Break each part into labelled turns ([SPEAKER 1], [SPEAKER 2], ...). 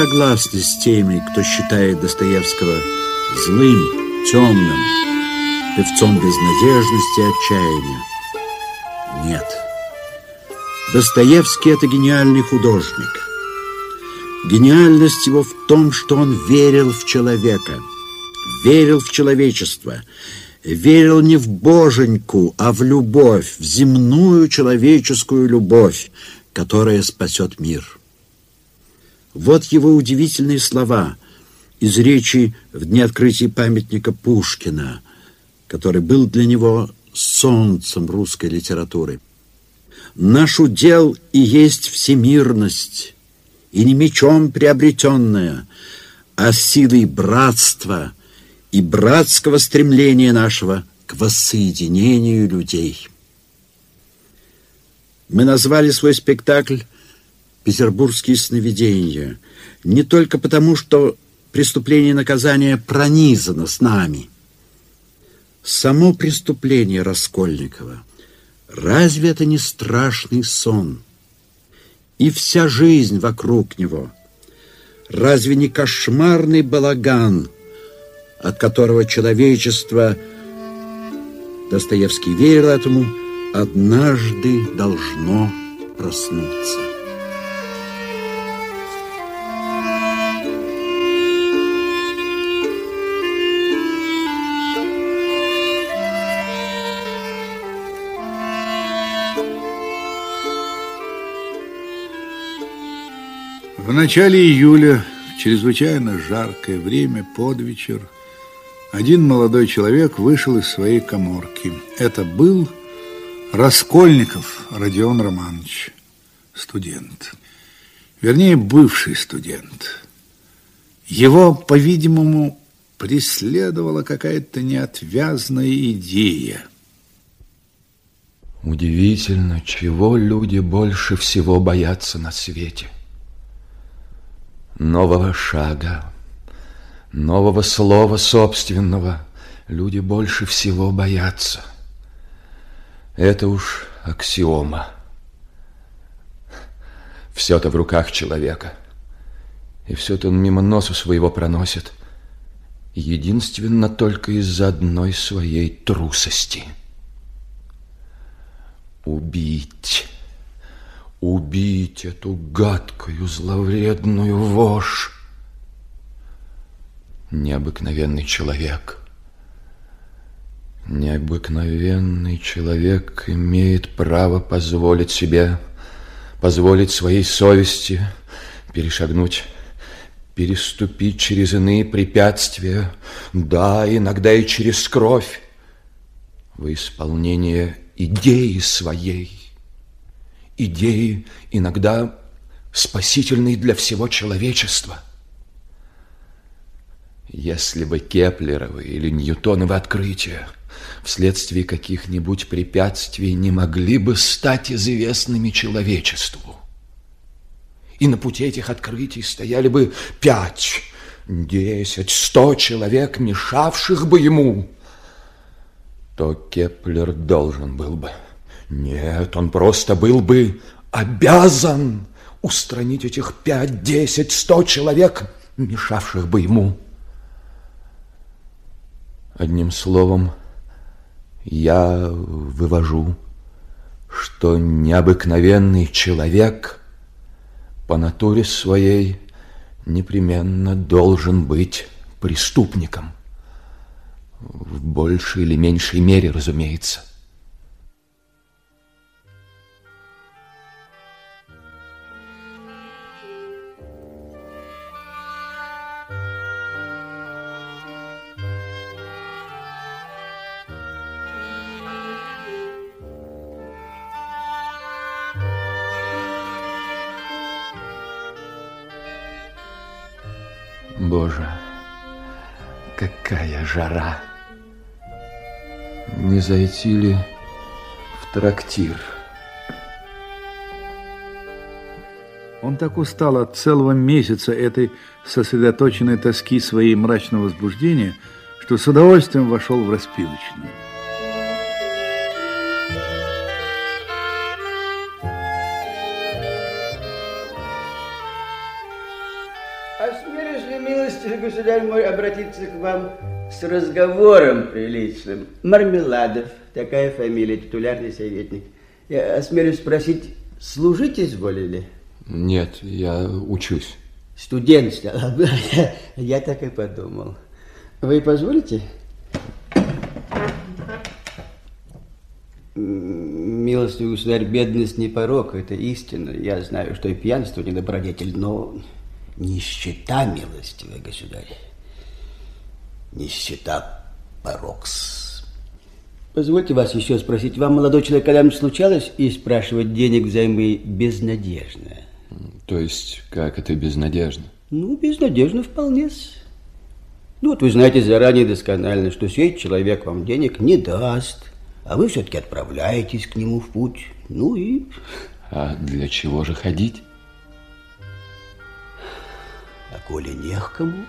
[SPEAKER 1] Согласны с теми, кто считает Достоевского злым, темным, певцом безнадежности и отчаяния. Нет. Достоевский – это гениальный художник. Гениальность его в том, что он верил в человека, верил в человечество, верил не в боженьку, а в любовь, в земную человеческую любовь, которая спасет мир. Вот его удивительные слова из речи в дни открытия памятника Пушкина, который был для него солнцем русской литературы. «Наш удел и есть всемирность, и не мечом приобретенная, а силой братства и братского стремления нашего к воссоединению людей». Мы назвали свой спектакль петербургские сновидения, не только потому, что преступление и наказание пронизано с нами. Само преступление Раскольникова, разве это не страшный сон? И вся жизнь вокруг него, разве не кошмарный балаган, от которого человечество, Достоевский верил этому, однажды должно проснуться.
[SPEAKER 2] В начале июля, в чрезвычайно жаркое время, под вечер, один молодой человек вышел из своей коморки. Это был Раскольников Родион Романович, студент. Вернее, бывший студент. Его, по-видимому, преследовала какая-то неотвязная идея.
[SPEAKER 3] Удивительно, чего люди больше всего боятся на свете – нового шага, нового слова собственного люди больше всего боятся. Это уж аксиома. Все-то в руках человека, и все-то он мимо носу своего проносит, единственно только из-за одной своей трусости. Убить убить эту гадкую, зловредную вошь. Необыкновенный человек. Необыкновенный человек имеет право позволить себе, позволить своей совести перешагнуть, переступить через иные препятствия, да, иногда и через кровь, в исполнение идеи своей идеи, иногда спасительные для всего человечества. Если бы Кеплеровы или Ньютоновы открытия вследствие каких-нибудь препятствий не могли бы стать известными человечеству, и на пути этих открытий стояли бы пять, десять, сто человек, мешавших бы ему, то Кеплер должен был бы Нет, он просто был бы обязан устранить этих пять, десять, сто человек, мешавших бы ему. Одним словом, я вывожу, что необыкновенный человек по натуре своей непременно должен быть преступником. В большей или меньшей мере, разумеется. Боже, какая жара! Не зайти ли в трактир?
[SPEAKER 2] Он так устал от целого месяца этой сосредоточенной тоски своей мрачного возбуждения, что с удовольствием вошел в распивочную.
[SPEAKER 4] Государь мой, обратиться к вам с разговором приличным. Мармеладов, такая фамилия, титулярный советник. Я осмелюсь спросить, служить изволили?
[SPEAKER 3] Нет, я учусь.
[SPEAKER 4] Студент, стал. Я, я так и подумал. Вы позволите? Милостивый государь, бедность не порок, это истина. Я знаю, что и пьянство не добродетель, но Нищета, милостивый государь. Нищета порокс. Позвольте вас еще спросить, вам, молодой человек, когда-нибудь случалось и спрашивать денег взаймы безнадежно?
[SPEAKER 3] То есть, как это безнадежно?
[SPEAKER 4] Ну, безнадежно вполне. Ну, вот вы знаете заранее досконально, что сей человек вам денег не даст, а вы все-таки отправляетесь к нему в путь. Ну и...
[SPEAKER 3] А для чего же ходить?
[SPEAKER 4] Коли не к кому,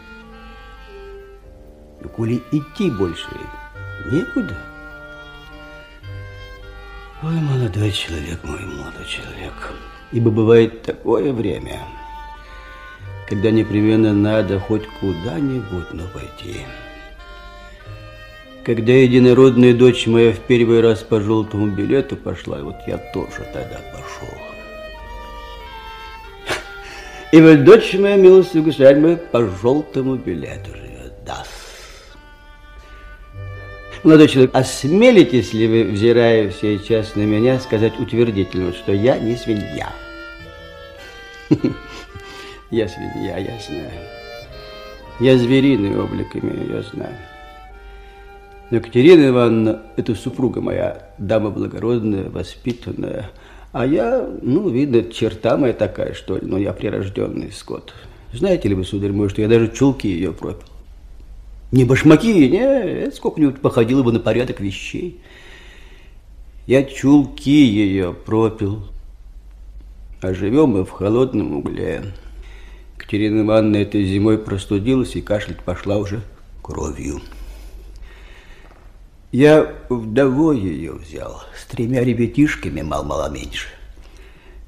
[SPEAKER 4] и коли идти больше некуда. Ой, молодой человек мой, молодой человек, ибо бывает такое время, когда непременно надо хоть куда-нибудь, но пойти. Когда единородная дочь моя в первый раз по желтому билету пошла, вот я тоже тогда пошел. И вот дочь моя, милостивый государь мой, по желтому билету живет. Да. Молодой человек, осмелитесь ли вы, взирая сейчас на меня, сказать утвердительно, что я не свинья? Я свинья, я знаю. Я звериный облик имею, я знаю. Но Екатерина Ивановна, это супруга моя, дама благородная, воспитанная, а я, ну, видно, черта моя такая, что ли, но я прирожденный скот. Знаете ли вы, сударь мой, что я даже чулки ее пропил? Не башмаки, не, сколько-нибудь походило бы на порядок вещей. Я чулки ее пропил. А живем мы в холодном угле. Катерина Ивановна этой зимой простудилась и кашлять пошла уже кровью. Я вдовой ее взял, с тремя ребятишками, мал-мало меньше.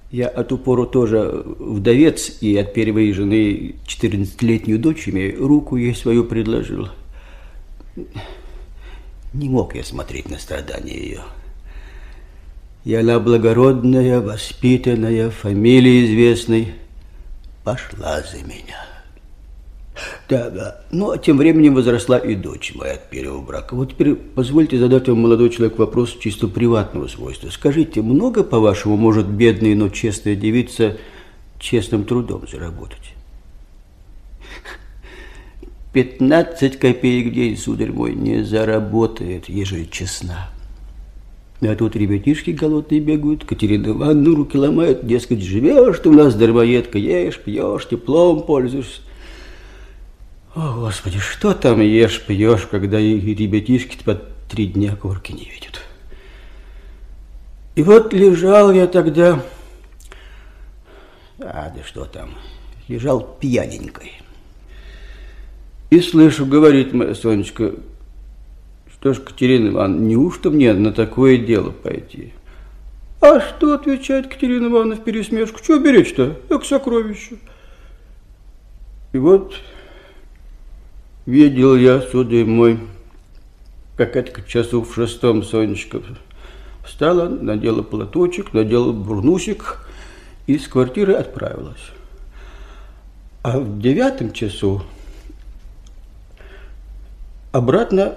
[SPEAKER 4] Я от упору тоже вдовец и от первой жены 14-летнюю дочь имею, руку ей свою предложил. Не мог я смотреть на страдания ее. И она благородная, воспитанная, фамилия известной, пошла за меня. Да, да. Ну, а тем временем возросла и дочь моя от первого брака. Вот теперь позвольте задать вам, молодой человек, вопрос чисто приватного свойства. Скажите, много, по-вашему, может бедная, но честная девица честным трудом заработать? 15 копеек в день, сударь мой, не заработает, ежели честна. А тут ребятишки голодные бегают, Катерина Ивановна руки ломают, дескать, живешь ты у нас, дармоедка, ешь, пьешь, теплом пользуешься. О, Господи, что там ешь, пьешь, когда и ребятишки по три дня корки не видят. И вот лежал я тогда, а, да что там, лежал пьяненькой. И слышу, говорит моя Сонечка, что ж, Катерина Ивановна, неужто мне на такое дело пойти? А что, отвечает Катерина Ивановна в пересмешку, что беречь-то? Как сокровище. И вот видел я, сударь мой, как это к часу в шестом Сонечка встала, надела платочек, надела бурнусик и с квартиры отправилась. А в девятом часу обратно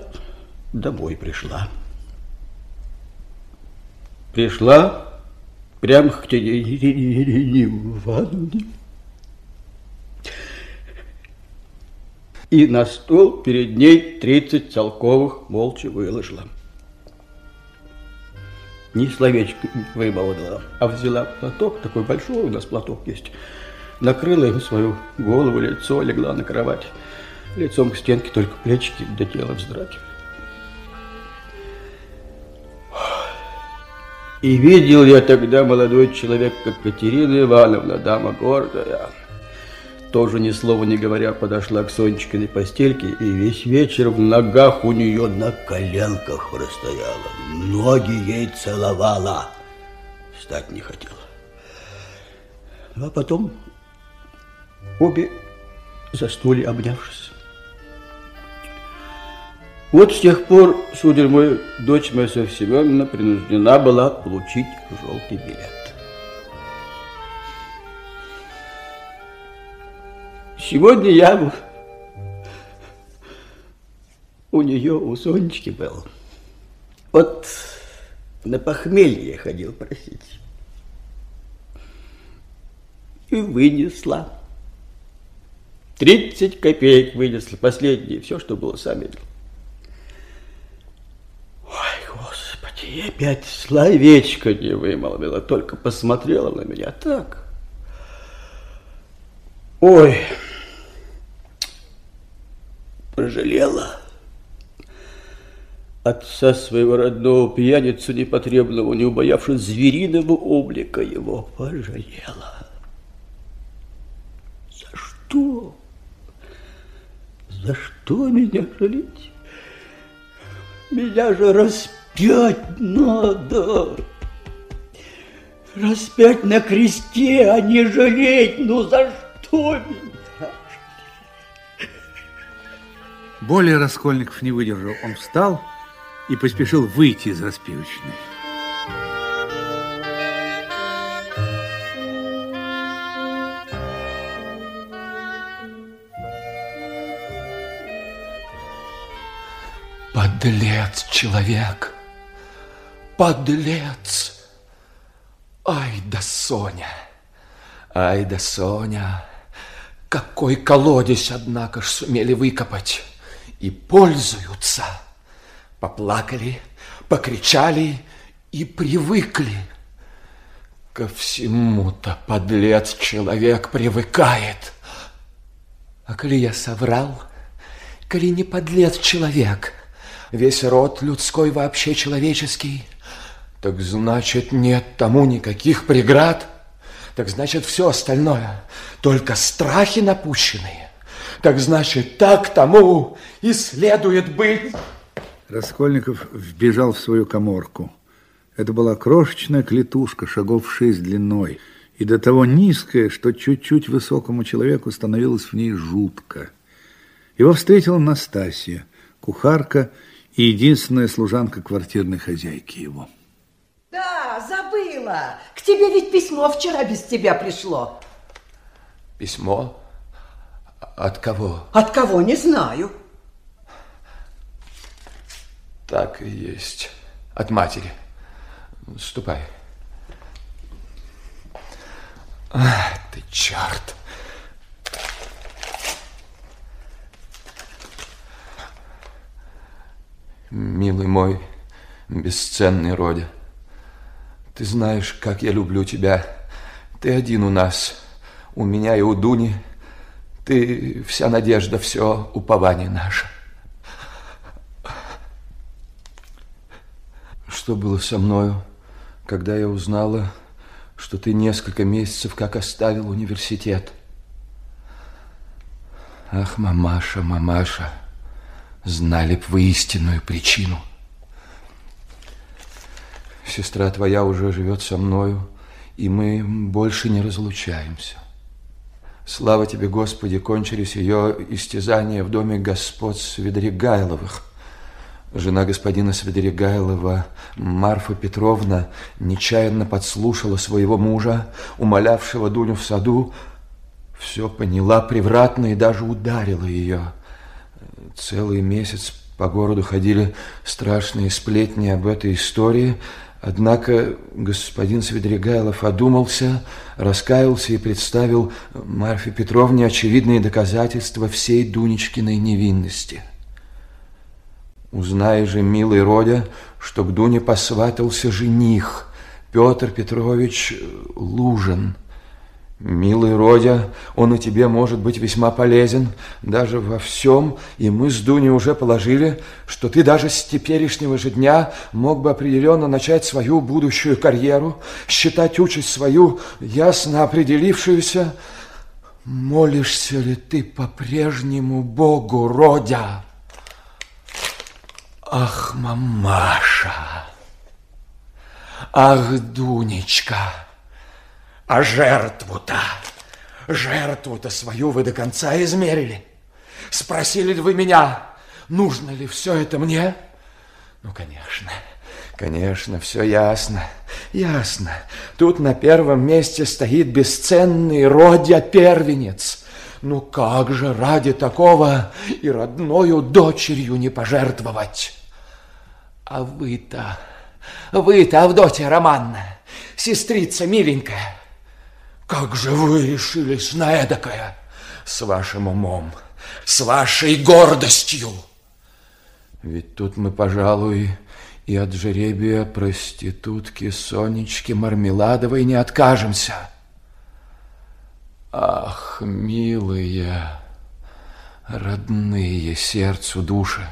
[SPEAKER 4] домой пришла. Пришла прямо к Елене Ивановне. И на стол перед ней 30 целковых молча выложила. Ни словечко не вымолвила, а взяла платок, такой большой у нас платок есть, накрыла им свою голову, лицо, легла на кровать. Лицом к стенке только плечики до тела вздрагивали. И видел я тогда молодой человек, как Катерина Ивановна, дама гордая, тоже ни слова не говоря подошла к Сонечкиной постельке и весь вечер в ногах у нее на коленках простояла, ноги ей целовала, встать не хотела. А потом обе заснули, обнявшись. Вот с тех пор, сударь мой, дочь моя Софья Семеновна принуждена была получить желтый билет. Сегодня я у нее, у Сонечки был. Вот на похмелье ходил просить. И вынесла. Тридцать копеек вынесла, последнее, все, что было, сами. И опять словечко не вымолвила, только посмотрела на меня так. Ой, пожалела отца своего родного пьяницу непотребного, не убоявшись звериного облика его, пожалела. За что? За что меня жалеть? Меня же распять надо. Распять на кресте, а не жалеть. Ну за что меня?
[SPEAKER 2] Более Раскольников не выдержал. Он встал и поспешил выйти из распивочной.
[SPEAKER 3] Подлец человек! Подлец! Ай да Соня! Ай да Соня! Какой колодец, однако ж, сумели выкопать. И пользуются. Поплакали, покричали и привыкли. Ко всему-то подлец человек привыкает. А коли я соврал, коли не подлец человек, весь род людской вообще человеческий — так значит, нет тому никаких преград. Так значит, все остальное только страхи напущенные. Так значит, так тому и следует быть.
[SPEAKER 2] Раскольников вбежал в свою коморку. Это была крошечная клетушка, шагов шесть длиной, и до того низкая, что чуть-чуть высокому человеку становилось в ней жутко. Его встретила Настасья, кухарка и единственная служанка квартирной хозяйки его.
[SPEAKER 5] Да, забыла. К тебе ведь письмо вчера без тебя пришло.
[SPEAKER 3] Письмо? От кого?
[SPEAKER 5] От кого, не знаю.
[SPEAKER 3] Так и есть. От матери. Ступай. Ах, ты черт. Милый мой, бесценный Родя, ты знаешь, как я люблю тебя. Ты один у нас, у меня и у Дуни. Ты вся надежда, все упование наше. Что было со мною, когда я узнала, что ты несколько месяцев как оставил университет? Ах, мамаша, мамаша, знали б вы истинную причину – Сестра твоя уже живет со мною, и мы больше не разлучаемся. Слава тебе, Господи, кончились ее истязания в доме господ Свидригайловых. Жена господина Свидригайлова, Марфа Петровна, нечаянно подслушала своего мужа, умолявшего Дуню в саду, все поняла превратно и даже ударила ее. Целый месяц по городу ходили страшные сплетни об этой истории, однако господин Свидригайлов одумался, раскаялся и представил Марфе Петровне очевидные доказательства всей Дунечкиной невинности. Узнай же, милый Родя, что к Дуне посватался жених Петр Петрович Лужин – Милый Родя, он и тебе может быть весьма полезен, даже во всем, и мы с Дуней уже положили, что ты даже с теперешнего же дня мог бы определенно начать свою будущую карьеру, считать участь свою ясно определившуюся. Молишься ли ты по-прежнему Богу, Родя? Ах, мамаша! Ах, Дунечка! А жертву-то, жертву-то свою вы до конца измерили. Спросили ли вы меня, нужно ли все это мне? Ну, конечно, конечно, все ясно, ясно. Тут на первом месте стоит бесценный Родя-первенец. Ну как же ради такого и родною дочерью не пожертвовать? А вы-то, вы-то, Авдотья Романна, сестрица миленькая, как же вы решились на эдакое? С вашим умом, с вашей гордостью. Ведь тут мы, пожалуй, и от жеребия проститутки Сонечки Мармеладовой не откажемся. Ах, милые, родные сердцу души,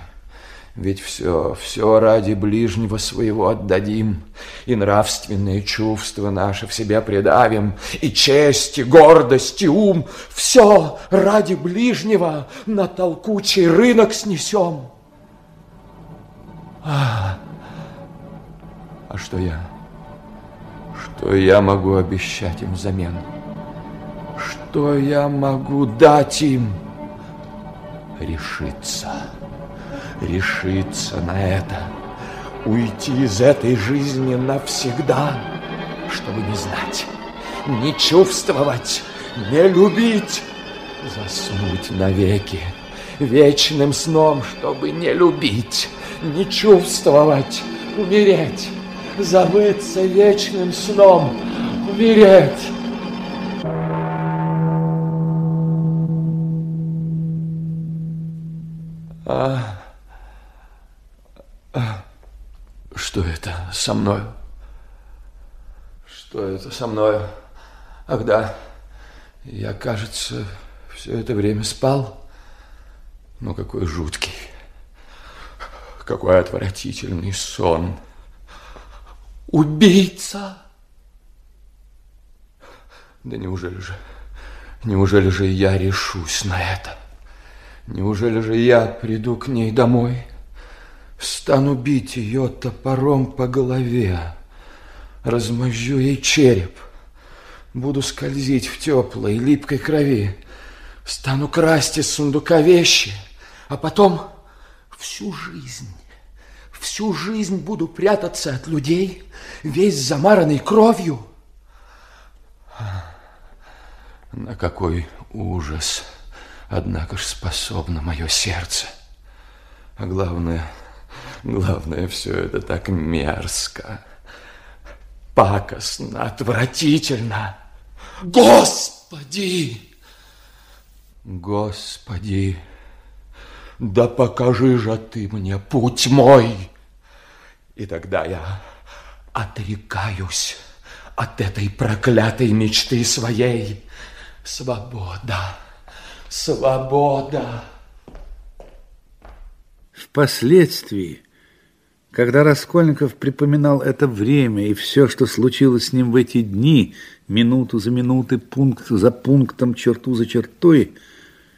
[SPEAKER 3] ведь все, все ради ближнего своего отдадим, и нравственные чувства наши в себя предавим, и честь, и гордость, и ум, все ради ближнего на толкучий рынок снесем. А, а что я? Что я могу обещать им взамен? Что я могу дать им? Решиться решиться на это, уйти из этой жизни навсегда, чтобы не знать, не чувствовать, не любить, заснуть навеки вечным сном, чтобы не любить, не чувствовать, умереть, забыться вечным сном, умереть. А... Что это со мною? Что это со мною? Ах да, я, кажется, все это время спал. Ну, какой жуткий, какой отвратительный сон. Убийца! Да неужели же, неужели же я решусь на это? Неужели же я приду к ней домой? Стану бить ее топором по голове, размозжу ей череп, буду скользить в теплой липкой крови, стану красть из сундука вещи, а потом всю жизнь, всю жизнь буду прятаться от людей, весь замаранный кровью. На какой ужас, однако ж, способно мое сердце. А главное – Главное, все это так мерзко, пакостно, отвратительно. Господи! Господи, да покажи же ты мне путь мой. И тогда я отрекаюсь от этой проклятой мечты своей. Свобода, свобода.
[SPEAKER 2] Впоследствии когда Раскольников припоминал это время и все, что случилось с ним в эти дни, минуту за минутой, пункт за пунктом, черту за чертой,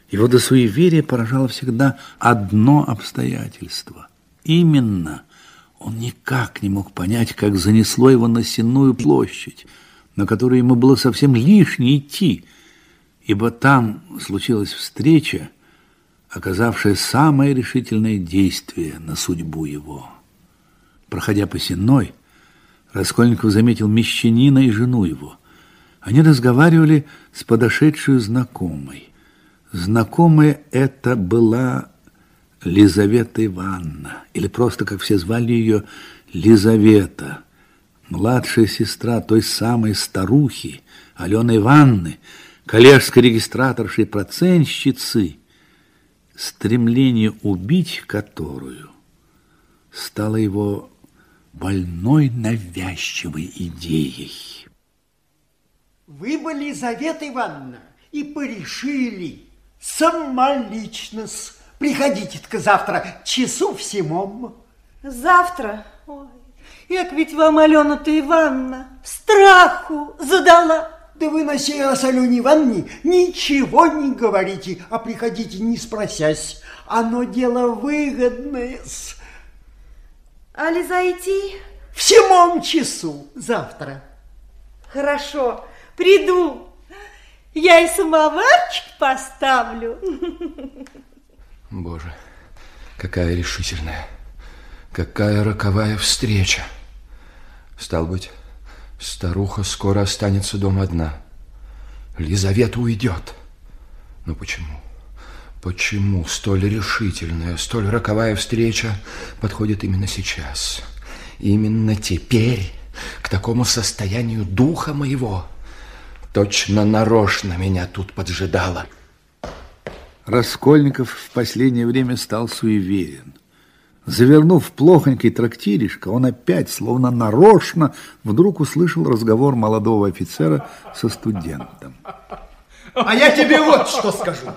[SPEAKER 2] его до суеверия поражало всегда одно обстоятельство. Именно Он никак не мог понять, как занесло его на Сенную площадь, на которую ему было совсем лишне идти, ибо там случилась встреча, оказавшая самое решительное действие на судьбу его. Проходя по Сенной, Раскольников заметил мещанина и жену его. Они разговаривали с подошедшей знакомой. Знакомая это была Лизавета Ивановна, или просто, как все звали ее, Лизавета, младшая сестра той самой старухи, Алены Ивановны, коллежской регистраторши и процентщицы, стремление убить которую стало его больной навязчивой идеей.
[SPEAKER 6] Вы бы, Лизавета Ивановна, и порешили самолично Приходите-ка завтра часу в семом.
[SPEAKER 5] Завтра? Ой, як ведь вам Алена-то Ивановна страху задала.
[SPEAKER 6] Да вы на сей раз Алене Ивановне ничего не говорите, а приходите не спросясь. Оно дело выгодное. -с.
[SPEAKER 5] Али зайти?
[SPEAKER 6] В седьмом часу завтра.
[SPEAKER 5] Хорошо, приду. Я и самоварчик поставлю.
[SPEAKER 3] Боже, какая решительная, какая роковая встреча. Стал быть, старуха скоро останется дома одна. Лизавета уйдет. Но почему? Почему столь решительная, столь роковая встреча подходит именно сейчас? Именно теперь, к такому состоянию духа моего, точно нарочно меня тут поджидала.
[SPEAKER 2] Раскольников в последнее время стал суеверен. Завернув плохонький трактиришко, он опять, словно нарочно, вдруг услышал разговор молодого офицера со студентом.
[SPEAKER 7] А я тебе вот что скажу.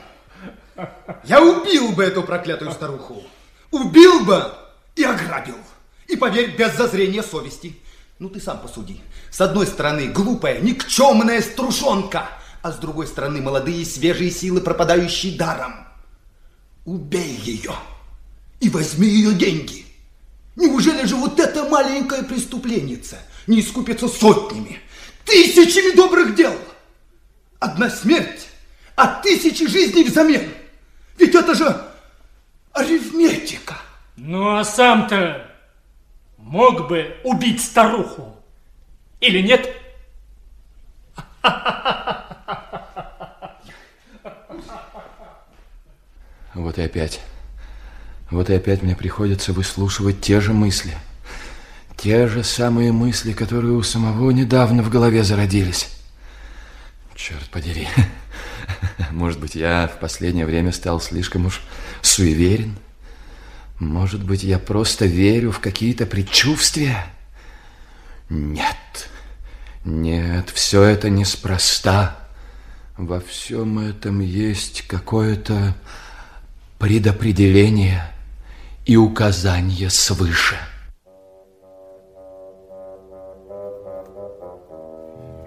[SPEAKER 7] Я убил бы эту проклятую старуху. Убил бы и ограбил. И, поверь, без зазрения совести. Ну, ты сам посуди. С одной стороны, глупая, никчемная струшонка – а с другой стороны молодые свежие силы, пропадающие даром. Убей ее и возьми ее деньги. Неужели же вот эта маленькая преступленница не искупится сотнями, тысячами добрых дел? Одна смерть, а тысячи жизней взамен. Ведь это же арифметика.
[SPEAKER 8] Ну, а сам-то мог бы убить старуху или нет?
[SPEAKER 3] Вот и опять. Вот и опять мне приходится выслушивать те же мысли. Те же самые мысли, которые у самого недавно в голове зародились. Черт подери. Может быть, я в последнее время стал слишком уж суеверен? Может быть, я просто верю в какие-то предчувствия? Нет. Нет, все это неспроста. Во всем этом есть какое-то предопределение и указание свыше.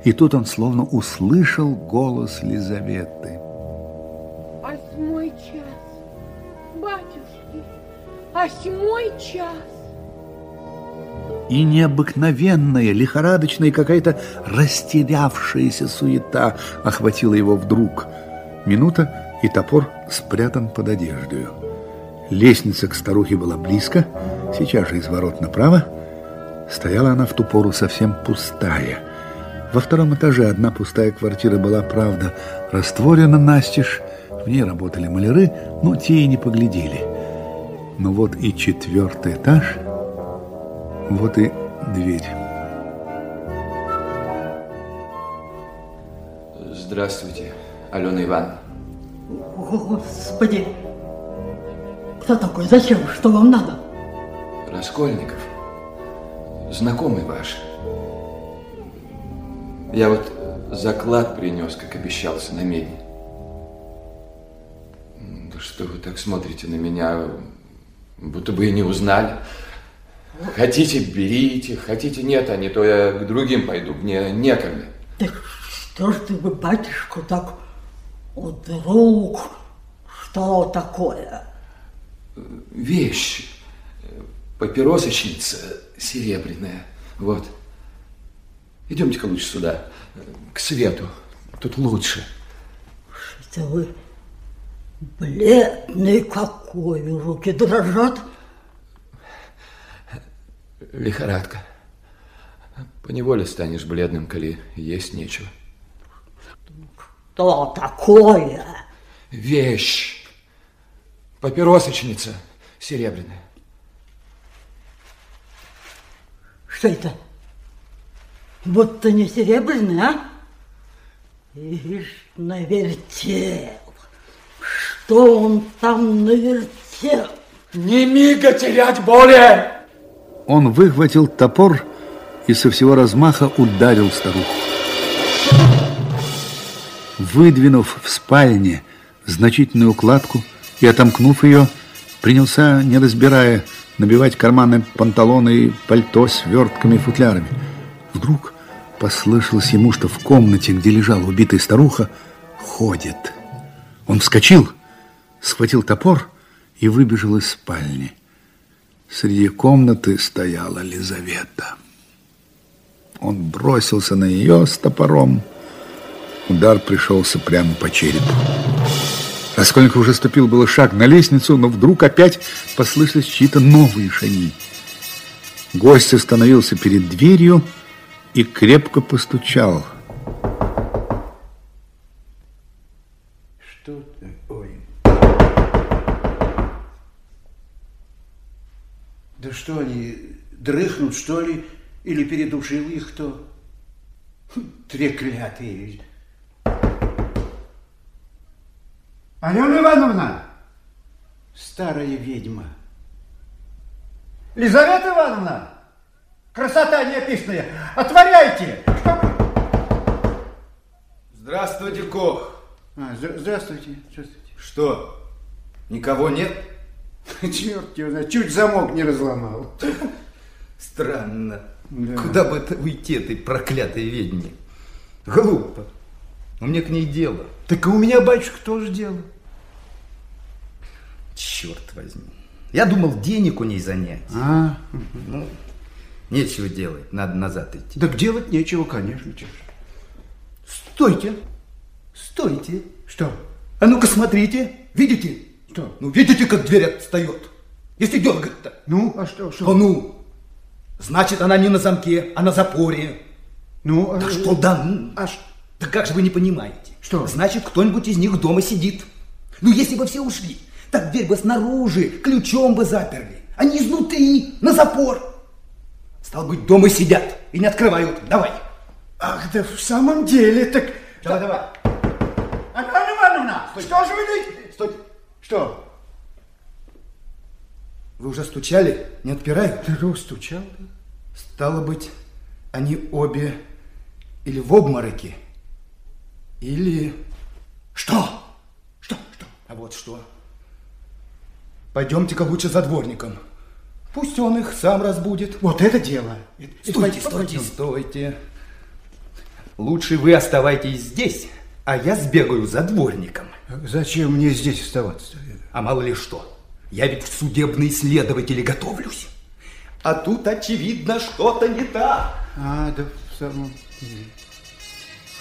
[SPEAKER 2] И тут он словно услышал голос Лизаветы.
[SPEAKER 9] Восьмой час, батюшки, восьмой час.
[SPEAKER 2] И необыкновенная, лихорадочная, какая-то растерявшаяся суета охватила его вдруг. Минута, и топор спрятан под одеждою. Лестница к старухе была близко, сейчас же из ворот направо. Стояла она в ту пору совсем пустая. Во втором этаже одна пустая квартира была, правда, растворена настежь. В ней работали маляры, но те и не поглядели. Но вот и четвертый этаж, вот и дверь.
[SPEAKER 3] Здравствуйте, Алена Ивановна.
[SPEAKER 9] Господи! Кто такой? Зачем? Что вам надо?
[SPEAKER 3] Раскольников. Знакомый ваш. Я вот заклад принес, как обещался, на медне. Да что вы так смотрите на меня, будто бы и не узнали. Хотите, берите, хотите, нет, а не то я к другим пойду, мне некогда.
[SPEAKER 9] Так что ж ты бы, батюшку, так Вдруг что такое?
[SPEAKER 3] Вещь. Папиросочница серебряная. Вот. Идемте-ка лучше сюда, к свету. Тут лучше.
[SPEAKER 9] Что вы бледный какой, руки дрожат.
[SPEAKER 3] Лихорадка. Поневоле станешь бледным, коли есть нечего.
[SPEAKER 9] Что такое?
[SPEAKER 3] Вещь. Папиросочница серебряная.
[SPEAKER 9] Что это? Будто не серебряный, а? Ишь, навертел. Что он там навертел?
[SPEAKER 8] Не мига терять более!
[SPEAKER 2] Он выхватил топор и со всего размаха ударил старуху. Выдвинув в спальне значительную укладку и отомкнув ее, принялся, не разбирая, набивать карманы панталоны и пальто свертками и футлярами. Вдруг послышалось ему, что в комнате, где лежала убитая старуха, ходит. Он вскочил, схватил топор и выбежал из спальни. Среди комнаты стояла Лизавета. Он бросился на нее с топором. Удар пришелся прямо по черепу. Раскольников уже ступил было шаг на лестницу, но вдруг опять послышались чьи-то новые шаги. Гость остановился перед дверью и крепко постучал.
[SPEAKER 4] Что такое? Да что они, дрыхнут, что ли? Или передушил их кто? Хм, Треклятые.
[SPEAKER 6] Алена Ивановна!
[SPEAKER 4] Старая ведьма.
[SPEAKER 6] Лизавета Ивановна! Красота неописанная! Отворяйте! Что...
[SPEAKER 7] Здравствуйте, Кох.
[SPEAKER 4] А, здра- здравствуйте, здравствуйте.
[SPEAKER 7] Что, никого нет?
[SPEAKER 4] Черт его знает, чуть замок не разломал.
[SPEAKER 7] Странно.
[SPEAKER 4] Да.
[SPEAKER 7] Куда бы это уйти, этой проклятой ведьме? Глупо. У меня к ней дело.
[SPEAKER 4] Так и у меня, батюшка, тоже дело.
[SPEAKER 7] Черт возьми. Я думал, денег у ней занять.
[SPEAKER 4] А,
[SPEAKER 7] Ну, нечего делать, надо назад идти.
[SPEAKER 4] так делать нечего, конечно, ж. Стойте, стойте. Что?
[SPEAKER 7] А ну-ка смотрите, видите?
[SPEAKER 4] Что?
[SPEAKER 7] Ну, видите, как дверь отстает? Если дергать-то.
[SPEAKER 4] Ну, а что, что?
[SPEAKER 7] То ну, значит, она не на замке, а на запоре.
[SPEAKER 4] Ну, а...
[SPEAKER 7] Да что да ну?
[SPEAKER 4] А ш-
[SPEAKER 7] Да как же вы не понимаете?
[SPEAKER 4] Что?
[SPEAKER 7] Значит, кто-нибудь из них дома сидит. Ну, если бы все ушли, так дверь бы снаружи, ключом бы заперли, а не изнутри, на запор. Стал быть, дома сидят и не открывают. Давай.
[SPEAKER 4] Ах, да в самом деле, так...
[SPEAKER 7] Давай, давай.
[SPEAKER 6] Алена Ивановна! Что же вы...
[SPEAKER 7] Стойте.
[SPEAKER 4] Что?
[SPEAKER 7] Вы уже стучали? Не отпирают?
[SPEAKER 4] Ну, стучал?
[SPEAKER 7] Стало быть, они обе или в обмороке, или... Что? Что? Что? А вот что. Пойдемте-ка лучше за дворником. Пусть он их сам разбудит.
[SPEAKER 4] Вот это дело.
[SPEAKER 7] Стойте, стойте, стойте. Лучше вы оставайтесь здесь, а я сбегаю за дворником.
[SPEAKER 4] Зачем мне здесь оставаться?
[SPEAKER 7] А мало ли что. Я ведь в судебные следователи готовлюсь. А тут, очевидно, что-то не так.
[SPEAKER 4] А, да в самом деле.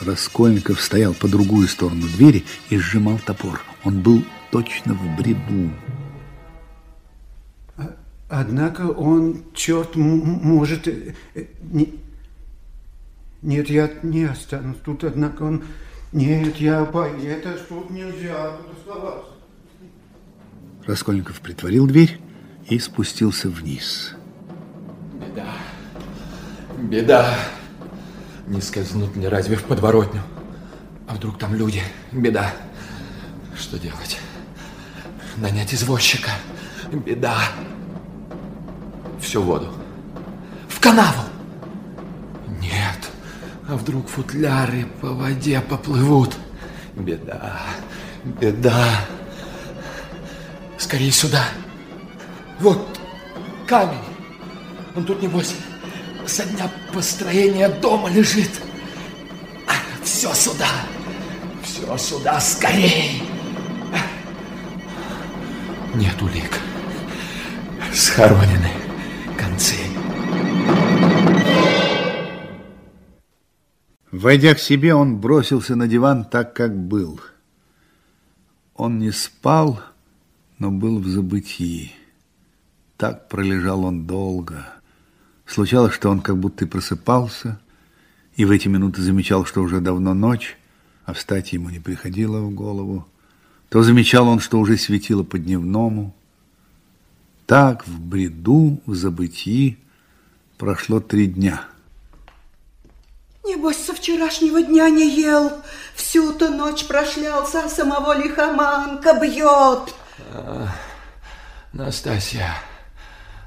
[SPEAKER 2] Раскольников стоял по другую сторону двери и сжимал топор. Он был точно в бреду.
[SPEAKER 4] Однако он, черт, может... э, э, не- Нет, я не останусь тут, однако он... Нет, я боюсь, это тут нельзя тут оставаться.
[SPEAKER 2] Раскольников притворил дверь и спустился вниз.
[SPEAKER 3] Беда. Беда. Не скользнут мне разве в подворотню? А вдруг там люди? Беда. Что делать? Нанять извозчика? Беда. Всю воду. В канаву. Нет. А вдруг футляры по воде поплывут? Беда. Беда. Скорее сюда. Вот камень. Он тут, небось, со дня построения дома лежит. А, Все сюда. Все сюда, скорей. Нет улик. Схоронены концы.
[SPEAKER 2] Войдя к себе, он бросился на диван так, как был. Он не спал, но был в забытии. Так пролежал он долго. Случалось, что он как будто и просыпался, и в эти минуты замечал, что уже давно ночь, а встать ему не приходило в голову. То замечал он, что уже светило по дневному, так в бреду, в забытии прошло три дня.
[SPEAKER 5] Небось, со вчерашнего дня не ел. Всю-то ночь прошлялся, а самого лихоманка бьет.
[SPEAKER 3] А, Настасья,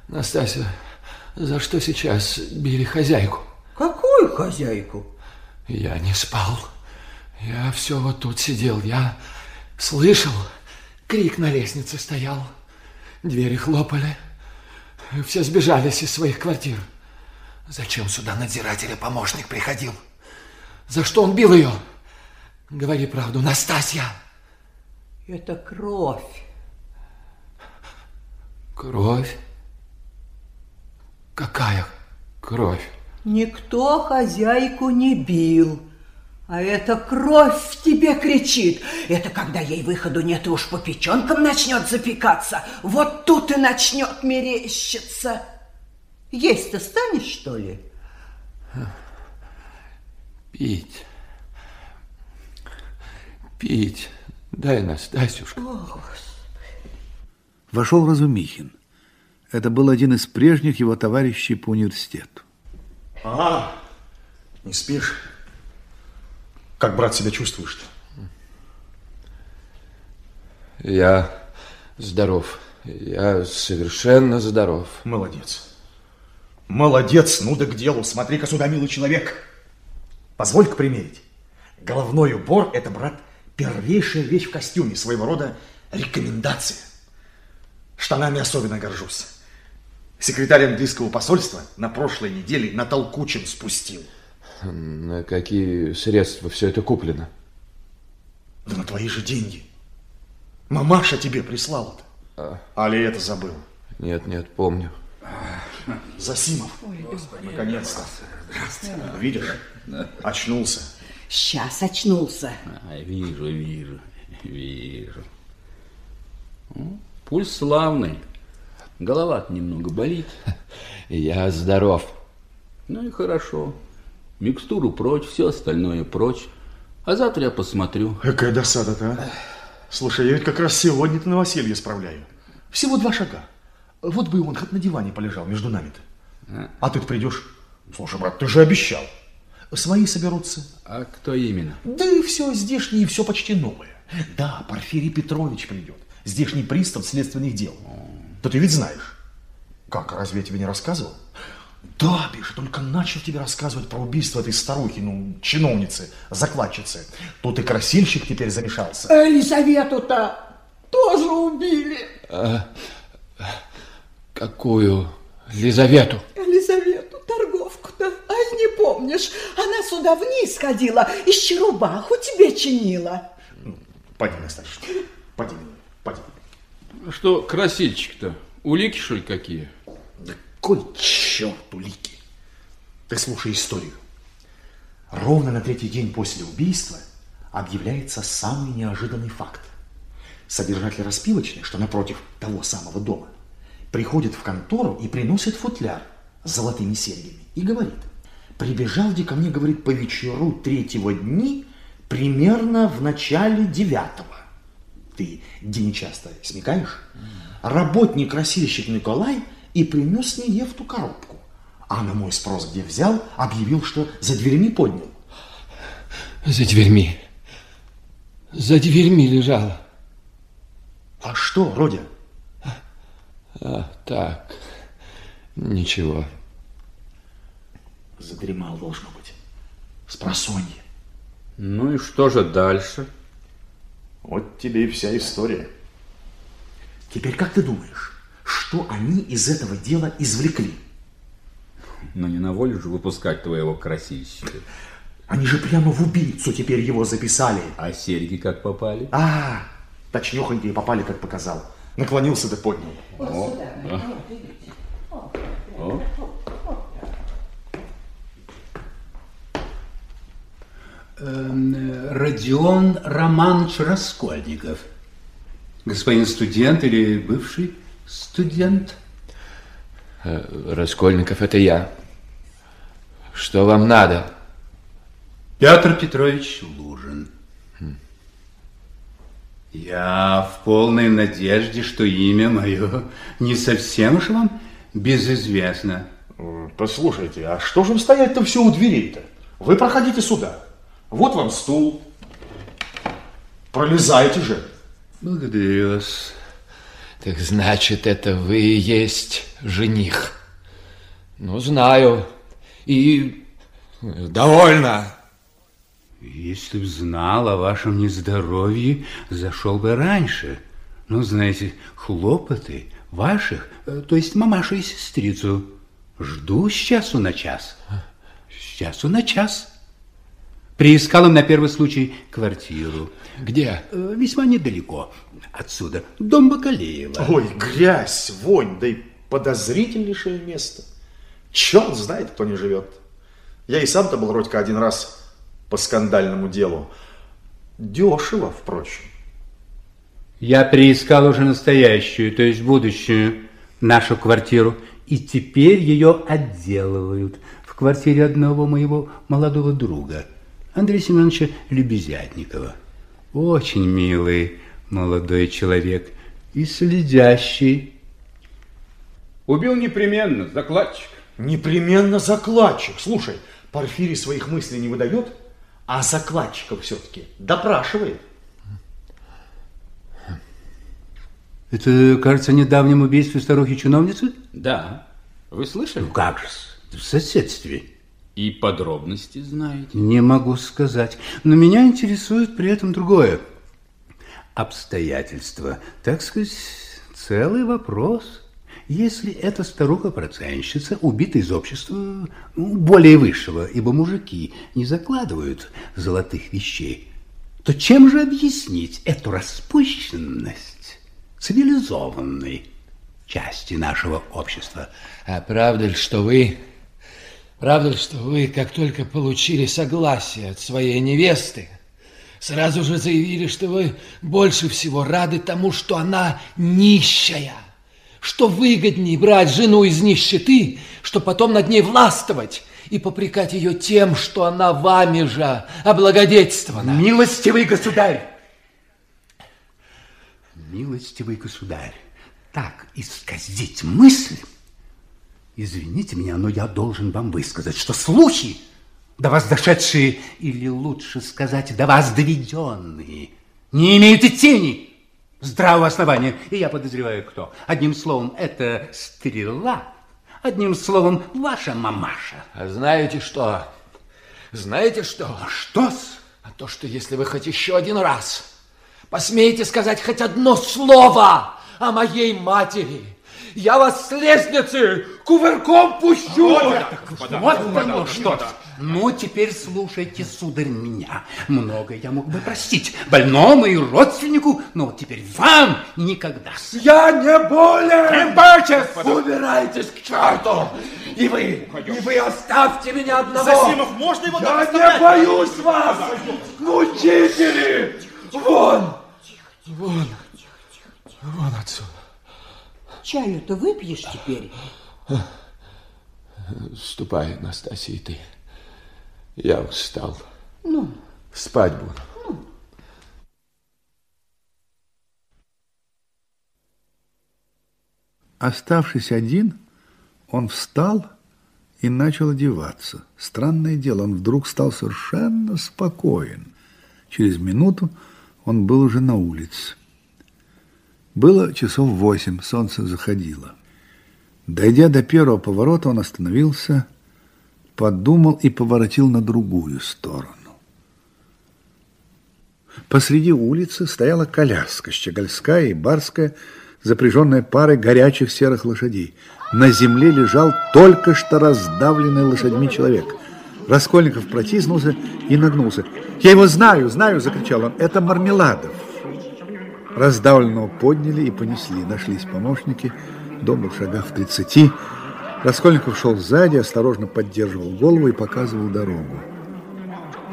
[SPEAKER 3] Настасья, за что сейчас били хозяйку?
[SPEAKER 5] Какую хозяйку?
[SPEAKER 3] Я не спал. Я все вот тут сидел. Я слышал, крик на лестнице стоял. Двери хлопали. Все сбежались из своих квартир. Зачем сюда надзирателя помощник приходил? За что он бил ее? Говори правду, Настасья.
[SPEAKER 5] Это кровь.
[SPEAKER 3] Кровь? Какая кровь?
[SPEAKER 5] Никто хозяйку не бил. А эта кровь в тебе кричит. Это когда ей выходу нет, и уж по печенкам начнет запекаться. Вот тут и начнет мерещиться. Есть-то станешь, что ли?
[SPEAKER 3] Пить. Пить. Дай, Настасюшка.
[SPEAKER 5] О,
[SPEAKER 2] Вошел Разумихин. Это был один из прежних его товарищей по университету.
[SPEAKER 10] А, не спишь? Как, брат, себя чувствуешь-то?
[SPEAKER 3] Я здоров. Я совершенно здоров.
[SPEAKER 10] Молодец. Молодец, ну да к делу. Смотри-ка сюда, милый человек. Позволь-ка примерить. Головной убор – это, брат, первейшая вещь в костюме, своего рода рекомендация. Штанами особенно горжусь. Секретарь английского посольства на прошлой неделе на толкучин спустил.
[SPEAKER 3] На какие средства все это куплено?
[SPEAKER 10] Да на твои же деньги. Мамаша тебе прислала-то.
[SPEAKER 3] А.
[SPEAKER 10] Али это забыл?
[SPEAKER 3] Нет, нет, помню.
[SPEAKER 10] Засимов. Наконец-то. Видишь? Очнулся.
[SPEAKER 5] Сейчас очнулся.
[SPEAKER 11] А, вижу, вижу, вижу. Пульс славный. голова немного болит.
[SPEAKER 3] Я здоров.
[SPEAKER 11] Ну и хорошо. Микстуру прочь, все остальное прочь. А завтра я посмотрю.
[SPEAKER 10] Какая досада-то, а? Слушай, я ведь как раз сегодня-то новоселье справляю. Всего два шага. Вот бы он хоть на диване полежал между нами-то.
[SPEAKER 11] А,
[SPEAKER 10] А ты придешь. Слушай, брат, ты же обещал. Свои соберутся.
[SPEAKER 11] а кто именно?
[SPEAKER 10] Да и все здешнее, и все почти новое. Да, Порфирий Петрович придет. Здешний пристав следственных дел. Да ты ведь знаешь. Как, разве я тебе не рассказывал? Да, Биша, только начал тебе рассказывать про убийство этой старухи, ну, чиновницы, закладчицы. Тут и красильщик теперь замешался.
[SPEAKER 5] Елизавету-то тоже убили.
[SPEAKER 3] А, какую Лизавету?
[SPEAKER 5] Елизавету, торговку-то, ай, не помнишь, она сюда вниз ходила, еще рубаху тебе чинила.
[SPEAKER 10] Пойди, Настасья, пойди, пойди.
[SPEAKER 11] Что красильчик-то? Улики, что ли, какие?
[SPEAKER 10] Да кой черт улики. Ты слушай историю. Ровно на третий день после убийства объявляется самый неожиданный факт. Содержатель распивочной, что напротив того самого дома, приходит в контору и приносит футляр с золотыми серьгами и говорит, прибежал где ко мне, говорит, по вечеру третьего дни примерно в начале девятого. Ты день часто смекаешь? Работник-красильщик Николай и принес мне в ту коробку. А на мой спрос, где взял, объявил, что за дверьми поднял.
[SPEAKER 3] За дверьми. За дверьми лежала.
[SPEAKER 10] А что, Родя?
[SPEAKER 3] А, так, ничего.
[SPEAKER 10] Задремал, должно быть. С просонья.
[SPEAKER 11] Ну и что же дальше?
[SPEAKER 10] Вот тебе и вся история. Теперь как ты думаешь, что они из этого дела извлекли?
[SPEAKER 11] Ну не на волю же выпускать твоего красильщика.
[SPEAKER 10] Они же прямо в убийцу теперь его записали.
[SPEAKER 11] А серьги как попали?
[SPEAKER 10] А, точнёхонько и попали, как показал. Наклонился да поднял.
[SPEAKER 11] О, а. О.
[SPEAKER 12] Эм, Родион Романович Раскольников. Господин студент или бывший студент?
[SPEAKER 3] Э, Раскольников, это я. Что вам надо?
[SPEAKER 12] Петр Петрович Лужин. Я в полной надежде, что имя мое не совсем уж вам безызвестно.
[SPEAKER 10] Послушайте, а что же вы стоять-то все у дверей-то? Вы проходите сюда. Вот вам стул. Пролезайте же.
[SPEAKER 12] Благодарю вас.
[SPEAKER 3] Так значит, это вы и есть жених. Ну, знаю. И довольно.
[SPEAKER 12] Если б знал о вашем нездоровье, зашел бы раньше. Ну, знаете, хлопоты ваших, э, то есть мамашу и сестрицу, жду с часу на час. С часу на час. Приискал им на первый случай квартиру.
[SPEAKER 3] Где?
[SPEAKER 12] Э, Весьма недалеко отсюда. Дом Бакалеева.
[SPEAKER 10] Ой, грязь, вонь, да и подозрительнейшее место. Черт знает, кто не живет. Я и сам-то был вроде один раз по скандальному делу. Дешево, впрочем.
[SPEAKER 12] Я приискал уже настоящую, то есть будущую, нашу квартиру, и теперь ее отделывают в квартире одного моего молодого друга, Андрея Семеновича Лебезятникова. Очень милый молодой человек и следящий.
[SPEAKER 10] Убил непременно, закладчик. Непременно закладчик. Слушай, Порфирий своих мыслей не выдает, а закладчиков все-таки допрашивает.
[SPEAKER 12] Это, кажется, о недавнем убийстве старухи-чиновницы?
[SPEAKER 11] Да. Вы слышали?
[SPEAKER 12] Ну как же, в соседстве.
[SPEAKER 11] И подробности знаете?
[SPEAKER 12] Не могу сказать. Но меня интересует при этом другое. Обстоятельства. Так сказать, целый вопрос. Если эта старуха-проценщица убита из общества более высшего, ибо мужики не закладывают золотых вещей, то чем же объяснить эту распущенность цивилизованной части нашего общества?
[SPEAKER 3] А правда ли, что вы... Правда ли, что вы, как только получили согласие от своей невесты, сразу же заявили, что вы больше всего рады тому, что она нищая? Что выгоднее брать жену из нищеты, что потом над ней властвовать и попрекать ее тем, что она вами же облагодетельствована?
[SPEAKER 12] Милостивый государь! Милостивый государь, так исказить мысль, извините меня, но я должен вам высказать, что слухи, до вас дошедшие, или лучше сказать, до вас доведенные, не имеют и тени здравого основания. И я подозреваю, кто. Одним словом, это стрела. Одним словом, ваша мамаша.
[SPEAKER 3] А знаете что? Знаете что?
[SPEAKER 12] А что-с?
[SPEAKER 3] А то, что если вы хоть еще один раз посмеете сказать хоть одно слово о моей матери, я вас с лестницы кувырком пущу.
[SPEAKER 12] Вот, вот оно что Ну, теперь слушайте, сударь, меня. Многое я мог бы простить больному и родственнику, но вот теперь вам никогда.
[SPEAKER 3] Я не болен!
[SPEAKER 12] Тимбачев!
[SPEAKER 3] Убирайтесь к черту! И вы, и вы оставьте меня одного!
[SPEAKER 10] Засимов, можно его
[SPEAKER 3] Я не боюсь вас! Мучители! Вон! Вон! Вон отсюда!
[SPEAKER 5] Чаю-то выпьешь теперь?
[SPEAKER 3] Ступай, Настасья, и ты. Я устал.
[SPEAKER 5] Ну,
[SPEAKER 3] Спать буду.
[SPEAKER 2] Оставшись один, он встал и начал одеваться. Странное дело, он вдруг стал совершенно спокоен. Через минуту он был уже на улице. Было часов восемь, солнце заходило. Дойдя до первого поворота, он остановился, подумал и поворотил на другую сторону. Посреди улицы стояла коляска, щегольская и барская, запряженная парой горячих серых лошадей. На земле лежал только что раздавленный лошадьми человек. Раскольников протиснулся и нагнулся. «Я его знаю, знаю!» – закричал он. «Это Мармеладов!» Раздавленного подняли и понесли. Нашлись помощники. Дом в шагах в тридцати. Раскольников шел сзади, осторожно поддерживал голову и показывал дорогу.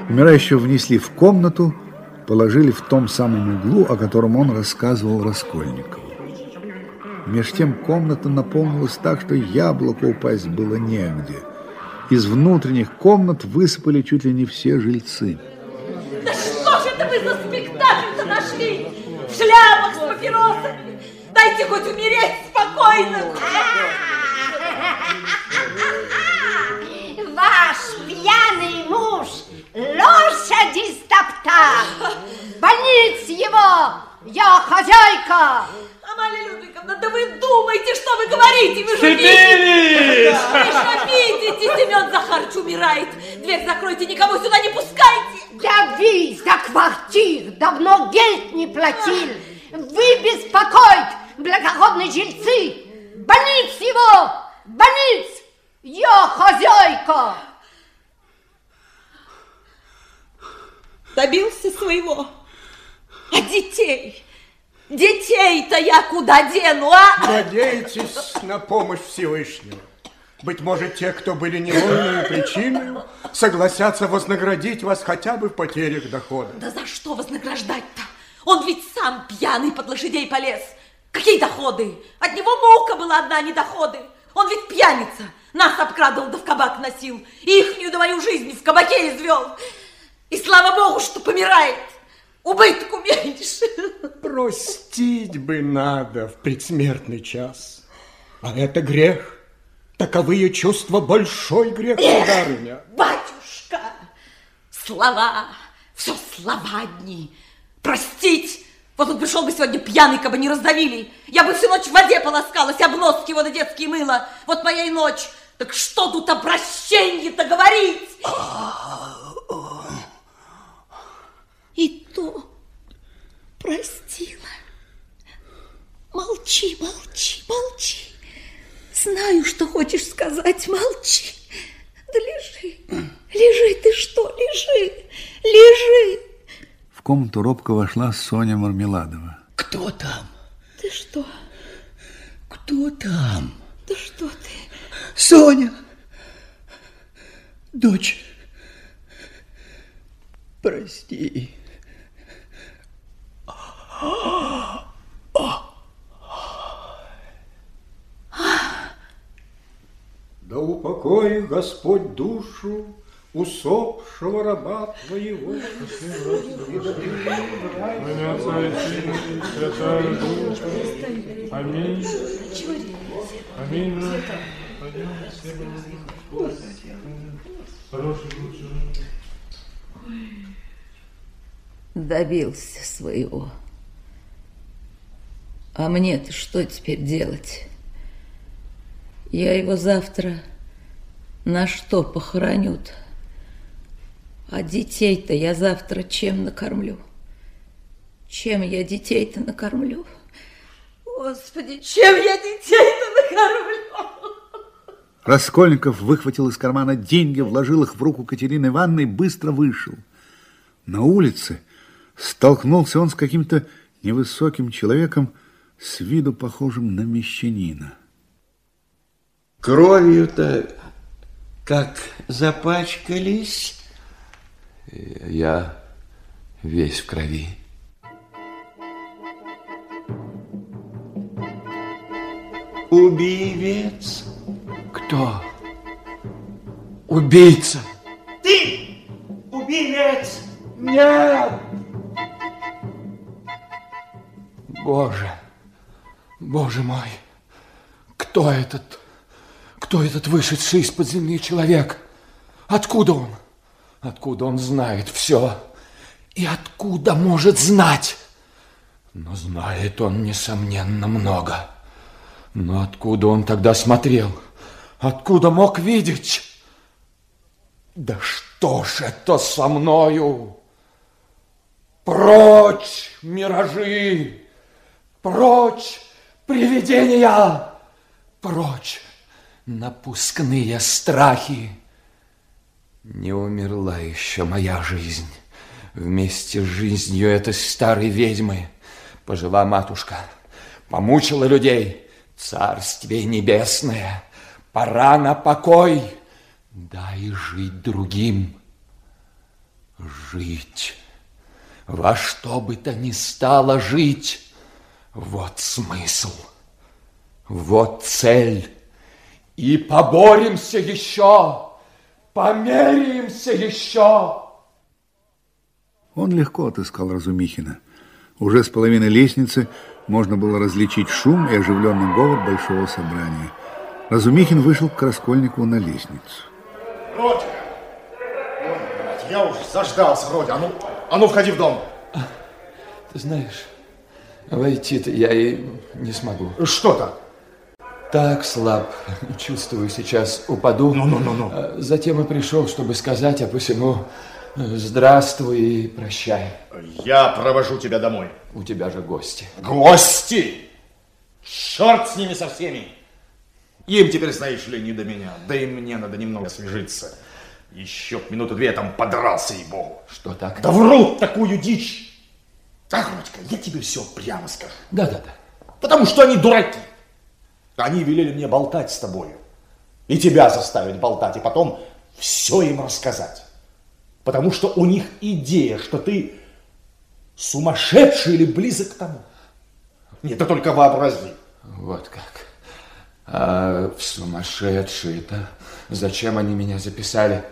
[SPEAKER 2] Умирающего внесли в комнату, положили в том самом углу, о котором он рассказывал Раскольникову. Меж тем комната наполнилась так, что яблоко упасть было негде. Из внутренних комнат высыпали чуть ли не все жильцы.
[SPEAKER 13] Да что же это вы за спектакль-то нашли? В шляпах с папиросами? Дайте хоть умереть спокойно.
[SPEAKER 14] Ваш пьяный муж лошади стоптал. Больниц его, я хозяйка.
[SPEAKER 13] Амалия Людвиговна, да вы думаете, что вы говорите? Вы же
[SPEAKER 15] Цепились!
[SPEAKER 13] Вы же видите, Семен Захарович умирает. Дверь закройте, никого сюда не пускайте.
[SPEAKER 14] Да вы за квартир давно гельд не платил. Вы беспокоить, благородные жильцы. Больниц его, больниц. Я хозяйка.
[SPEAKER 13] Добился своего. А детей? Детей-то я куда дену, а?
[SPEAKER 16] Надейтесь на помощь Всевышнего. Быть может, те, кто были невольной причиной, согласятся вознаградить вас хотя бы в потерях дохода.
[SPEAKER 13] Да за что вознаграждать-то? Он ведь сам пьяный под лошадей полез. Какие доходы? От него мука была одна, а не доходы. Он ведь пьяница. Нас обкрадывал, да в кабак носил. И ихнюю да мою жизнь в кабаке извел. И слава богу, что помирает. Убытку меньше.
[SPEAKER 16] Простить бы надо в предсмертный час. А это грех. Таковые чувства большой грех, сударыня.
[SPEAKER 13] Батюшка, слова, все слова одни. Простить. Вот он пришел бы сегодня пьяный, кабы не раздавили. Я бы всю ночь в воде полоскалась, обноски его на детские мыла. Вот моя и ночь. Так что тут о прощении-то говорить? И то простила. Молчи, молчи, молчи. Знаю, что хочешь сказать, молчи. Да лежи, лежи, ты что, лежи, лежи.
[SPEAKER 2] В комнату робко вошла Соня Мармеладова.
[SPEAKER 17] Кто там?
[SPEAKER 13] Ты что?
[SPEAKER 17] Кто там?
[SPEAKER 13] Да что ты?
[SPEAKER 17] Соня! Дочь, прости.
[SPEAKER 16] Да упокоит Господь душу усопшего раба твоего.
[SPEAKER 15] Аминь. Аминь.
[SPEAKER 18] Добился своего. А мне-то что теперь делать? Я его завтра на что похоронют? А детей-то я завтра чем накормлю? Чем я детей-то накормлю?
[SPEAKER 13] Господи, чем я детей-то накормлю?
[SPEAKER 2] Раскольников выхватил из кармана деньги, вложил их в руку Катерины Ивановны и быстро вышел. На улице столкнулся он с каким-то невысоким человеком, с виду похожим на мещанина.
[SPEAKER 17] Кровью-то как запачкались?
[SPEAKER 3] Я весь в крови.
[SPEAKER 17] Убивец?
[SPEAKER 3] Кто? Убийца!
[SPEAKER 17] Ты убивец!
[SPEAKER 16] Нет!
[SPEAKER 3] Боже, Боже мой, кто этот, кто этот вышедший из-под земли человек? Откуда он? Откуда он знает все? И откуда может знать? Но знает он, несомненно, много. Но откуда он тогда смотрел? Откуда мог видеть? Да что ж это со мною? Прочь, миражи! Прочь, привидения! Прочь, напускные страхи! Не умерла еще моя жизнь. Вместе с жизнью этой старой ведьмы пожила матушка, помучила людей. Царствие небесное, пора на покой, дай жить другим. Жить. Во что бы то ни стало жить. Вот смысл. Вот цель. И поборемся еще. Померяемся еще.
[SPEAKER 2] Он легко отыскал Разумихина. Уже с половины лестницы можно было различить шум и оживленный говор большого собрания. Разумихин вышел к Раскольникову на лестницу.
[SPEAKER 10] Родя! Я уже заждался, Родя. А ну, а ну, входи в дом.
[SPEAKER 3] Ты знаешь, войти-то я и не смогу.
[SPEAKER 10] Что так?
[SPEAKER 3] Так слаб. Чувствую, сейчас упаду.
[SPEAKER 10] Ну, ну, ну, ну.
[SPEAKER 3] А Затем и пришел, чтобы сказать, а посему здравствуй и прощай.
[SPEAKER 10] Я провожу тебя домой.
[SPEAKER 3] У тебя же гости.
[SPEAKER 10] Гости! Черт с ними со всеми! Им теперь, знаешь ли, не до меня. Да и мне надо немного освежиться. Еще минуту две я там подрался, ей-богу.
[SPEAKER 3] Что так?
[SPEAKER 10] Да врут такую дичь. Так, Родька, я тебе все прямо скажу.
[SPEAKER 3] Да-да-да.
[SPEAKER 10] Потому что они дураки. Они велели мне болтать с тобою. И тебя заставить болтать, и потом все им рассказать. Потому что у них идея, что ты сумасшедший или близок к тому. Нет, ты только вообрази.
[SPEAKER 3] Вот как. А в сумасшедшие-то зачем они меня записали?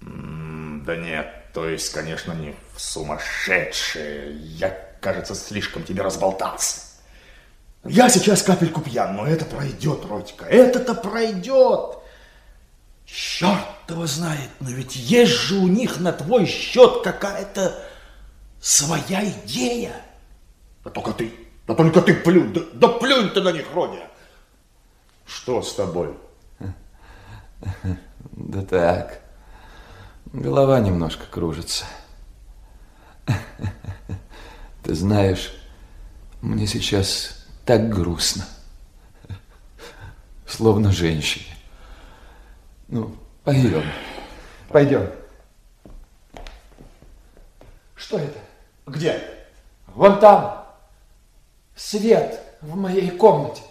[SPEAKER 10] Да нет, то есть, конечно, не в сумасшедшие. Я, кажется, слишком тебе разболтался. Я сейчас капельку пьян, но это пройдет, Родька. Это-то пройдет. Черт его знает, но ведь есть же у них на твой счет какая-то своя идея. Да только ты, да только ты плюнь, да, да плюнь ты на них, Родя. Что с тобой?
[SPEAKER 3] Да так. Голова немножко кружится. Ты знаешь, мне сейчас так грустно. Словно женщине. Ну, пойдем. Пойдем. Что это?
[SPEAKER 10] Где?
[SPEAKER 3] Вон там. Свет в моей комнате.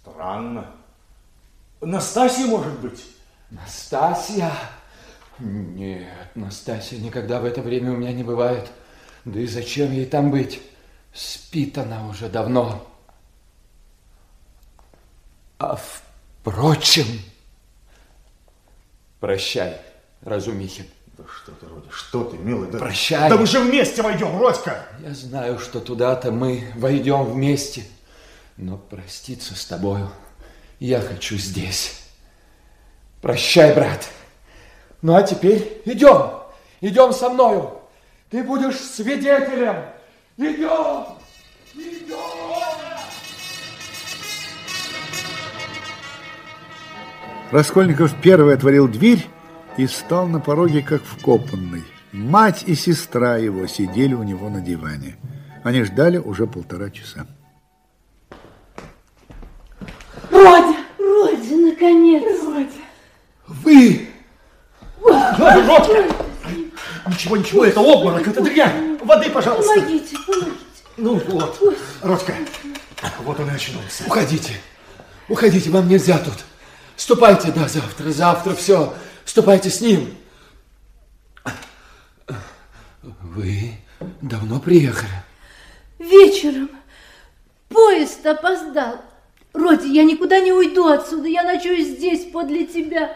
[SPEAKER 10] Странно. Настасья, может быть?
[SPEAKER 3] Настасья? Нет, Настасья никогда в это время у меня не бывает. Да и зачем ей там быть? Спит она уже давно. А впрочем... Прощай, Разумихин.
[SPEAKER 10] Да что ты, Родя, что ты, милый? Да...
[SPEAKER 3] Прощай.
[SPEAKER 10] Да мы же вместе войдем, Родька.
[SPEAKER 3] Я знаю, что туда-то мы войдем вместе. Но проститься с тобою я хочу здесь. Прощай, брат. Ну, а теперь идем. Идем со мною. Ты будешь свидетелем. Идем.
[SPEAKER 2] Раскольников первый отворил дверь и стал на пороге, как вкопанный. Мать и сестра его сидели у него на диване. Они ждали уже полтора часа.
[SPEAKER 19] Родя! Родя, наконец! Родя!
[SPEAKER 3] Вы!
[SPEAKER 10] Родька! Ничего, ничего, это обморок, это дрянь. Воды, пожалуйста.
[SPEAKER 19] Помогите, помогите.
[SPEAKER 10] Ну вот, Родька, вот он и очнулся.
[SPEAKER 3] Уходите. Уходите, вам нельзя тут. Ступайте до завтра. Завтра все. Ступайте с ним. Вы давно приехали?
[SPEAKER 19] Вечером. Поезд опоздал. Роди, я никуда не уйду отсюда. Я ночую здесь, подле тебя.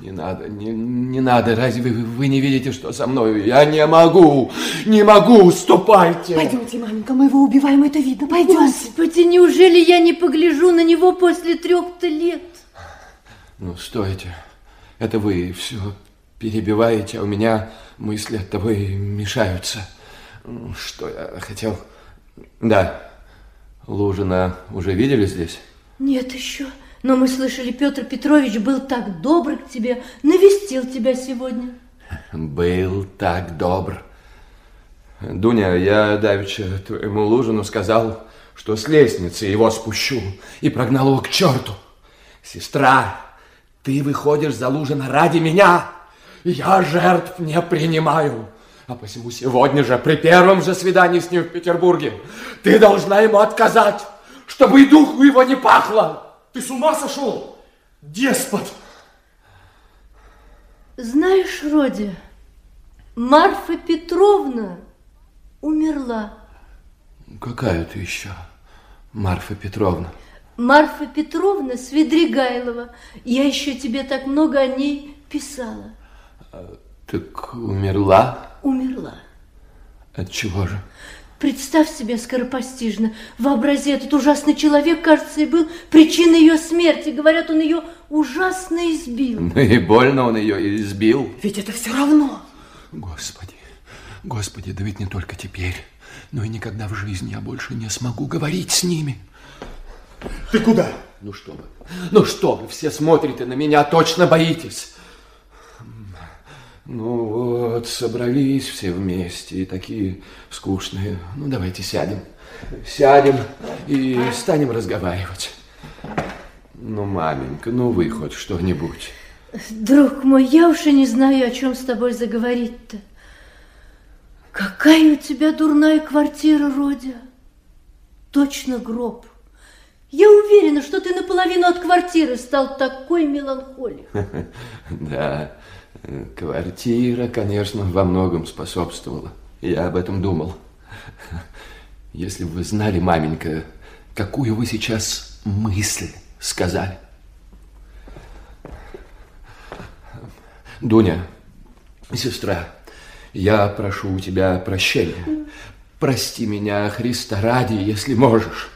[SPEAKER 3] Не надо, не, не надо. Разве вы, вы не видите, что со мной? Я не могу, не могу. Ступайте.
[SPEAKER 19] Пойдемте, маменька, мы его убиваем, это видно. Пойдем. Господи, неужели я не погляжу на него после трех-то лет?
[SPEAKER 3] Ну, стойте. Это вы все перебиваете, а у меня мысли от того и мешаются. Что я хотел? Да, Лужина уже видели здесь?
[SPEAKER 19] Нет еще. Но мы слышали, Петр Петрович был так добр к тебе, навестил тебя сегодня.
[SPEAKER 3] Был так добр. Дуня, я давеча твоему Лужину сказал, что с лестницы его спущу и прогнал его к черту. Сестра, ты выходишь за Лужина ради меня. Я жертв не принимаю. А посему сегодня же, при первом же свидании с ним в Петербурге, ты должна ему отказать, чтобы и духу его не пахло.
[SPEAKER 10] Ты с ума сошел? Деспот!
[SPEAKER 19] Знаешь, Роди, Марфа Петровна умерла.
[SPEAKER 3] Какая ты еще, Марфа Петровна?
[SPEAKER 19] Марфа Петровна Свидригайлова. Я еще тебе так много о ней писала.
[SPEAKER 3] Так умерла?
[SPEAKER 19] Умерла.
[SPEAKER 3] От чего же?
[SPEAKER 19] Представь себе скоропостижно. Вообрази, этот ужасный человек, кажется, и был причиной ее смерти. Говорят, он ее ужасно избил.
[SPEAKER 3] Ну и больно он ее избил.
[SPEAKER 5] Ведь это все равно.
[SPEAKER 3] Господи, Господи, да ведь не только теперь, но и никогда в жизни я больше не смогу говорить с ними.
[SPEAKER 10] Ты куда?
[SPEAKER 3] Ну что вы, ну что вы, все смотрите на меня, точно боитесь. Ну вот, собрались все вместе и такие скучные. Ну давайте сядем. Сядем и станем разговаривать. Ну, маменька, ну вы хоть что-нибудь.
[SPEAKER 19] Друг мой, я уж и не знаю, о чем с тобой заговорить-то. Какая у тебя дурная квартира, Родя. Точно гроб. Я уверена, что ты наполовину от квартиры стал такой меланхолик.
[SPEAKER 3] Да, квартира, конечно, во многом способствовала. Я об этом думал. Если бы вы знали, маменька, какую вы сейчас мысль сказали. Дуня, сестра, я прошу у тебя прощения. Прости меня, Христа ради, если можешь.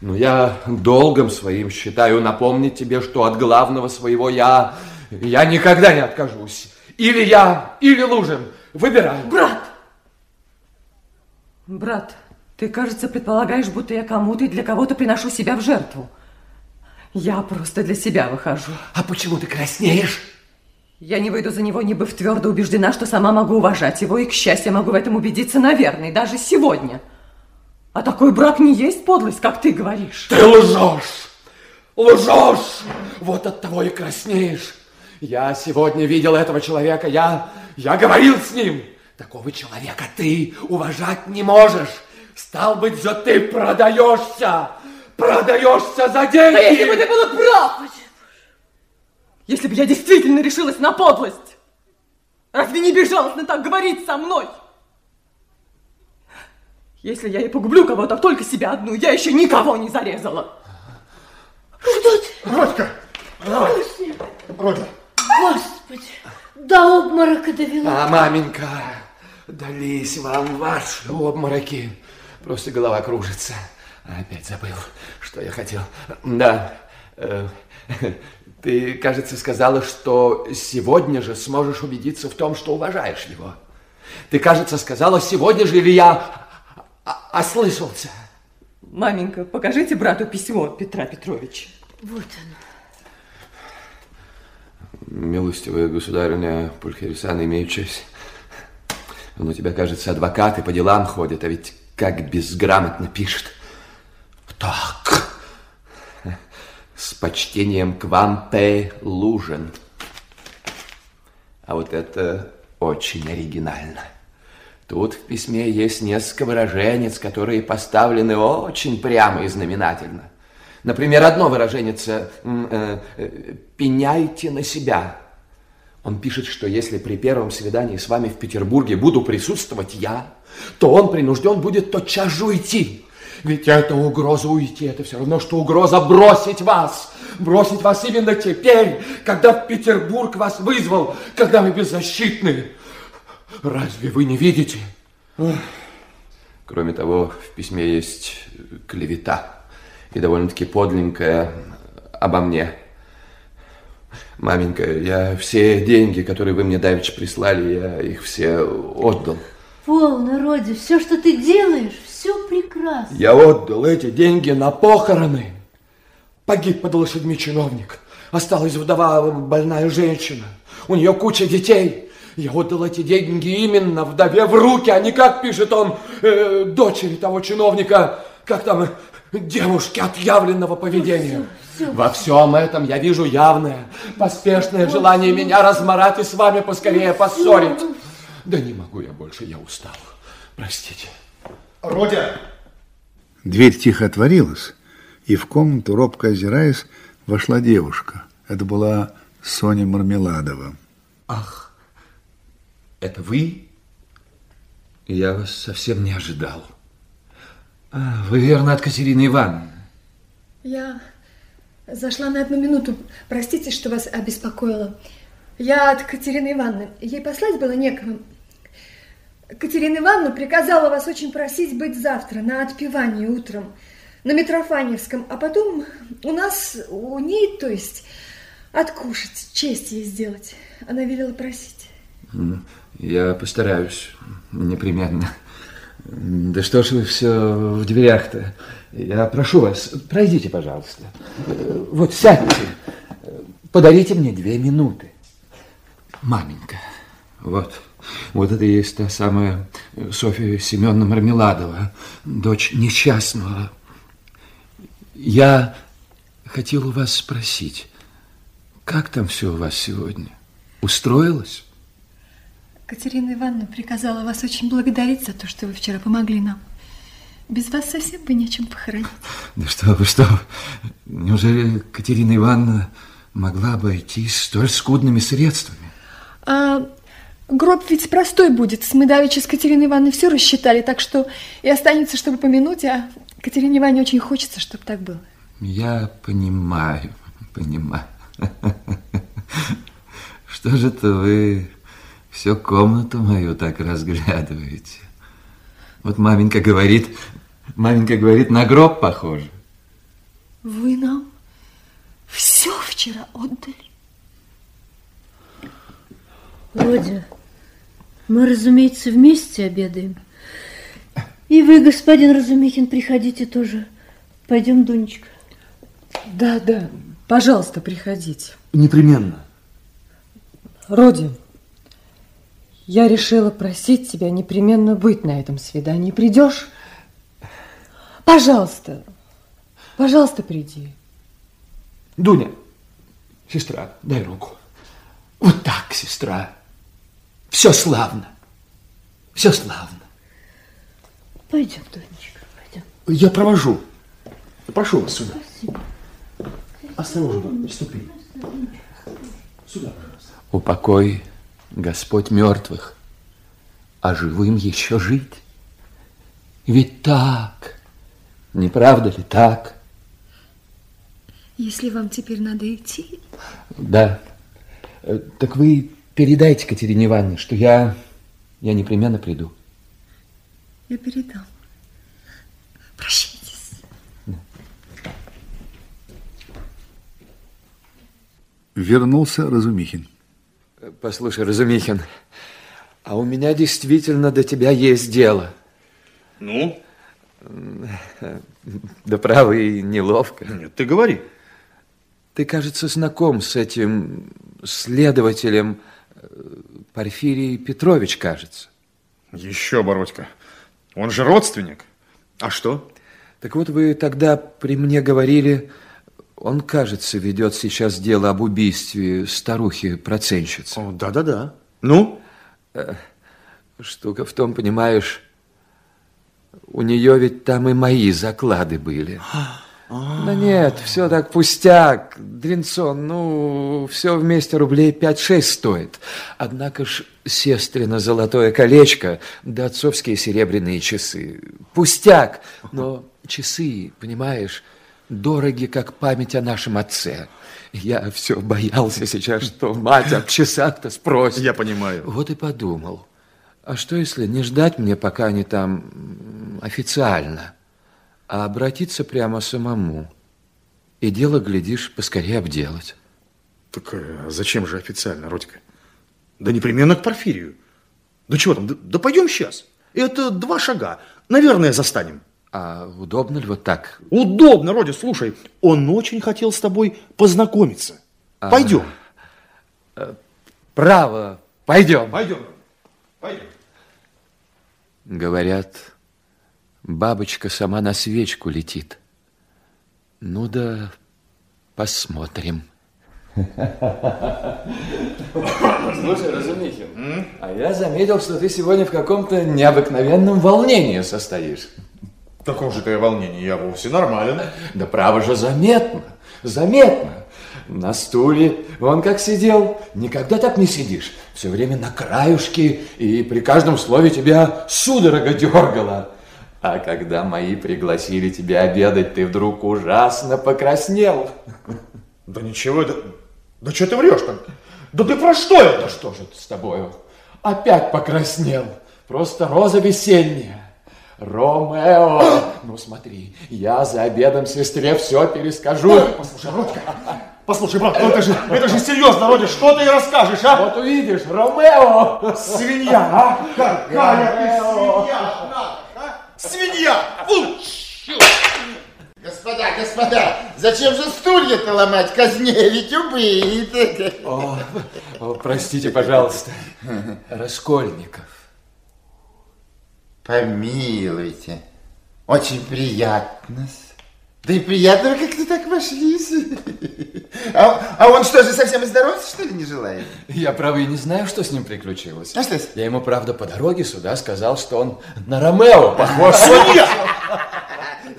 [SPEAKER 3] Но я долгом своим считаю напомнить тебе, что от главного своего я, я никогда не откажусь. Или я, или Лужин. Выбирай.
[SPEAKER 5] Брат! Брат, ты, кажется, предполагаешь, будто я кому-то и для кого-то приношу себя в жертву. Я просто для себя выхожу.
[SPEAKER 3] А почему ты краснеешь?
[SPEAKER 5] Я не выйду за него, не быв твердо убеждена, что сама могу уважать его, и, к счастью, могу в этом убедиться, наверное, даже сегодня. А такой брак не есть подлость, как ты говоришь.
[SPEAKER 3] Ты лжешь! Лжешь! Вот от того и краснеешь. Я сегодня видел этого человека, я, я говорил с ним. Такого человека ты уважать не можешь. Стал быть, за ты продаешься. Продаешься за деньги.
[SPEAKER 5] Да если бы ты был прав! Если бы я действительно решилась на подлость, разве не безжалостно так говорить со мной? Если я и погублю кого-то, только себя одну, я еще никого не зарезала.
[SPEAKER 19] Что ты?
[SPEAKER 10] Родька! Родя!
[SPEAKER 19] Господи, до обморока довела.
[SPEAKER 3] А, маменька, дались вам ваши обмороки. Просто голова кружится. Опять забыл, что я хотел. Да, э, ты, кажется, сказала, что сегодня же сможешь убедиться в том, что уважаешь его. Ты, кажется, сказала сегодня же, или я ослышался?
[SPEAKER 5] Маменька, покажите брату письмо Петра Петровича.
[SPEAKER 19] Вот оно.
[SPEAKER 3] Милостивая государыня Пульхерисана, имею честь. Он у тебя, кажется, адвокаты по делам ходят, а ведь как безграмотно пишет. Так. С почтением к вам, П. Лужин. А вот это очень оригинально. Тут в письме есть несколько выраженец, которые поставлены очень прямо и знаменательно. Например, одно выражение э, э, «пеняйте на себя». Он пишет, что если при первом свидании с вами в Петербурге буду присутствовать я, то он принужден будет тотчас же уйти. Ведь это угроза уйти, это все равно, что угроза бросить вас. Бросить вас именно теперь, когда в Петербург вас вызвал, когда вы беззащитны. Разве вы не видите? Кроме того, в письме есть клевета и довольно-таки подленькая обо мне. Маменька, я все деньги, которые вы мне давеча прислали, я их все отдал.
[SPEAKER 19] Полно, Роди, все, что ты делаешь, все прекрасно.
[SPEAKER 3] Я отдал эти деньги на похороны. Погиб под лошадьми чиновник. Осталась вдова, больная женщина. У нее куча детей. Я отдал эти деньги именно вдове в руки, а не, как пишет он, э, дочери того чиновника, как там, девушки отъявленного поведения.
[SPEAKER 19] Все, все.
[SPEAKER 3] Во всем этом я вижу явное, поспешное желание меня разморать и с вами поскорее поссорить. Да не могу я больше, я устал. Простите.
[SPEAKER 7] Родя!
[SPEAKER 2] Дверь тихо отворилась, и в комнату, робко озираясь, вошла девушка. Это была Соня Мармеладова.
[SPEAKER 10] Ах,
[SPEAKER 3] Это вы? Я вас совсем не ожидал. А, вы верно от Катерины Ивановны?
[SPEAKER 20] Я зашла на одну минуту. Простите, что вас обеспокоила. Я от Катерины Ивановны. Ей послать было некого. Катерина Ивановна приказала вас очень просить быть завтра на отпевании утром на Митрофаневском, а потом у нас, у ней, то есть, откушать, честь ей сделать. Она велела просить.
[SPEAKER 3] Я постараюсь, непременно. Да что ж вы все в дверях-то? Я прошу вас, пройдите, пожалуйста. Вот сядьте, подарите мне две минуты. Маменька, вот, вот это и есть та самая Софья Семеновна Мармеладова, дочь несчастного. Я хотел у вас спросить, как там все у вас сегодня? Устроилось?
[SPEAKER 20] Катерина Ивановна приказала вас очень благодарить за то, что вы вчера помогли нам. Без вас совсем бы нечем похоронить.
[SPEAKER 3] Да что вы, что вы. Неужели Катерина Ивановна могла обойтись столь скудными средствами?
[SPEAKER 20] А гроб ведь простой будет. Мы давеча с Катериной Ивановной все рассчитали, так что и останется, чтобы помянуть, а Катерине Ивановне очень хочется, чтобы так было.
[SPEAKER 3] Я понимаю, понимаю. Что же это вы всю комнату мою так разглядываете? Вот маменька говорит, маменька говорит, на гроб похоже.
[SPEAKER 20] Вы нам все вчера отдали.
[SPEAKER 19] Родя, мы, разумеется, вместе обедаем. И вы, господин Разумихин, приходите тоже. Пойдем, Дунечка.
[SPEAKER 21] Да, да, пожалуйста, приходите.
[SPEAKER 10] Непременно.
[SPEAKER 21] Родин, я решила просить тебя непременно быть на этом свидании. Придешь? Пожалуйста, пожалуйста, приди.
[SPEAKER 3] Дуня, сестра, дай руку. Вот так, сестра. Все славно. Все славно.
[SPEAKER 19] Пойдем, Дунечка, пойдем.
[SPEAKER 10] Я провожу. Прошу вас сюда. Спасибо. Осторожно, ступи. Сюда, пожалуйста.
[SPEAKER 3] Упокой, Господь, мертвых, а живым еще жить. Ведь так, не правда ли так?
[SPEAKER 20] Если вам теперь надо идти...
[SPEAKER 3] Да. Э, так вы передайте Катерине Ивановне, что я, я непременно приду.
[SPEAKER 20] Я передам. Прощайтесь.
[SPEAKER 2] Вернулся Разумихин.
[SPEAKER 3] Послушай, Разумихин, а у меня действительно до тебя есть дело.
[SPEAKER 10] Ну?
[SPEAKER 3] Да право и неловко.
[SPEAKER 10] Нет, ты говори.
[SPEAKER 3] Ты, кажется, знаком с этим следователем э, Порфирий Петрович, кажется.
[SPEAKER 10] Еще, Бородька. Он же родственник. А что?
[SPEAKER 3] Так вот, вы тогда при мне говорили, он, кажется, ведет сейчас дело об убийстве старухи-проценщицы.
[SPEAKER 10] Да-да-да. Ну?
[SPEAKER 3] Э, штука в том, понимаешь, у нее ведь там и мои заклады были. Да нет, все так пустяк, Дринсон, ну, все вместе рублей 5-6 стоит. Однако ж сестрина золотое колечко, да отцовские серебряные часы. Пустяк, но часы, понимаешь, дороги, как память о нашем отце. Я все боялся сейчас, что мать об часах-то спросит.
[SPEAKER 10] Я понимаю.
[SPEAKER 3] Вот и подумал. А что, если не ждать мне, пока они там официально, а обратиться прямо самому? И дело, глядишь, поскорее обделать.
[SPEAKER 10] Так а зачем же официально, Родька? Да непременно к Порфирию. Да чего там, да, да пойдем сейчас. Это два шага. Наверное, застанем.
[SPEAKER 3] А удобно ли вот так?
[SPEAKER 10] Удобно, Родя, слушай. Он очень хотел с тобой познакомиться. А, пойдем.
[SPEAKER 3] Право, пойдем.
[SPEAKER 10] Пойдем, пойдем.
[SPEAKER 3] Говорят, бабочка сама на свечку летит. Ну да, посмотрим. Слушай, Разумихин, а я заметил, что ты сегодня в каком-то необыкновенном волнении состоишь.
[SPEAKER 10] В каком же ты волнении? Я вовсе нормален.
[SPEAKER 3] Да право же заметно, заметно. на стуле. Он как сидел. Никогда так не сидишь. Все время на краюшке, и при каждом слове тебя судорога дергала. А когда мои пригласили тебя обедать, ты вдруг ужасно покраснел.
[SPEAKER 10] Да ничего, да, да что ты врешь-то? Да ты про что это?
[SPEAKER 3] Да что же это с тобою? Опять покраснел. Просто роза весенняя. Ромео! Ну смотри, я за обедом сестре все перескажу.
[SPEAKER 10] Послушай, Родька, послушай, брат, ну это же, это же серьезно, Родя, что ты ей расскажешь, а?
[SPEAKER 3] Вот увидишь, Ромео!
[SPEAKER 10] Свинья, а? Какая ты свинья! Свинья! Фу!
[SPEAKER 17] Господа, господа, зачем же стулья-то ломать? Казневить убит.
[SPEAKER 3] О, о, простите, пожалуйста, Раскольников.
[SPEAKER 17] Помилуйте, очень приятно. Да и приятно, как ты так вошли. А, а он что же, совсем здоров, что ли, не желает?
[SPEAKER 3] Я, право, и не знаю, что с ним приключилось.
[SPEAKER 17] А что
[SPEAKER 3] Я ему, правда, по дороге сюда сказал, что он на Ромео похож.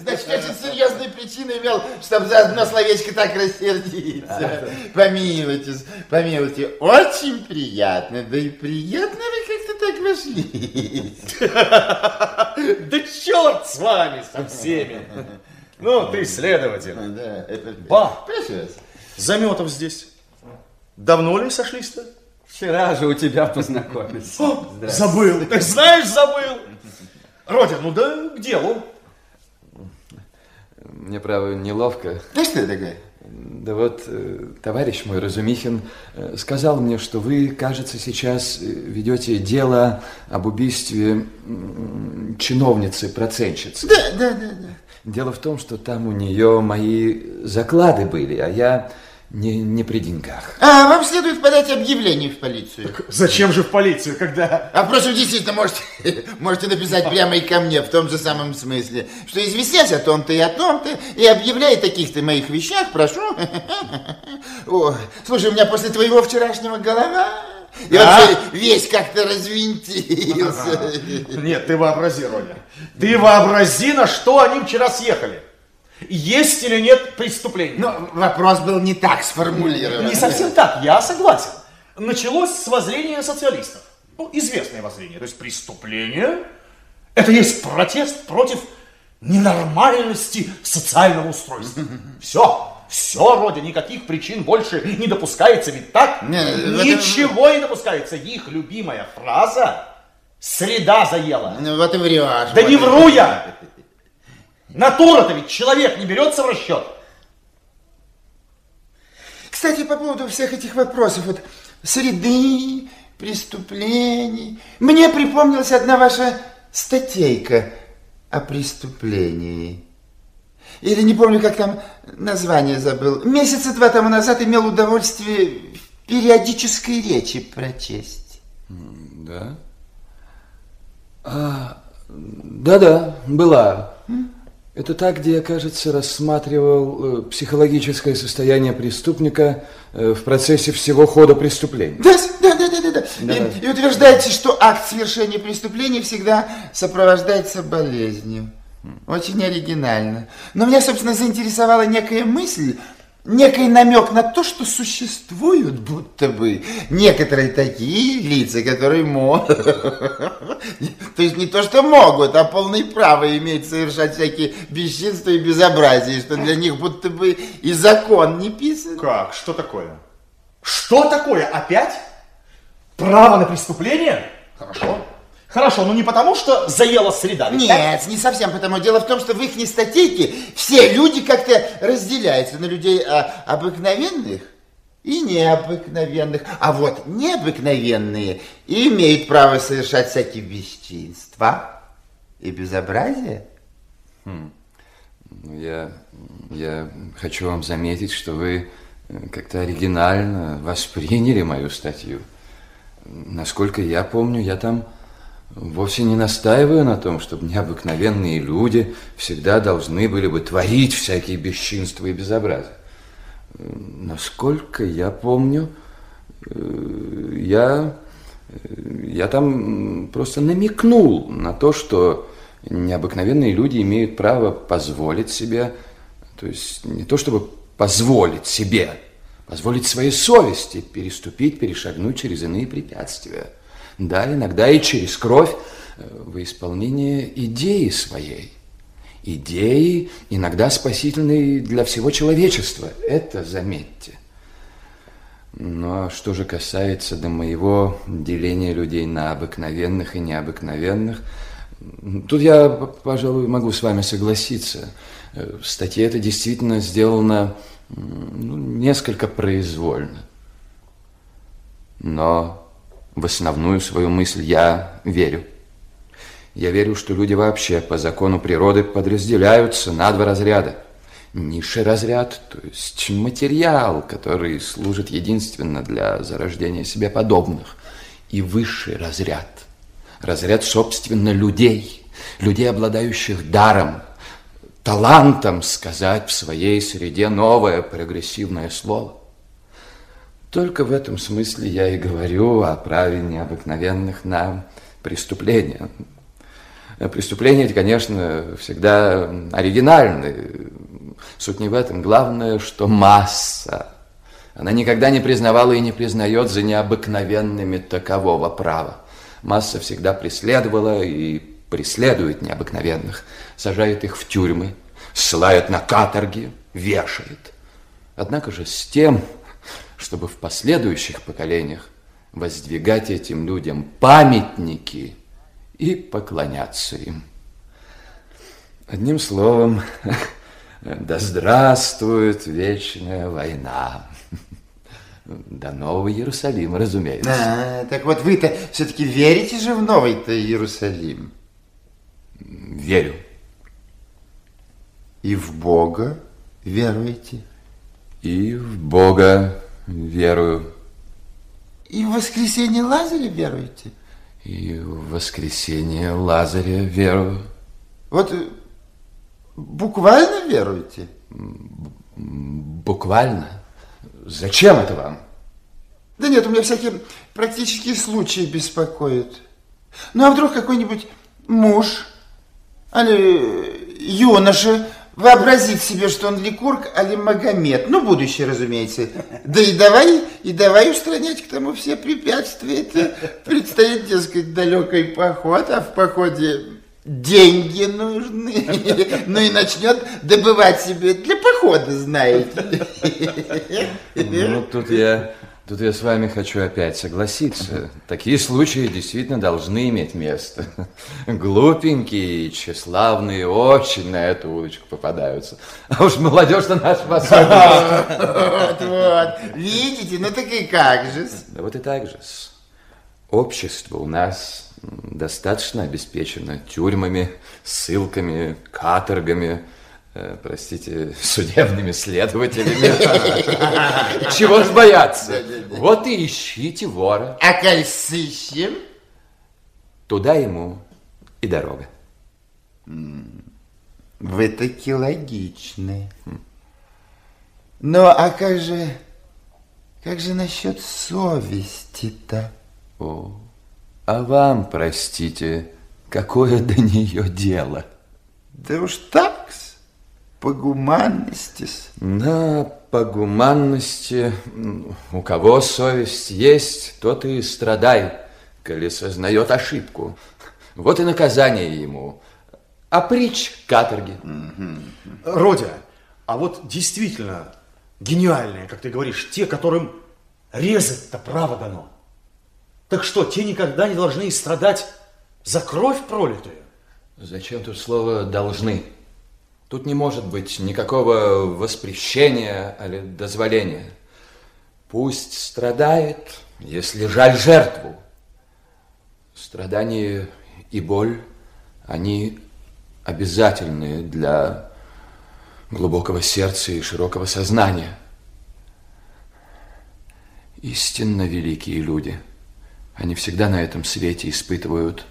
[SPEAKER 17] Значит, очень серьезные причины имел, чтобы за одно словечко так рассердиться. Помилуйте, помилуйте, очень приятно, да и приятно вы как-то так вошли.
[SPEAKER 10] Да черт с вами, со всеми. Ну, ты следователь.
[SPEAKER 17] Да, это...
[SPEAKER 10] Ба. Заметов здесь. Давно ли сошлись-то?
[SPEAKER 4] Вчера же у тебя познакомились.
[SPEAKER 10] О, забыл. Ты знаешь, забыл. Родя, ну да к делу.
[SPEAKER 3] Мне, право, неловко.
[SPEAKER 17] Да что такое?
[SPEAKER 3] Да вот, э, товарищ мой Разумихин э, сказал мне, что вы, кажется, сейчас э, ведете дело об убийстве м, чиновницы-процентщицы.
[SPEAKER 17] Да, да, да, да.
[SPEAKER 3] Дело в том, что там у нее мои заклады были, а я не, не при деньгах.
[SPEAKER 17] А, вам следует подать объявление в полицию.
[SPEAKER 10] Зачем же в полицию, когда...
[SPEAKER 17] А впрочем, действительно, можете, можете написать прямо и ко мне в том же самом смысле, что известнясь о том-то и о том-то, и объявляя таких-то моих вещах, прошу. О, слушай, у меня после твоего вчерашнего голова, и
[SPEAKER 10] Да?
[SPEAKER 17] вообще весь как-то развинтился.
[SPEAKER 10] Нет, ты вообрази, Родя. Ты вообрази, на что они вчера съехали. Есть или нет преступления?
[SPEAKER 17] Но вопрос был не так сформулирован.
[SPEAKER 10] Не совсем так, я согласен. Началось с воззрения социалистов. Ну, известное воззрение. То есть преступление – это есть протест против ненормальности социального устройства. Все, все, Родя, никаких причин больше не допускается, ведь так?
[SPEAKER 17] Не,
[SPEAKER 10] Ничего не допускается. Их любимая фраза «среда заела».
[SPEAKER 17] Ну вот и врешь.
[SPEAKER 10] Да
[SPEAKER 17] вот
[SPEAKER 10] не вру я! Натура-то ведь человек не берется в расчет.
[SPEAKER 17] Кстати, по поводу всех этих вопросов, вот среды, преступлений, мне припомнилась одна ваша статейка о преступлении. Или не помню, как там название забыл. Месяца два тому назад имел удовольствие в периодической речи прочесть.
[SPEAKER 3] Да? А, да-да, была. Это та, где я, кажется, рассматривал э, психологическое состояние преступника э, в процессе всего хода преступления.
[SPEAKER 17] Да, да, да, да, да. да.
[SPEAKER 3] Да.
[SPEAKER 17] И, и утверждаете, что акт совершения преступления всегда сопровождается болезнью. Очень оригинально. Но меня, собственно, заинтересовала некая мысль, некий намек на то, что существуют будто бы некоторые такие лица, которые могут, то есть не то, что могут, а полное право имеют совершать всякие бесчинства и безобразия, что для них будто бы и закон не писан.
[SPEAKER 10] Как? Что такое? Что такое? Опять? Право на преступление? Хорошо. Хорошо, но не потому, что заела среда. ведь так?
[SPEAKER 17] Нет, не совсем потому. Дело в том, что в их статейке все люди как-то разделяются на людей а, обыкновенных и необыкновенных. А вот необыкновенные имеют право совершать всякие бесчинства и безобразия.
[SPEAKER 3] Хм. Ну, Я, я хочу вам заметить, что вы э, как-то оригинально восприняли мою статью. Насколько я помню, я там вовсе не настаиваю на том, чтобы необыкновенные люди всегда должны были бы творить всякие бесчинства и безобразия. Насколько я помню, э, я, э, я там просто намекнул на то, что необыкновенные люди имеют право позволить себе, то есть не то чтобы позволить себе позволить своей совести переступить, перешагнуть через иные препятствия. Да, иногда и через кровь э, во исполнение идеи своей. Идеи, иногда спасительной для всего человечества. Это заметьте. Но что же касается до моего деления людей на обыкновенных и необыкновенных, тут я, пожалуй, могу с вами согласиться. Э, в статье это действительно сделано ну, несколько произвольно. Но в основную свою мысль я верю. Я верю, что люди вообще по закону природы подразделяются на два разряда – Низший разряд, то есть материал, который служит единственно для зарождения себе подобных. И высший разряд, разряд, собственно, людей, людей, обладающих даром, талантом сказать в своей среде новое прогрессивное слово. Только в этом смысле я и говорю о праве необыкновенных на преступления. Преступления конечно, всегда оригинальны, Суть не в этом. Главное, что масса. Она никогда не признавала и не признает за необыкновенными такового права. Масса всегда преследовала и преследует необыкновенных, сажает их в тюрьмы, ссылает на каторги, вешает. Однако же с тем, чтобы в последующих поколениях воздвигать этим людям памятники и поклоняться им. Одним словом, Да здравствует вечная война. До Нового Иерусалима, разумеется.
[SPEAKER 17] А, так вот вы-то все-таки верите же в Новый-то Иерусалим?
[SPEAKER 3] Верю.
[SPEAKER 17] И в Бога веруете?
[SPEAKER 3] И в Бога верую.
[SPEAKER 17] И в воскресение Лазаря веруете?
[SPEAKER 3] И в воскресение Лазаря верую.
[SPEAKER 17] Вот Буквально веруете?
[SPEAKER 3] Буквально? Зачем это вам?
[SPEAKER 17] Да нет, у меня всякие практические случаи беспокоят. Ну, а вдруг какой-нибудь муж, али юноша вообразит себе, что он Ликург, али Магомед. Ну, будущее, разумеется. Да и давай, и давай устранять к тому все препятствия. Это предстоит, дескать, далекий поход, а в походе деньги нужны. Ну и начнет добывать себе для похода, знаете.
[SPEAKER 3] Ну, тут я, тут я с вами хочу опять согласиться. Такие случаи действительно должны иметь место. Глупенькие и тщеславные очень на эту удочку попадаются. А уж молодежь-то наша в
[SPEAKER 17] Вот, вот. Видите, ну так и как же
[SPEAKER 3] Да вот и так же Общество у нас достаточно обеспечена тюрьмами, ссылками, каторгами, простите, судебными следователями. Чего ж бояться? Вот и ищите вора.
[SPEAKER 17] А коль сыщем?
[SPEAKER 3] Туда ему и дорога.
[SPEAKER 17] Вы таки логичны. Ну, а как же, как же насчет совести-то?
[SPEAKER 3] О, а вам, простите, какое до нее дело?
[SPEAKER 17] Да уж так по гуманности.
[SPEAKER 3] Да, по гуманности. У кого совесть есть, тот и страдай, коли сознает ошибку. Вот и наказание ему. А притч каторги.
[SPEAKER 10] Родя, а вот действительно гениальные, как ты говоришь, те, которым резать-то право дано. Так что, те никогда не должны страдать за кровь пролитую?
[SPEAKER 3] Зачем тут слово «должны»? Тут не может быть никакого воспрещения или дозволения. Пусть страдает, если жаль жертву. Страдания и боль, они обязательны для глубокого сердца и широкого сознания. Истинно великие люди – они всегда на этом свете испытывают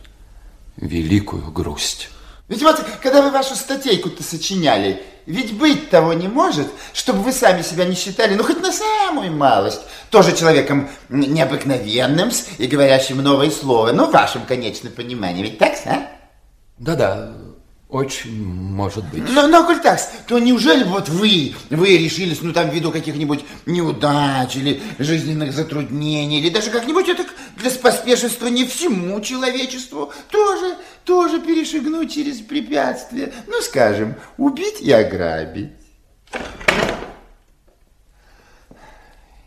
[SPEAKER 3] великую грусть.
[SPEAKER 17] Ведь вот, когда вы вашу статейку-то сочиняли, ведь быть того не может, чтобы вы сами себя не считали, ну, хоть на самую малость, тоже человеком необыкновенным и говорящим новое слово, ну, в вашем конечном понимании, ведь так, а?
[SPEAKER 3] Да-да, Очень может быть.
[SPEAKER 17] Но, но, коль так, то неужели вот вы, вы решились, ну, там, ввиду каких-нибудь неудач или жизненных затруднений, или даже как-нибудь это для поспешествования всему человечеству, тоже, тоже перешагнуть через препятствия, ну, скажем, убить и ограбить?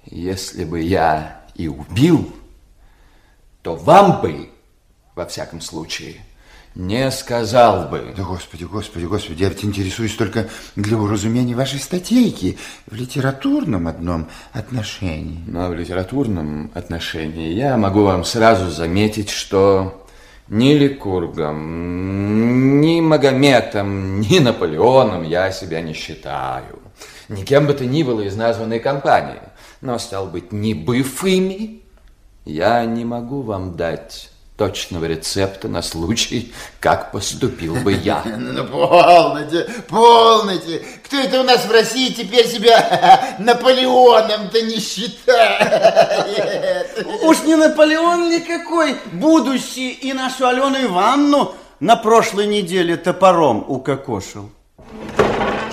[SPEAKER 3] Если бы я и убил, то вам бы, во всяком случае, не сказал бы.
[SPEAKER 17] Да, господи, господи, господи, я ведь интересуюсь только для уразумения вашей статейки в литературном одном отношении.
[SPEAKER 3] Но в литературном отношении я могу вам сразу заметить, что ни Ликургом, ни Магометом, ни Наполеоном я себя не считаю. Никем бы то ни было из названной компании. Но, стал быть, не быв ими, я не могу вам дать точного рецепта на случай, как поступил бы я.
[SPEAKER 17] Ну, полноте, полноте. Кто это у нас в России теперь себя Наполеоном-то не считает?
[SPEAKER 22] Уж не Наполеон никакой, будущий и нашу Алену Ивановну на прошлой неделе топором укокошил.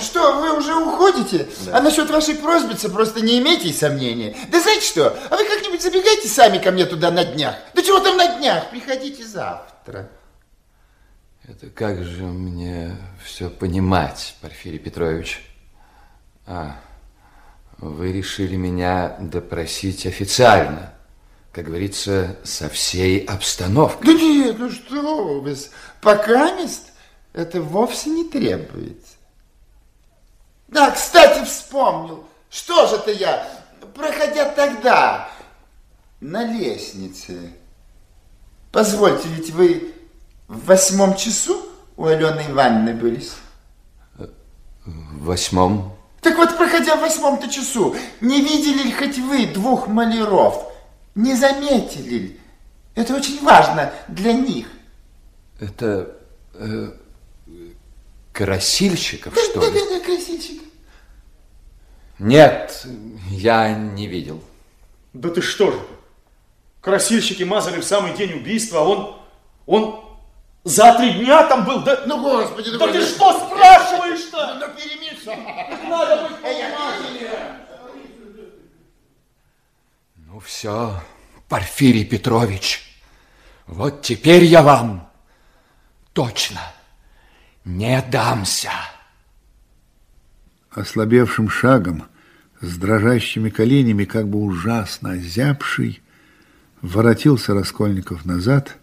[SPEAKER 17] Что, вы уже уходите? Да. А насчет вашей просьбицы просто не имейте сомнений. Да знаете что, а вы как-нибудь забегайте сами ко мне туда на днях. Да чего там на днях? Приходите завтра.
[SPEAKER 3] Это как же мне все понимать, Порфирий Петрович? А, вы решили меня допросить официально, как говорится, со всей обстановкой.
[SPEAKER 17] Да нет, ну что вы, пока мест это вовсе не требуется. Да, кстати, вспомнил. Что же это я, проходя тогда на лестнице. Позвольте, ведь вы в восьмом часу у Алены Ивановны были?
[SPEAKER 3] В восьмом?
[SPEAKER 17] Так вот, проходя в восьмом-то часу, не видели ли хоть вы двух маляров? Не заметили ли? Это очень важно для них.
[SPEAKER 3] Это... Э, Красильщиков, что
[SPEAKER 17] да,
[SPEAKER 3] ли?
[SPEAKER 17] Да, да, да, красильщиков.
[SPEAKER 3] Нет, я не видел.
[SPEAKER 7] Да ты что же? Красильщики мазали в самый день убийства, а он... Он за три дня там был, да...
[SPEAKER 17] Ну, господи,
[SPEAKER 7] да ты что спрашиваешь-то?
[SPEAKER 17] Ну, перемешай.
[SPEAKER 7] Надо быть внимательнее.
[SPEAKER 3] Ну, все, Порфирий Петрович, вот теперь я вам точно не дамся.
[SPEAKER 2] Ослабевшим шагом, с дрожащими коленями, как бы ужасно озябший, воротился Раскольников назад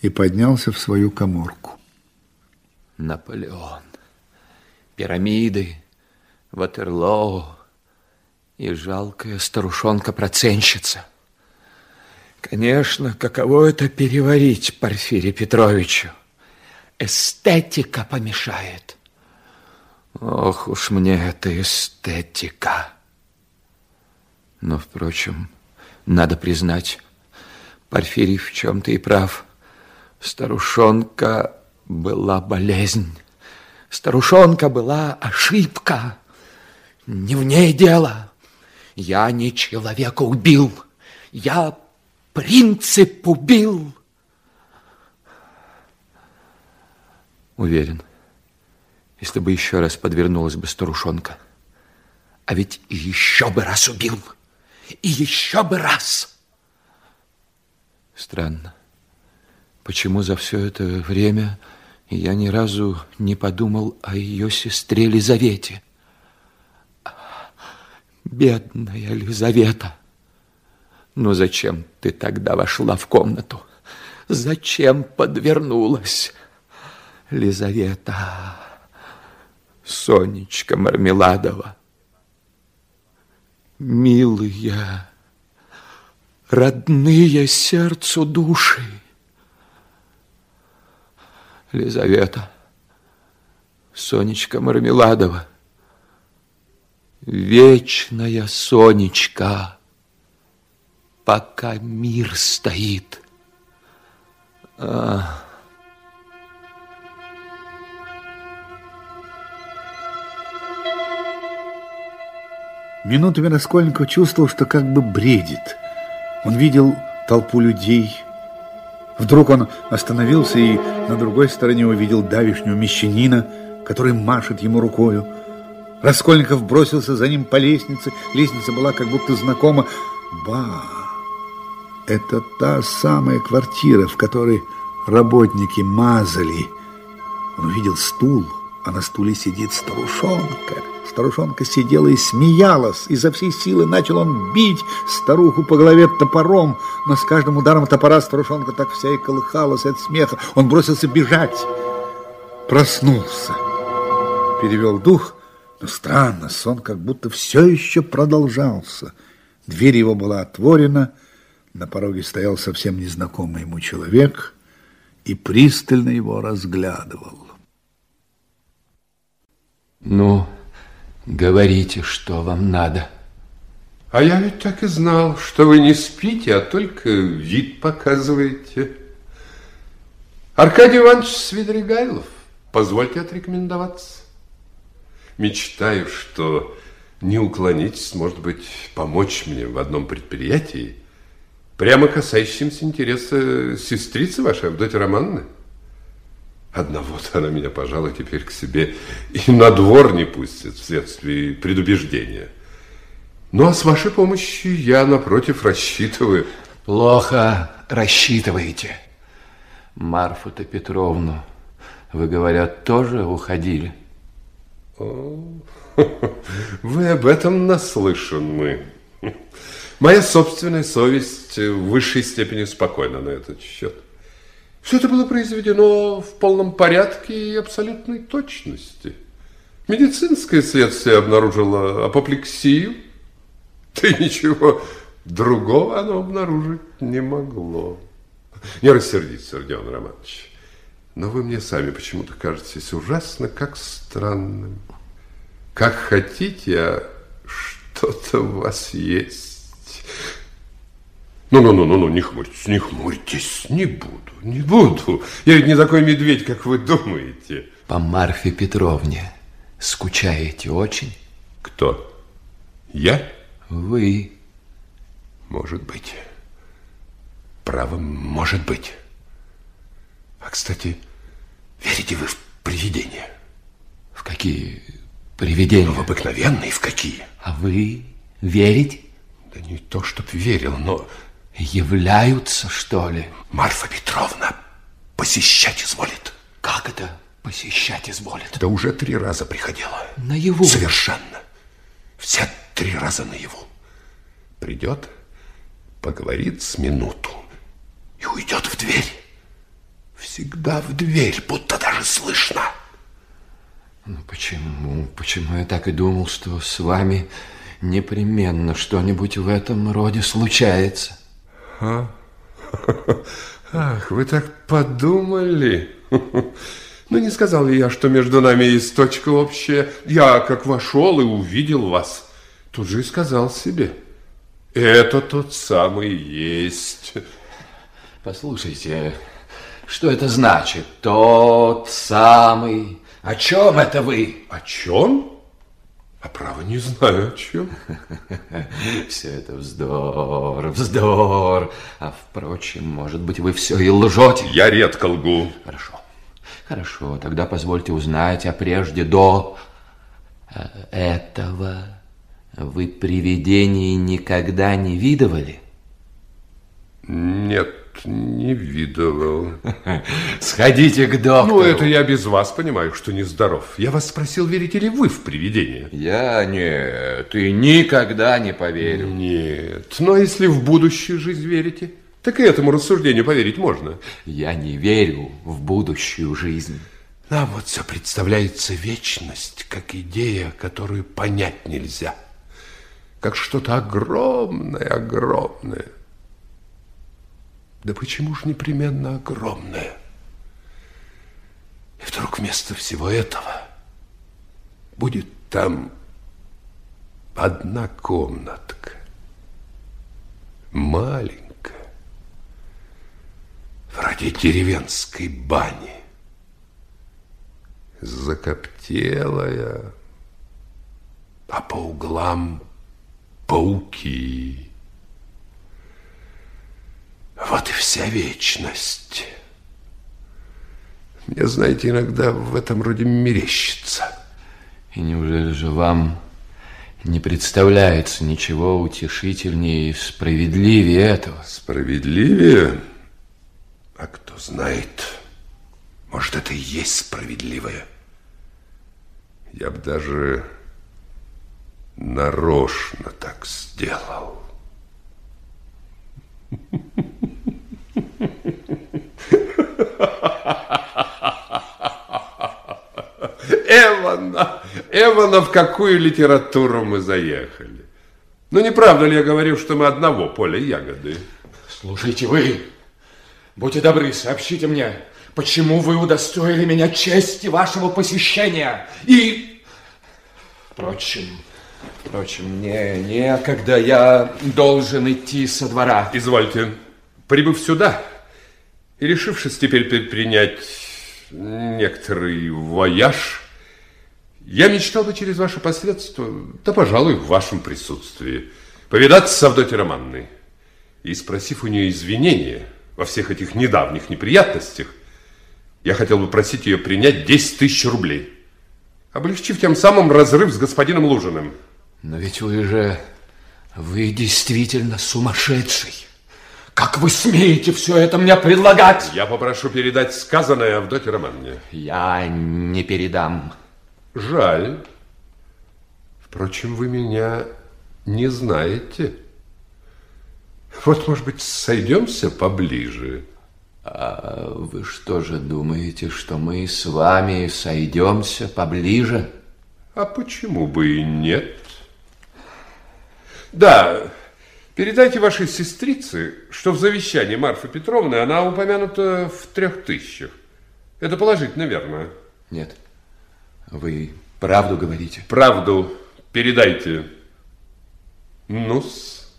[SPEAKER 2] и поднялся в свою коморку.
[SPEAKER 3] Наполеон, пирамиды, Ватерлоу и жалкая старушонка-проценщица. Конечно, каково это переварить Порфирию Петровичу? эстетика помешает. Ох уж мне эта эстетика. Но, впрочем, надо признать, Порфирий в чем-то и прав. Старушонка была болезнь. Старушонка была ошибка. Не в ней дело. Я не человека убил. Я принцип убил. Уверен, если бы еще раз подвернулась бы старушонка, а ведь еще бы раз убил, и еще бы раз. Странно, почему за все это время я ни разу не подумал о ее сестре Лизавете. Бедная Лизавета, ну зачем ты тогда вошла в комнату? Зачем подвернулась? Лизавета, Сонечка Мармеладова, милые, родные сердцу души. Лизавета, Сонечка Мармеладова, вечная Сонечка, пока мир стоит. Ах.
[SPEAKER 2] Минутами Раскольников чувствовал, что как бы бредит. Он видел толпу людей. Вдруг он остановился и на другой стороне увидел давишнего мещанина, который машет ему рукою. Раскольников бросился за ним по лестнице. Лестница была как будто знакома. Ба! Это та самая квартира, в которой работники мазали. Он увидел стул, а на стуле сидит старушонка. Старушонка сидела и смеялась. Изо всей силы начал он бить старуху по голове топором. Но с каждым ударом топора старушонка так вся и колыхалась от смеха. Он бросился бежать. Проснулся. Перевел дух. Но странно, сон как будто все еще продолжался. Дверь его была отворена. На пороге стоял совсем незнакомый ему человек и пристально его разглядывал.
[SPEAKER 3] Ну, говорите, что вам надо.
[SPEAKER 23] А я ведь так и знал, что вы не спите, а только вид показываете. Аркадий Иванович Свидригайлов, позвольте отрекомендоваться. Мечтаю, что не уклонитесь, может быть, помочь мне в одном предприятии, прямо касающемся интереса сестрицы вашей, Авдотьи Романовны. Одного-то она меня, пожалуй, теперь к себе и на двор не пустит вследствие предубеждения. Ну, а с вашей помощью я, напротив, рассчитываю.
[SPEAKER 3] Плохо рассчитываете. Марфу-то Петровну, вы, говорят, тоже уходили?
[SPEAKER 23] О, вы об этом наслышаны. Моя собственная совесть в высшей степени спокойна на этот счет. Все это было произведено в полном порядке и абсолютной точности. Медицинское следствие обнаружило апоплексию, да ничего другого оно обнаружить не могло. Не рассердитесь, Родион Романович, но вы мне сами почему-то кажетесь ужасно как странным. Как хотите, а что-то у вас есть. Ну-ну-ну-ну, не хмурьтесь, не хмурьтесь, не буду, не буду. Я ведь не такой медведь, как вы думаете.
[SPEAKER 3] По Марфе Петровне скучаете очень?
[SPEAKER 23] Кто? Я?
[SPEAKER 3] Вы.
[SPEAKER 23] Может быть. Право, может быть. А, кстати, верите вы в привидения?
[SPEAKER 3] В какие привидения? Ну,
[SPEAKER 23] в обыкновенные, в какие?
[SPEAKER 3] А вы верите?
[SPEAKER 23] Да не то, чтоб верил, но
[SPEAKER 3] Являются, что ли?
[SPEAKER 23] Марфа Петровна посещать изволит.
[SPEAKER 3] Как это посещать изволит?
[SPEAKER 23] Да уже три раза приходила.
[SPEAKER 3] Наяву?
[SPEAKER 23] Совершенно. Все три раза наяву. Придет, поговорит с минуту и уйдет в дверь. Всегда в дверь, будто даже слышно.
[SPEAKER 3] Ну почему? Почему я так и думал, что с вами непременно что-нибудь в этом роде случается?
[SPEAKER 23] А? Ах, вы так подумали. Ну, не сказал ли я, что между нами есть точка общая? Я, как вошел и увидел вас, тут же и сказал себе. Это тот самый есть.
[SPEAKER 3] Послушайте, что это значит? Тот самый. О чем это вы?
[SPEAKER 23] О чем? А право не знаю о чем.
[SPEAKER 3] Все это вздор, вздор. А впрочем, может быть, вы все и лжете.
[SPEAKER 23] Я редко лгу.
[SPEAKER 3] Хорошо. Хорошо, тогда позвольте узнать, а прежде до э, этого вы привидений никогда не видывали?
[SPEAKER 23] Нет, не видывал.
[SPEAKER 3] Сходите к доктору.
[SPEAKER 23] Ну, это я без вас понимаю, что нездоров. Я вас спросил, верите ли вы в привидения?
[SPEAKER 3] Я нет, и никогда не поверю.
[SPEAKER 23] Нет, но если в будущую жизнь верите, так и этому рассуждению поверить можно.
[SPEAKER 3] Я не верю в будущую жизнь.
[SPEAKER 23] Нам вот все представляется вечность, как идея, которую понять нельзя. Как что-то огромное, огромное. Да почему же непременно огромное? И вдруг вместо всего этого будет там одна комнатка, маленькая, вроде деревенской бани, закоптелая, а по углам пауки. Вот и вся вечность. Мне, знаете, иногда в этом роде мерещится.
[SPEAKER 3] И неужели же вам не представляется ничего утешительнее и справедливее этого?
[SPEAKER 23] Справедливее? А кто знает, может, это и есть справедливое. Я бы даже нарочно так сделал. Эвана, Эвана, в какую литературу мы заехали? Ну, не правда ли я говорю, что мы одного поля ягоды?
[SPEAKER 3] Слушайте, вы, будьте добры, сообщите мне, почему вы удостоили меня чести вашего посещения и... Впрочем, впрочем, мне некогда, я должен идти со двора.
[SPEAKER 23] Извольте, прибыв сюда и решившись теперь предпринять некоторый вояж, я мечтал бы через ваше посредство, да, пожалуй, в вашем присутствии, повидаться с Авдотьей Романной и, спросив у нее извинения во всех этих недавних неприятностях, я хотел бы просить ее принять 10 тысяч рублей, облегчив тем самым разрыв с господином Лужиным.
[SPEAKER 3] Но ведь вы же, вы действительно сумасшедший. Как вы смеете все это мне предлагать?
[SPEAKER 23] Я попрошу передать сказанное Авдоте Романне.
[SPEAKER 3] Я не передам.
[SPEAKER 23] Жаль. Впрочем, вы меня не знаете. Вот, может быть, сойдемся поближе.
[SPEAKER 3] А вы что же думаете, что мы с вами сойдемся поближе?
[SPEAKER 23] А почему бы и нет? Да, передайте вашей сестрице, что в завещании Марфы Петровны она упомянута в трех тысячах. Это положительно верно?
[SPEAKER 3] Нет. Вы правду говорите?
[SPEAKER 23] Правду передайте. Нус,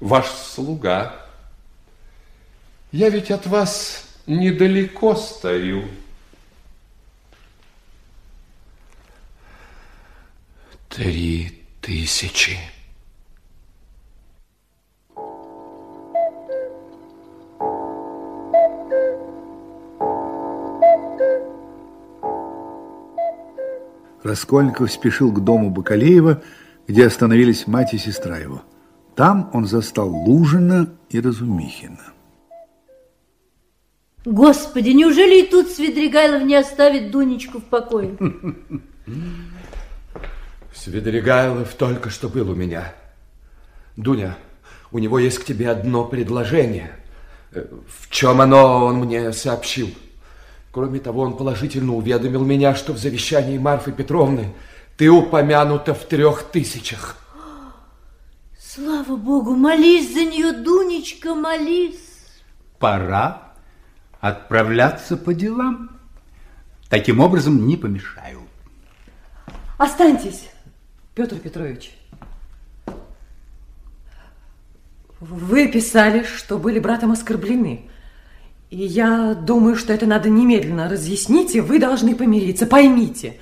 [SPEAKER 23] ваш слуга. Я ведь от вас недалеко стою.
[SPEAKER 3] Три тысячи.
[SPEAKER 2] Раскольников спешил к дому Бакалеева, где остановились мать и сестра его. Там он застал Лужина и Разумихина.
[SPEAKER 19] Господи, неужели и тут Свидригайлов не оставит Дунечку в покое?
[SPEAKER 3] Свидригайлов только что был у меня. Дуня, у него есть к тебе одно предложение. Э, В чем оно, он мне сообщил. Кроме того, он положительно уведомил меня, что в завещании Марфы Петровны ты упомянута в трех тысячах.
[SPEAKER 19] Слава Богу, молись за нее, Дунечка, молись.
[SPEAKER 12] Пора отправляться по делам. Таким образом, не помешаю.
[SPEAKER 24] Останьтесь, Петр Петрович. Вы писали, что были братом оскорблены. Я думаю, что это надо немедленно разъяснить, и вы должны помириться. Поймите,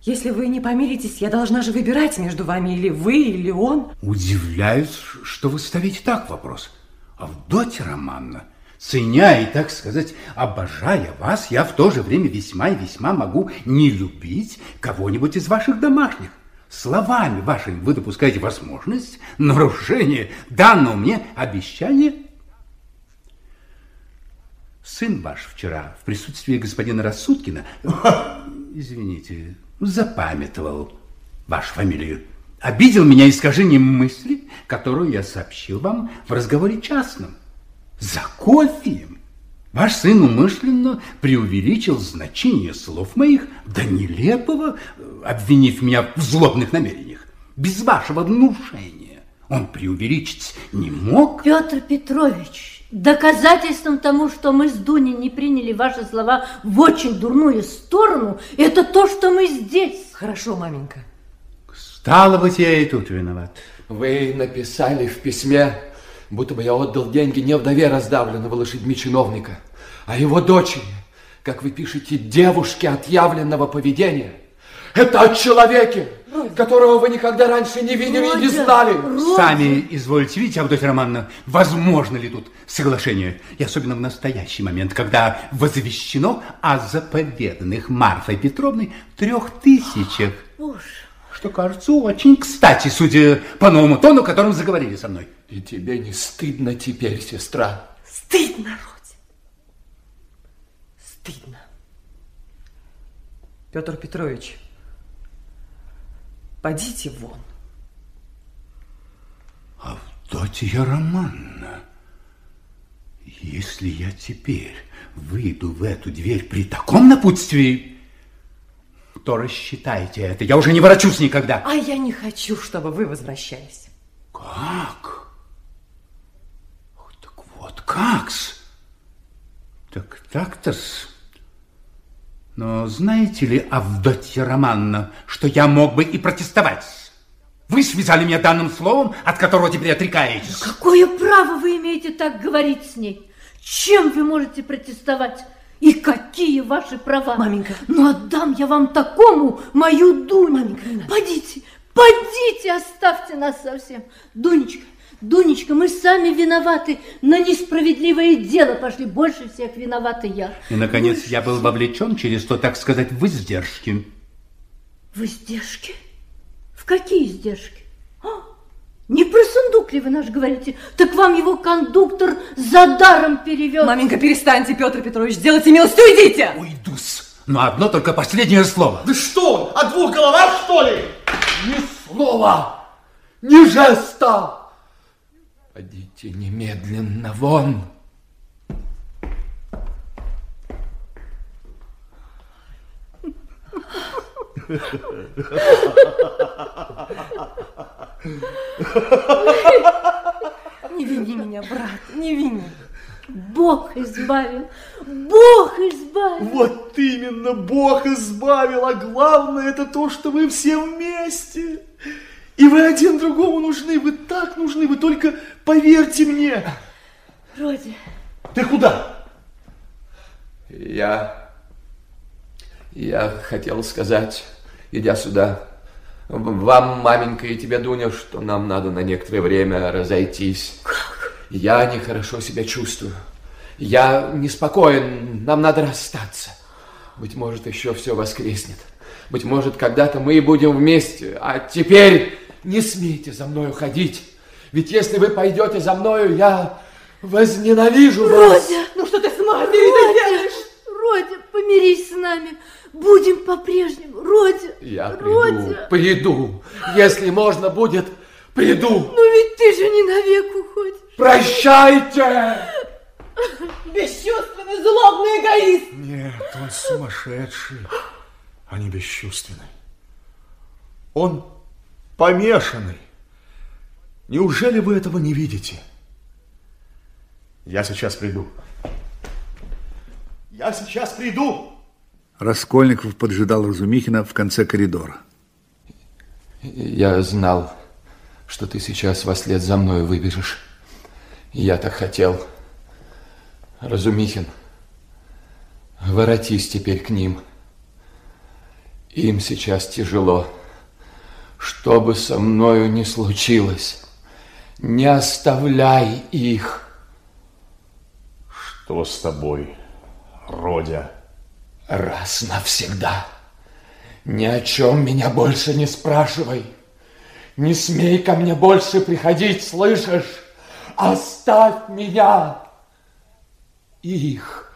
[SPEAKER 24] если вы не помиритесь, я должна же выбирать между вами или вы, или он.
[SPEAKER 12] Удивляюсь, что вы ставите так вопрос. Авдотья Романна, ценя и, так сказать, обожая вас, я в то же время весьма и весьма могу не любить кого-нибудь из ваших домашних. Словами вашими вы допускаете возможность нарушения данного мне обещания Сын ваш вчера в присутствии господина Рассудкина, извините, запамятовал вашу фамилию, обидел меня искажением мысли, которую я сообщил вам в разговоре частном. За кофеем. Ваш сын умышленно преувеличил значение слов моих до нелепого, обвинив меня в злобных намерениях. Без вашего внушения он преувеличить не мог.
[SPEAKER 19] Петр Петрович, доказательством тому, что мы с Дуней не приняли ваши слова в очень дурную сторону, это то, что мы здесь.
[SPEAKER 24] Хорошо, маменька.
[SPEAKER 12] Стало быть, я и тут виноват.
[SPEAKER 3] Вы написали в письме, будто бы я отдал деньги не вдове раздавленного лошадьми чиновника, а его дочери, как вы пишете, девушке отъявленного поведения. Это о человеке, которого вы никогда раньше не видели и не знали.
[SPEAKER 12] Сами извольте видеть, Авдотья Романовна, возможно ли тут соглашение, и особенно в настоящий момент, когда возвещено о заповеданных Марфой Петровной трех тысячах.
[SPEAKER 19] Боже.
[SPEAKER 12] Что кажется очень кстати, судя по новому тону, которым заговорили со мной.
[SPEAKER 3] И тебе не стыдно теперь, сестра?
[SPEAKER 24] Стыдно, Родя. Стыдно. Петр Петрович, подите вон.
[SPEAKER 12] Авдотья Романовна, если я теперь выйду в эту дверь при таком напутствии, то рассчитайте это. Я уже не ворочусь никогда.
[SPEAKER 24] А я не хочу, чтобы вы возвращались.
[SPEAKER 12] Как? Так вот как-с. Так так-то-с. Но знаете ли, Авдотья Романовна, что я мог бы и протестовать? Вы связали меня данным словом, от которого теперь отрекаетесь.
[SPEAKER 19] Какое право вы имеете так говорить с ней? Чем вы можете протестовать? И какие ваши права?
[SPEAKER 24] Маменька.
[SPEAKER 19] Ну, отдам я вам такому мою Дуню.
[SPEAKER 24] Маменька.
[SPEAKER 19] Подите, подите, оставьте нас совсем. Дунечка, Дунечка, мы сами виноваты. На несправедливое дело пошли. Больше всех виновата я.
[SPEAKER 12] И, наконец, я был вовлечен через то, так сказать, в издержки.
[SPEAKER 19] В издержки? В какие издержки? А, не про сундук ли вы наш говорите? Так вам его кондуктор за даром перевел.
[SPEAKER 24] Маменька, перестаньте, Петр Петрович, сделайте милость, уйдите!
[SPEAKER 12] Уйдусь. Но одно только последнее слово.
[SPEAKER 7] Да что он, о двух головах, что ли?
[SPEAKER 3] Ни слова, ни жеста. Подите немедленно вон.
[SPEAKER 24] Не вини меня, брат, не вини.
[SPEAKER 19] Бог избавил, Бог избавил.
[SPEAKER 10] Вот именно, Бог избавил, а главное это то, что вы все вместе. И вы один другому нужны, вы так нужны, вы только поверьте мне.
[SPEAKER 19] Родя.
[SPEAKER 10] Ты куда?
[SPEAKER 3] Я... Я хотел сказать, идя сюда, вам, маменька, и тебе, Дуня, что нам надо на некоторое время разойтись.
[SPEAKER 19] Как?
[SPEAKER 3] Я нехорошо себя чувствую. Я неспокоен, нам надо расстаться. Быть может, еще все воскреснет. Быть может, когда-то мы и будем вместе. А теперь не смейте за мною ходить. Ведь если вы пойдете за мною, я возненавижу вас.
[SPEAKER 19] Родя!
[SPEAKER 24] Ну что ты с матерью
[SPEAKER 19] Родя, Родя, помирись с нами. Будем по-прежнему. Родя,
[SPEAKER 3] Я приду,
[SPEAKER 19] Родя.
[SPEAKER 3] приду. Если можно будет, приду.
[SPEAKER 19] Но ведь ты же не навек уходишь.
[SPEAKER 3] Прощайте!
[SPEAKER 24] Бесчувственный, злобный эгоист!
[SPEAKER 10] Нет, он сумасшедший, а не бесчувственный. Он помешанный. Неужели вы этого не видите? Я сейчас приду. Я сейчас приду.
[SPEAKER 2] Раскольников поджидал Разумихина в конце коридора.
[SPEAKER 3] Я знал, что ты сейчас во след за мною выбежишь. Я так хотел. Разумихин, воротись теперь к ним. Им сейчас тяжело. Что бы со мною ни случилось, не оставляй их.
[SPEAKER 10] Что с тобой, Родя?
[SPEAKER 3] Раз навсегда. Ни о чем меня больше не спрашивай. Не смей ко мне больше приходить, слышишь? Оставь меня. Их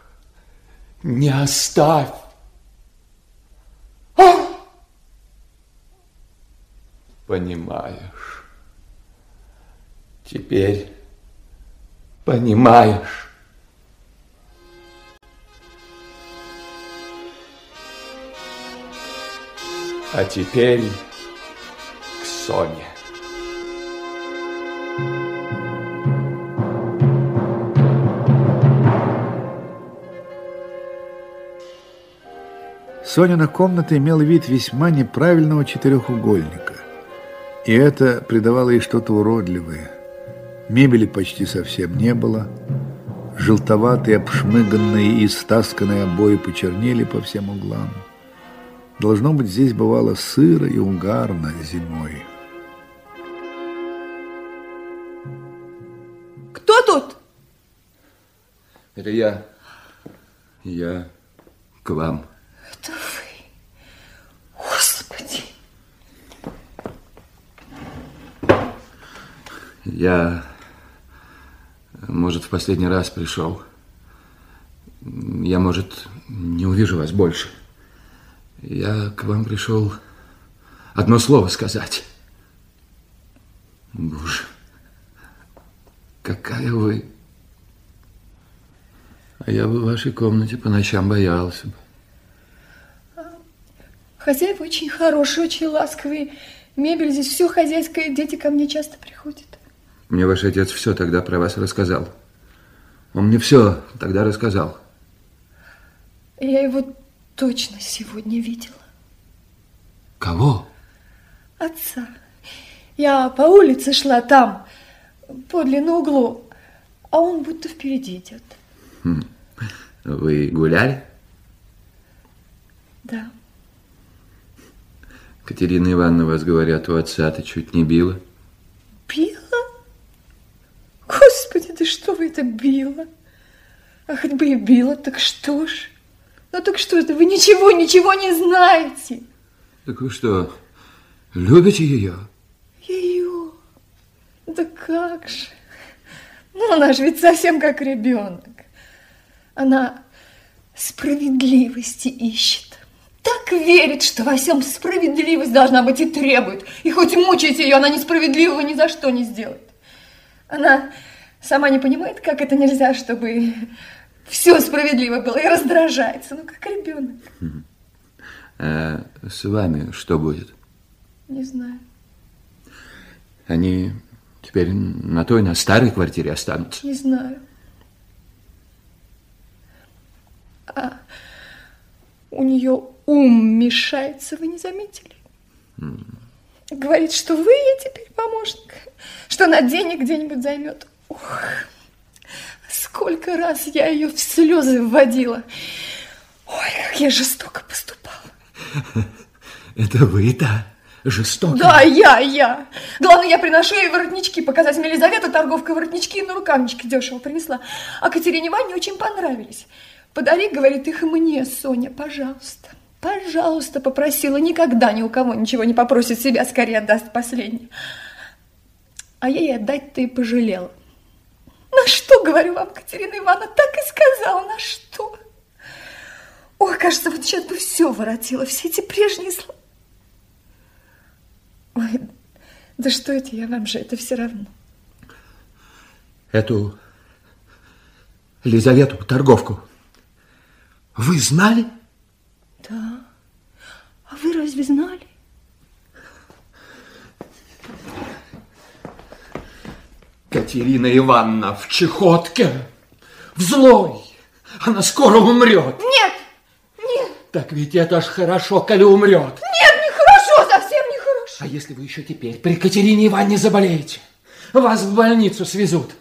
[SPEAKER 3] не оставь. Понимаешь. Теперь понимаешь. А теперь к Соне.
[SPEAKER 2] Сонина комната имела вид весьма неправильного четырехугольника. И это придавало ей что-то уродливое. Мебели почти совсем не было. Желтоватые, обшмыганные и стасканные обои почернели по всем углам. Должно быть, здесь бывало сыро и угарно зимой.
[SPEAKER 20] Кто тут?
[SPEAKER 3] Это я. Я к вам.
[SPEAKER 20] Это вы. Господи.
[SPEAKER 3] Я, может, в последний раз пришел. Я, может, не увижу вас больше. Я к вам пришел одно слово сказать. Боже, какая вы... А я бы в вашей комнате по ночам боялся бы.
[SPEAKER 20] Хозяева очень хорошие, очень ласковые. Мебель здесь все хозяйское, дети ко мне часто приходят.
[SPEAKER 3] Мне ваш отец все тогда про вас рассказал. Он мне все тогда рассказал.
[SPEAKER 20] Я его точно сегодня видела.
[SPEAKER 3] Кого?
[SPEAKER 20] Отца. Я по улице шла там, подле на углу, а он будто впереди идет.
[SPEAKER 3] Хм. Вы гуляли?
[SPEAKER 20] Да.
[SPEAKER 3] Катерина Ивановна, вас говорят, у отца ты чуть не била.
[SPEAKER 20] Била? Господи, да что вы это била? А хоть бы и била, так что ж? Ну так что это, вы ничего, ничего не знаете.
[SPEAKER 3] Так вы что, любите ее?
[SPEAKER 20] Ее? Да как же? Ну, она же ведь совсем как ребенок. Она справедливости ищет. Так верит, что во всем справедливость должна быть и требует. И хоть мучайте ее, она несправедливого ни за что не сделает. Она сама не понимает, как это нельзя, чтобы все справедливо было, и раздражается, ну, как ребенок.
[SPEAKER 3] А с вами что будет?
[SPEAKER 20] Не знаю.
[SPEAKER 3] Они теперь на той, на старой квартире останутся?
[SPEAKER 20] Не знаю. А у нее ум мешается, вы не заметили? Говорит, что вы ей теперь помощник, что она денег где-нибудь займет. Ох, сколько раз я ее в слезы вводила. Ой, как я жестоко поступала.
[SPEAKER 3] Это вы-то жестоко.
[SPEAKER 20] Да, я, я. Главное, я приношу ей воротнички показать. Мне Елизавета торговка воротнички на рукавнички дешево принесла. А Катерине Ване очень понравились. Подари, говорит, их мне, Соня, пожалуйста. Пожалуйста, попросила. Никогда ни у кого ничего не попросит себя, скорее отдаст последний. А я ей отдать-то и пожалела. На что, говорю вам, Катерина Ивановна, так и сказала, на что? Ой, кажется, вот сейчас бы все воротила, все эти прежние слова. Ой, да что это я вам же, это все равно.
[SPEAKER 3] Эту Елизавету, торговку, вы знали?
[SPEAKER 20] Да. А вы разве знали?
[SPEAKER 3] Катерина Ивановна в чехотке, в злой. Она скоро умрет.
[SPEAKER 20] Нет, нет.
[SPEAKER 3] Так ведь это ж хорошо, коли умрет.
[SPEAKER 20] Нет, нехорошо, совсем нехорошо.
[SPEAKER 3] А если вы еще теперь при Катерине Ивановне заболеете, вас в больницу свезут,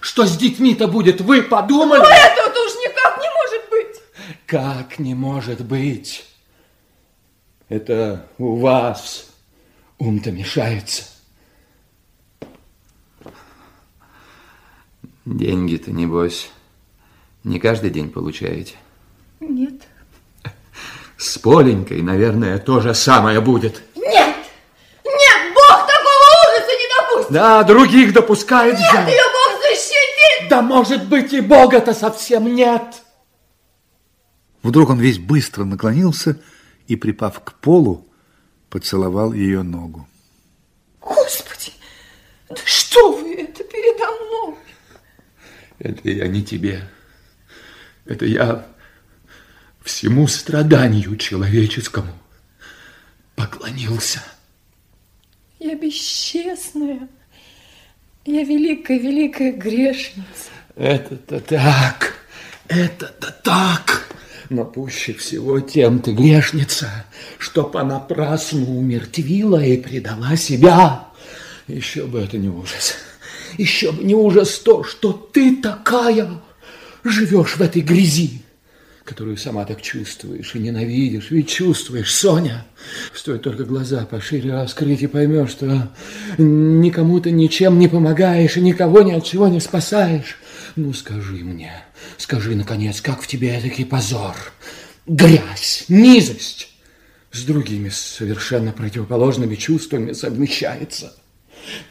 [SPEAKER 3] что с детьми-то будет, вы подумали?
[SPEAKER 20] Ну, этого-то уж никак не может быть.
[SPEAKER 3] Как не может быть? Это у вас ум-то мешается. Деньги-то, небось, не каждый день получаете?
[SPEAKER 20] Нет.
[SPEAKER 3] С Поленькой, наверное, то же самое будет.
[SPEAKER 20] Нет, нет, Бог такого ужаса не допустит.
[SPEAKER 3] Да, других допускает
[SPEAKER 20] Нет, ее Бог защитит.
[SPEAKER 3] Да может быть и Бога-то совсем нет.
[SPEAKER 2] Вдруг он весь быстро наклонился и, припав к полу, поцеловал ее ногу.
[SPEAKER 20] Господи, да что вы это передо мной?
[SPEAKER 3] Это я не тебе. Это я всему страданию человеческому поклонился.
[SPEAKER 20] Я бесчестная. Я великая-великая грешница.
[SPEAKER 3] Это-то так, это-то так. Но пуще всего тем ты грешница, что понапрасну умертвила и предала себя. Еще бы это не ужас. Еще не ужас то, что ты такая живешь в этой грязи. которую сама так чувствуешь и ненавидишь. Ведь чувствуешь, Соня. Стоит только глаза пошире раскрыть и поймешь, что никому ты ничем не помогаешь и никого ни от чего не спасаешь. Ну, скажи мне, скажи, наконец, как в тебе этакий позор, грязь, низость с другими совершенно противоположными чувствами совмещается.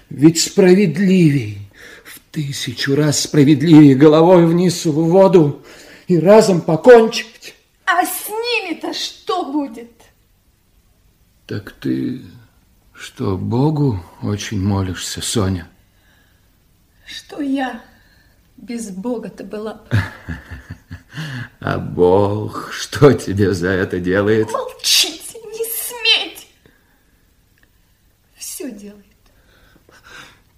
[SPEAKER 3] Ведь справедливей, в тысячу раз справедливее головой вниз в воду и разом покончить.
[SPEAKER 20] А с ними-то что будет?
[SPEAKER 3] Так ты что, Богу очень молишься, Соня?
[SPEAKER 20] Что я без Бога-то была?
[SPEAKER 3] А Бог что тебе за это делает?
[SPEAKER 20] Молчите, не сметь! Все делает.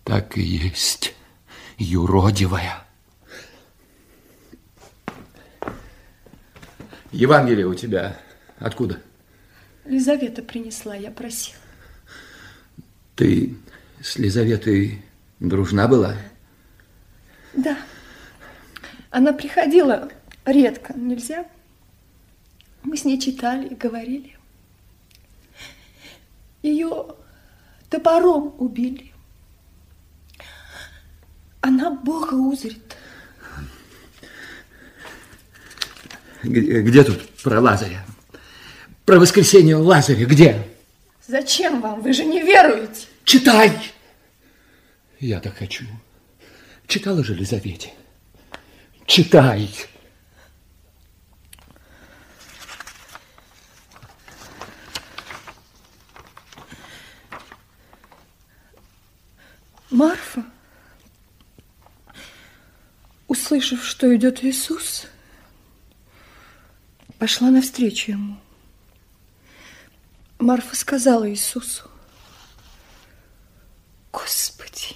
[SPEAKER 3] Так и есть, юродивая. Евангелие у тебя откуда?
[SPEAKER 20] Лизавета принесла, я просила.
[SPEAKER 3] Ты с Лизаветой дружна была?
[SPEAKER 20] Да. Она приходила редко, нельзя? Мы с ней читали и говорили. Ее топором убили. Она Бога узрит.
[SPEAKER 3] Где, где тут про Лазаря? Про воскресение Лазаря где?
[SPEAKER 20] Зачем вам? Вы же не веруете.
[SPEAKER 3] Читай! Я так хочу. Читала же Лизавете. Читай!
[SPEAKER 20] Марфа, услышав, что идет Иисус, пошла навстречу ему. Марфа сказала Иисусу, Господи,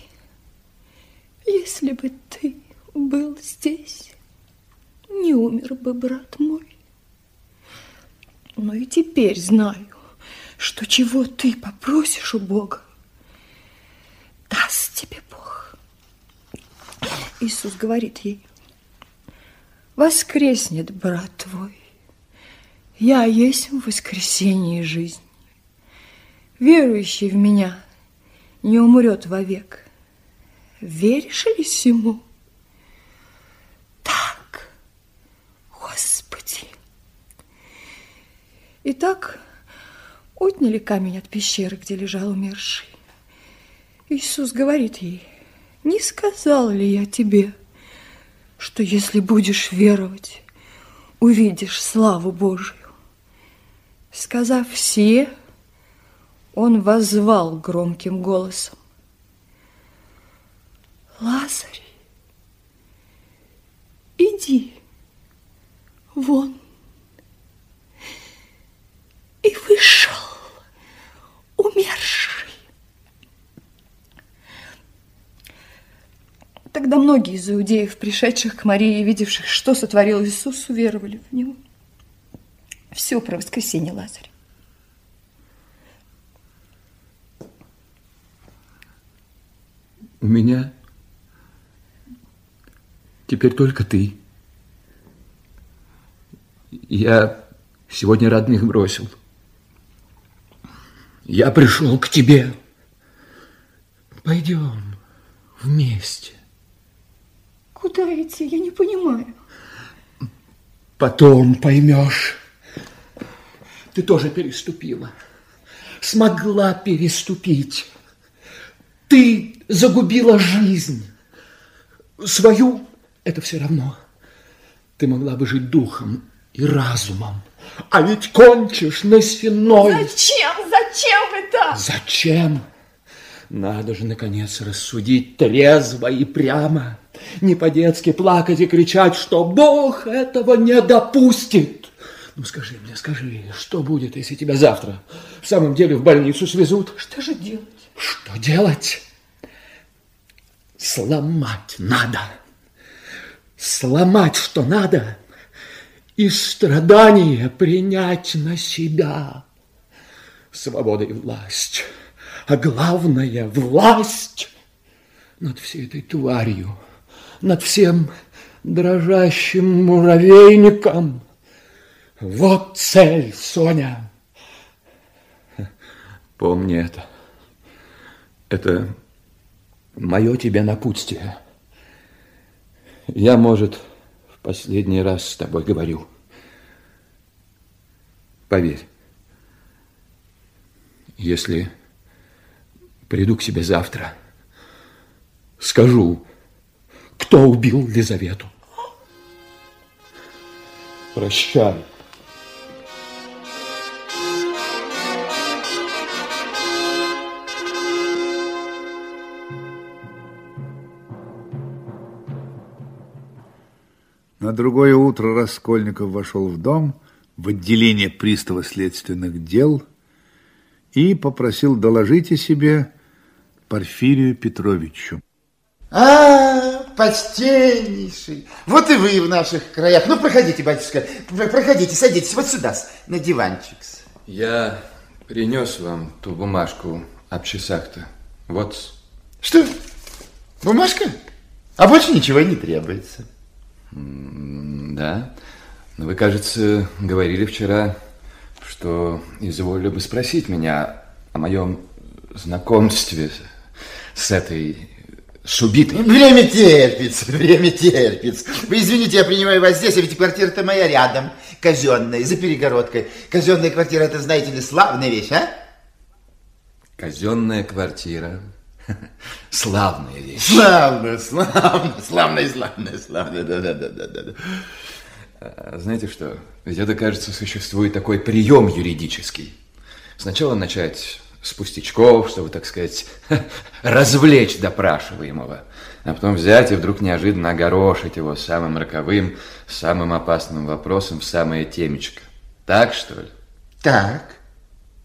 [SPEAKER 20] если бы ты был здесь, не умер бы брат мой. Но и теперь знаю, что чего ты попросишь у Бога, даст тебе. Иисус говорит ей, воскреснет брат твой. Я есть в воскресенье жизнь. Верующий в меня не умрет вовек. Веришь ли всему? Так, Господи. Итак, отняли камень от пещеры, где лежал умерший. Иисус говорит ей, не сказал ли я тебе, что если будешь веровать, увидишь славу Божию? Сказав все, он возвал громким голосом. Лазарь, иди вон. И вышел умерший. Тогда многие из иудеев, пришедших к Марии и видевших, что сотворил Иисус, уверовали в Него. Все про воскресенье Лазаря.
[SPEAKER 3] У меня теперь только ты. Я сегодня родных бросил. Я пришел к тебе. Пойдем вместе.
[SPEAKER 20] Куда идти? Я не понимаю.
[SPEAKER 3] Потом поймешь. Ты тоже переступила. Смогла переступить. Ты загубила жизнь. Свою это все равно. Ты могла бы жить духом и разумом. А ведь кончишь на свиной.
[SPEAKER 20] Зачем? Зачем это?
[SPEAKER 3] Зачем? Надо же, наконец, рассудить трезво и прямо. Не по-детски плакать и кричать, что Бог этого не допустит. Ну, скажи мне, скажи, что будет, если тебя завтра в самом деле в больницу свезут?
[SPEAKER 20] Что же делать?
[SPEAKER 3] Что делать? Сломать надо. Сломать, что надо, и страдания принять на себя. Свобода и власть, а главное – власть над всей этой тварью, над всем дрожащим муравейником –
[SPEAKER 11] Вот цель, Соня.
[SPEAKER 3] Помни это. Это мое тебе напутствие. Я, может, в последний раз с тобой говорю. Поверь, если приду к себе завтра, скажу, кто убил Лизавету. Прощай.
[SPEAKER 2] На другое утро Раскольников вошел в дом, в отделение пристава следственных дел и попросил доложить о себе Порфирию Петровичу.
[SPEAKER 17] А, почтеннейший. Вот и вы в наших краях. Ну, проходите, батюшка, проходите, садитесь вот сюда, на диванчик.
[SPEAKER 3] Я принес вам ту бумажку об часах-то. Вот.
[SPEAKER 17] Что? Бумажка? А больше ничего не требуется.
[SPEAKER 3] Да. Но вы, кажется, говорили вчера, что изволили бы спросить меня о моем знакомстве с этой с убитой.
[SPEAKER 17] Время терпится, время терпится. Вы извините, я принимаю вас здесь, а ведь квартира-то моя рядом, казенная, за перегородкой. Казенная квартира, это, знаете ли, славная вещь, а?
[SPEAKER 3] Казенная квартира. Славная вещь.
[SPEAKER 17] Славная, славная, славная, славная, славная, да-да-да-да.
[SPEAKER 3] А, знаете что, ведь это, кажется, существует такой прием юридический. Сначала начать с пустячков, чтобы, так сказать, развлечь допрашиваемого, а потом взять и вдруг неожиданно огорошить его самым роковым, самым опасным вопросом в самое темечко. Так, что ли?
[SPEAKER 17] Так.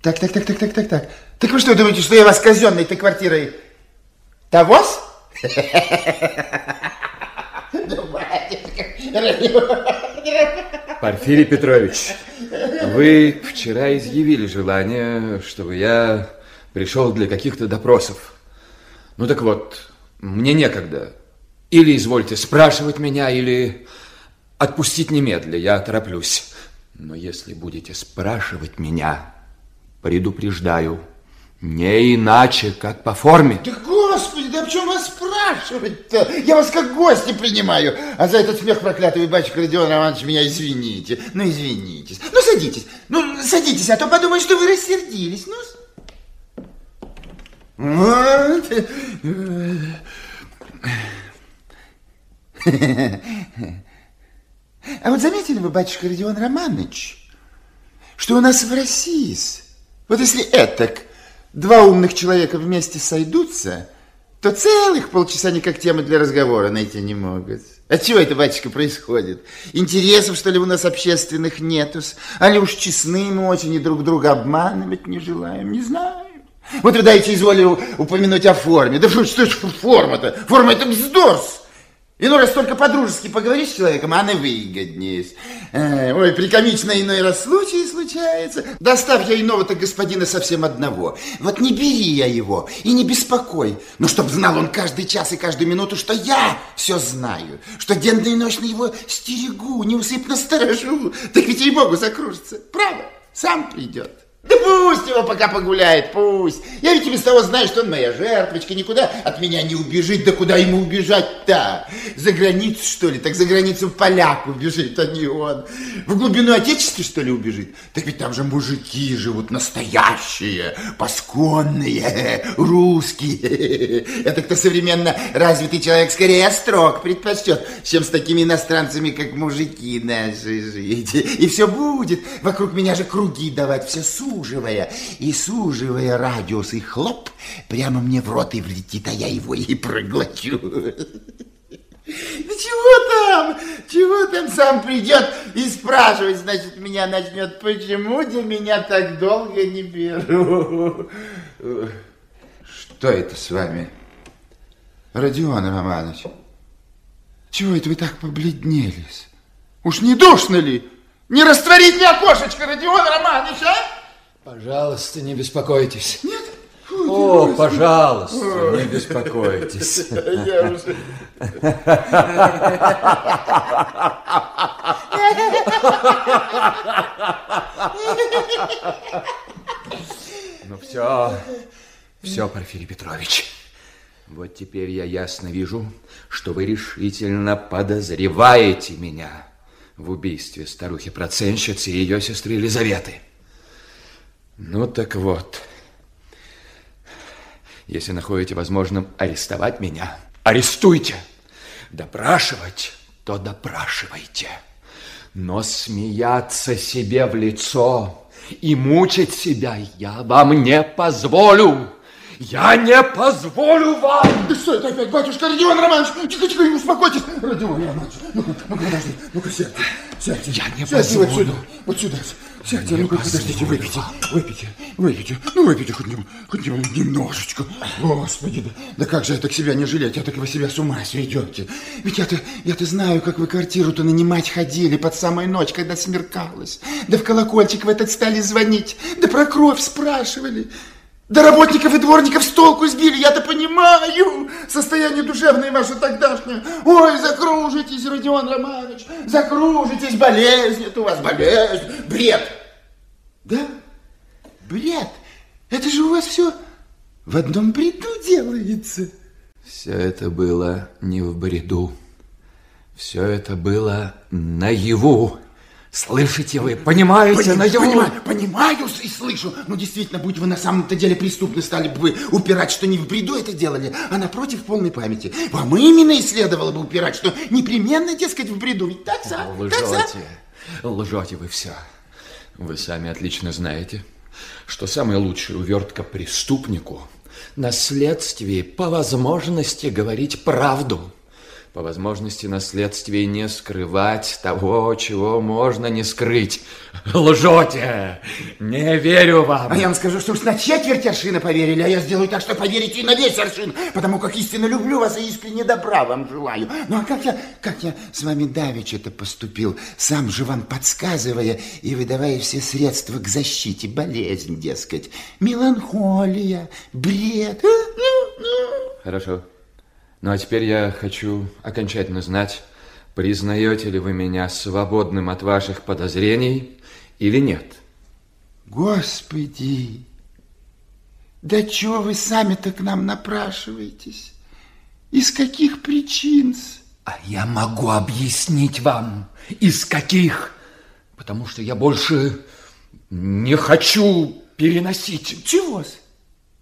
[SPEAKER 17] Так, так, так, так, так, так, так. Так вы что думаете, что я вас казенной-то квартирой Тавос?
[SPEAKER 3] Порфирий Петрович, вы вчера изъявили желание, чтобы я пришел для каких-то допросов. Ну так вот, мне некогда. Или извольте спрашивать меня, или отпустить немедля, я тороплюсь. Но если будете спрашивать меня, предупреждаю, не иначе, как по форме.
[SPEAKER 17] Да господи, да в чем вас спрашивать-то? Я вас как гости принимаю. А за этот смех проклятый батюшка Родион Романович, меня извините. Ну, извинитесь. Ну, садитесь. Ну, садитесь, а то подумают, что вы рассердились. Ну, вот. А вот заметили вы, батюшка Родион Романович, что у нас в России, вот если этак два умных человека вместе сойдутся, то целых полчаса никак темы для разговора найти не могут. А чего это, батюшка, происходит? Интересов, что ли, у нас общественных нету? Али уж честны мы очень и друг друга обманывать не желаем? Не знаю. Вот вы дайте изволили упомянуть о форме. Да что, что ж форма-то? Форма это вздорс. Иной раз только по-дружески поговоришь с человеком, а она выгоднее. Ой, прикомично иной раз случай случается. Доставь я иного-то господина совсем одного. Вот не бери я его и не беспокой. Но чтоб знал он каждый час и каждую минуту, что я все знаю. Что денно и ночно его стерегу, неусыпно сторожу. Так ведь ей-богу закружится. Право, сам придет. Да пусть его пока погуляет, пусть. Я ведь и без того знаю, что он моя жертвочка, никуда от меня не убежит. Да куда ему убежать-то? За границу, что ли? Так за границу поляк убежит, а не он. В глубину Отечества, что ли, убежит? Так ведь там же мужики живут настоящие, пасконные, русские. Это кто современно развитый человек скорее острог предпочтет, чем с такими иностранцами, как мужики наши жить. И все будет. Вокруг меня же круги давать, все суд суживая и суживая радиус и хлоп, прямо мне в рот и влетит, а я его и проглочу. Да чего там? Чего там сам придет и спрашивать, значит, меня начнет, почему для меня так долго не беру? Что это с вами? Родион Романович, чего это вы так побледнелись? Уж не душно ли? Не растворить мне окошечко, Родион Романович, а?
[SPEAKER 3] Пожалуйста, не беспокойтесь.
[SPEAKER 17] Нет?
[SPEAKER 3] О, пожалуйста, не беспокойтесь.
[SPEAKER 17] Я уже...
[SPEAKER 3] Ну все, все, Порфирий Петрович. Вот теперь я ясно вижу, что вы решительно подозреваете меня в убийстве старухи-проценщицы и ее сестры Елизаветы. Ну так вот, если находите возможным арестовать меня, арестуйте. Допрашивать, то допрашивайте. Но смеяться себе в лицо и мучить себя я вам не позволю. Я не позволю вам!
[SPEAKER 17] Да что это опять, батюшка Родион Романович? Тихо, тихо, успокойтесь. Родион Романович, ну-ка, ну-ка, подожди, ну-ка, сядьте, сядьте.
[SPEAKER 3] Я не
[SPEAKER 17] сядьте вот
[SPEAKER 3] позволю.
[SPEAKER 17] сюда, вот сюда. Сядьте, ну-ка, подождите, выпейте, выпейте, выпейте. Ну, выпейте хоть, нем- хоть нем- немножечко. Господи, да, да как же я так себя не жалеть, а так вы себя с ума сведете. Ведь я-то, я-то знаю, как вы квартиру-то нанимать ходили под самой ночь, когда смеркалось. Да в колокольчик в этот стали звонить, да про кровь спрашивали. Да работников и дворников с толку сбили, я-то понимаю. Состояние душевное ваше тогдашнее. Ой, закружитесь, Родион Романович, закружитесь, болезнь, это у вас болезнь, бред. Да, бред. Это же у вас все в одном бреду делается.
[SPEAKER 3] Все это было не в бреду. Все это было наяву. Слышите вы, понимаете,
[SPEAKER 17] Поним-
[SPEAKER 3] наяву?
[SPEAKER 17] понимаю, понимаю и слышу. Ну, действительно, будь вы на самом-то деле преступны, стали бы вы упирать, что не в бреду это делали, а напротив полной памяти. Вам именно и следовало бы упирать, что непременно, дескать, в бреду. Ведь так, сам, так, сам.
[SPEAKER 3] Лжете. Лжете вы все. Вы сами отлично знаете, что самая лучшая увертка преступнику на следствии по возможности говорить правду. По возможности на следствии не скрывать того, чего можно не скрыть. Лжете! Не верю вам!
[SPEAKER 17] А я вам скажу, что уж на четверть аршина поверили, а я сделаю так, что поверите и на весь аршин, потому как истинно люблю вас и искренне добра вам желаю. Ну а как я, как я с вами давеча это поступил, сам же вам подсказывая и выдавая все средства к защите, болезнь, дескать, меланхолия, бред.
[SPEAKER 3] Хорошо. Ну а теперь я хочу окончательно знать, признаете ли вы меня свободным от ваших подозрений или нет?
[SPEAKER 17] Господи, да чего вы сами-то к нам напрашиваетесь? Из каких причин?
[SPEAKER 3] А я могу объяснить вам, из каких. Потому что я больше не хочу переносить.
[SPEAKER 17] Чего-с?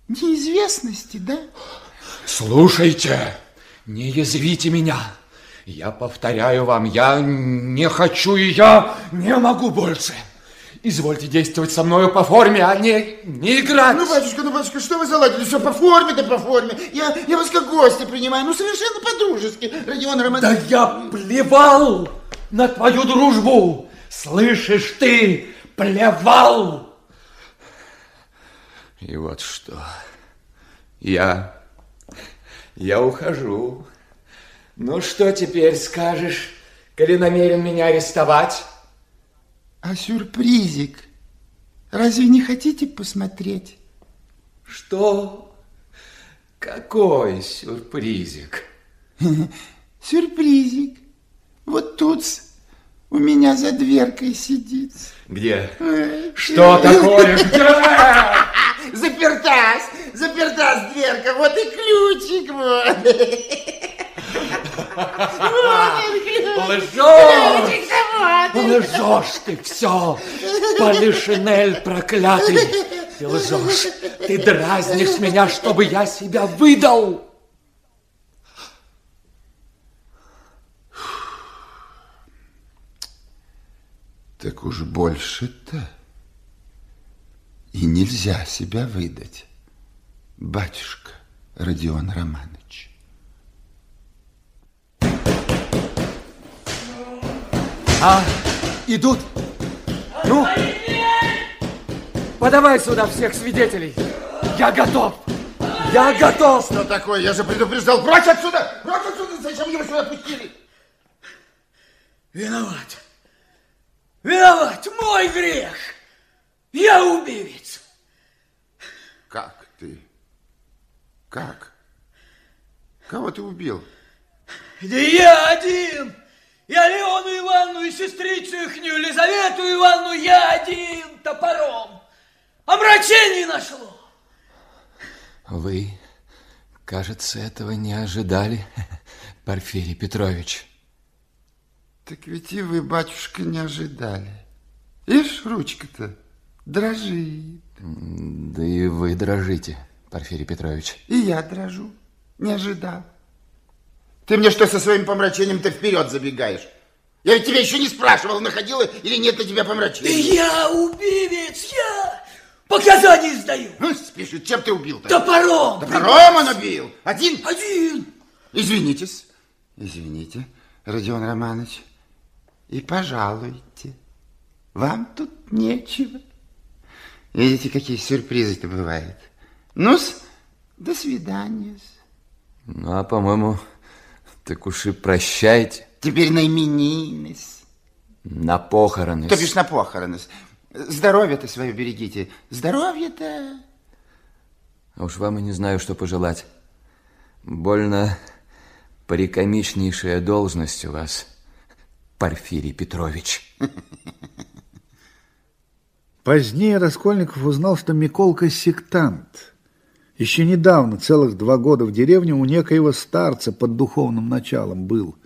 [SPEAKER 17] Неизвестности, да?
[SPEAKER 3] Слушайте, не язвите меня. Я повторяю вам, я не хочу и я не могу больше. Извольте действовать со мною по форме, а не, не играть.
[SPEAKER 17] Ну, батюшка, ну, батюшка, что вы заладили? Все по форме, да по форме. Я, я вас как гостя принимаю, ну, совершенно по-дружески, Родион
[SPEAKER 3] Да
[SPEAKER 17] Романович.
[SPEAKER 3] я плевал на твою дружбу. Слышишь ты, плевал. И вот что. Я... Я ухожу. Ну, что теперь скажешь, коли намерен меня арестовать?
[SPEAKER 17] А сюрпризик? Разве не хотите посмотреть?
[SPEAKER 3] Что? Какой сюрпризик?
[SPEAKER 17] Сюрпризик. Вот тут у меня за дверкой сидит.
[SPEAKER 3] Где?
[SPEAKER 17] Э,
[SPEAKER 3] Что такое? Где?
[SPEAKER 17] Запертась, запертась дверка, вот и ключик вот.
[SPEAKER 3] Лжешь! Лжешь ты все! Полишинель проклятый! Ты лжешь! Ты дразнишь меня, чтобы я себя выдал!
[SPEAKER 17] Так уж больше-то и нельзя себя выдать, батюшка Родион Романович.
[SPEAKER 25] А, идут. Ну, подавай сюда всех свидетелей. Я готов. Я готов.
[SPEAKER 17] Что такое? Я же предупреждал. Прочь отсюда! Прочь отсюда! Зачем его сюда пустили?
[SPEAKER 25] Виноват. Виноват. Мой грех. Я убивец.
[SPEAKER 17] Как ты? Как? Кого ты убил?
[SPEAKER 25] Да я один.
[SPEAKER 26] И Алену Ивановну, и сестрицу ихнюю, Елизавету Ивановну я один топором. Омрачение нашло.
[SPEAKER 3] Вы, кажется, этого не ожидали, Порфирий Петрович.
[SPEAKER 17] Так ведь и вы, батюшка, не ожидали. Ишь, ручка-то дрожит.
[SPEAKER 3] Да и вы дрожите, Порфирий Петрович.
[SPEAKER 17] И я дрожу. Не ожидал. Ты мне что со своим помрачением-то вперед забегаешь? Я ведь тебя еще не спрашивал, находила или нет на тебя помрачения.
[SPEAKER 26] Я убивец, я показания сдаю.
[SPEAKER 17] Ну, спешит, чем ты убил-то?
[SPEAKER 26] Топором.
[SPEAKER 17] Топором он убил? Один?
[SPEAKER 26] Один.
[SPEAKER 17] Извинитесь. Извините, Родион Романович. И пожалуйте. Вам тут нечего. Видите, какие сюрпризы-то бывают. Ну-с, до свидания.
[SPEAKER 3] Ну, а, по-моему, так уж и прощайте.
[SPEAKER 17] Теперь на именины.
[SPEAKER 3] На похороны.
[SPEAKER 17] То бишь на похороны. Здоровье-то свое берегите. Здоровье-то...
[SPEAKER 3] А уж вам и не знаю, что пожелать. Больно прикомичнейшая должность у вас, Порфирий Петрович.
[SPEAKER 2] Позднее Раскольников узнал, что Миколка сектант. Еще недавно, целых два года в деревне у некоего старца под духовным началом был.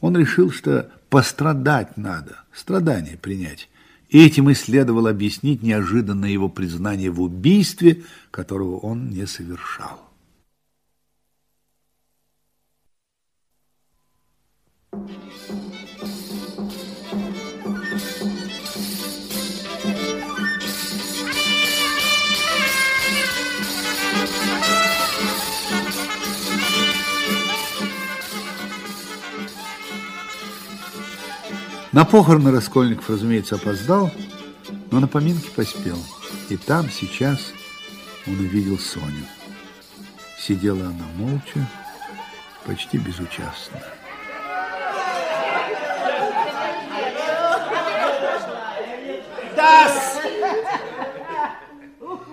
[SPEAKER 2] Он решил, что пострадать надо, страдания принять. И этим и следовало объяснить неожиданное его признание в убийстве, которого он не совершал. На похороны Раскольников, разумеется, опоздал, но на поминки поспел. И там, сейчас, он увидел Соню. Сидела она молча, почти безучастно.
[SPEAKER 27] Да,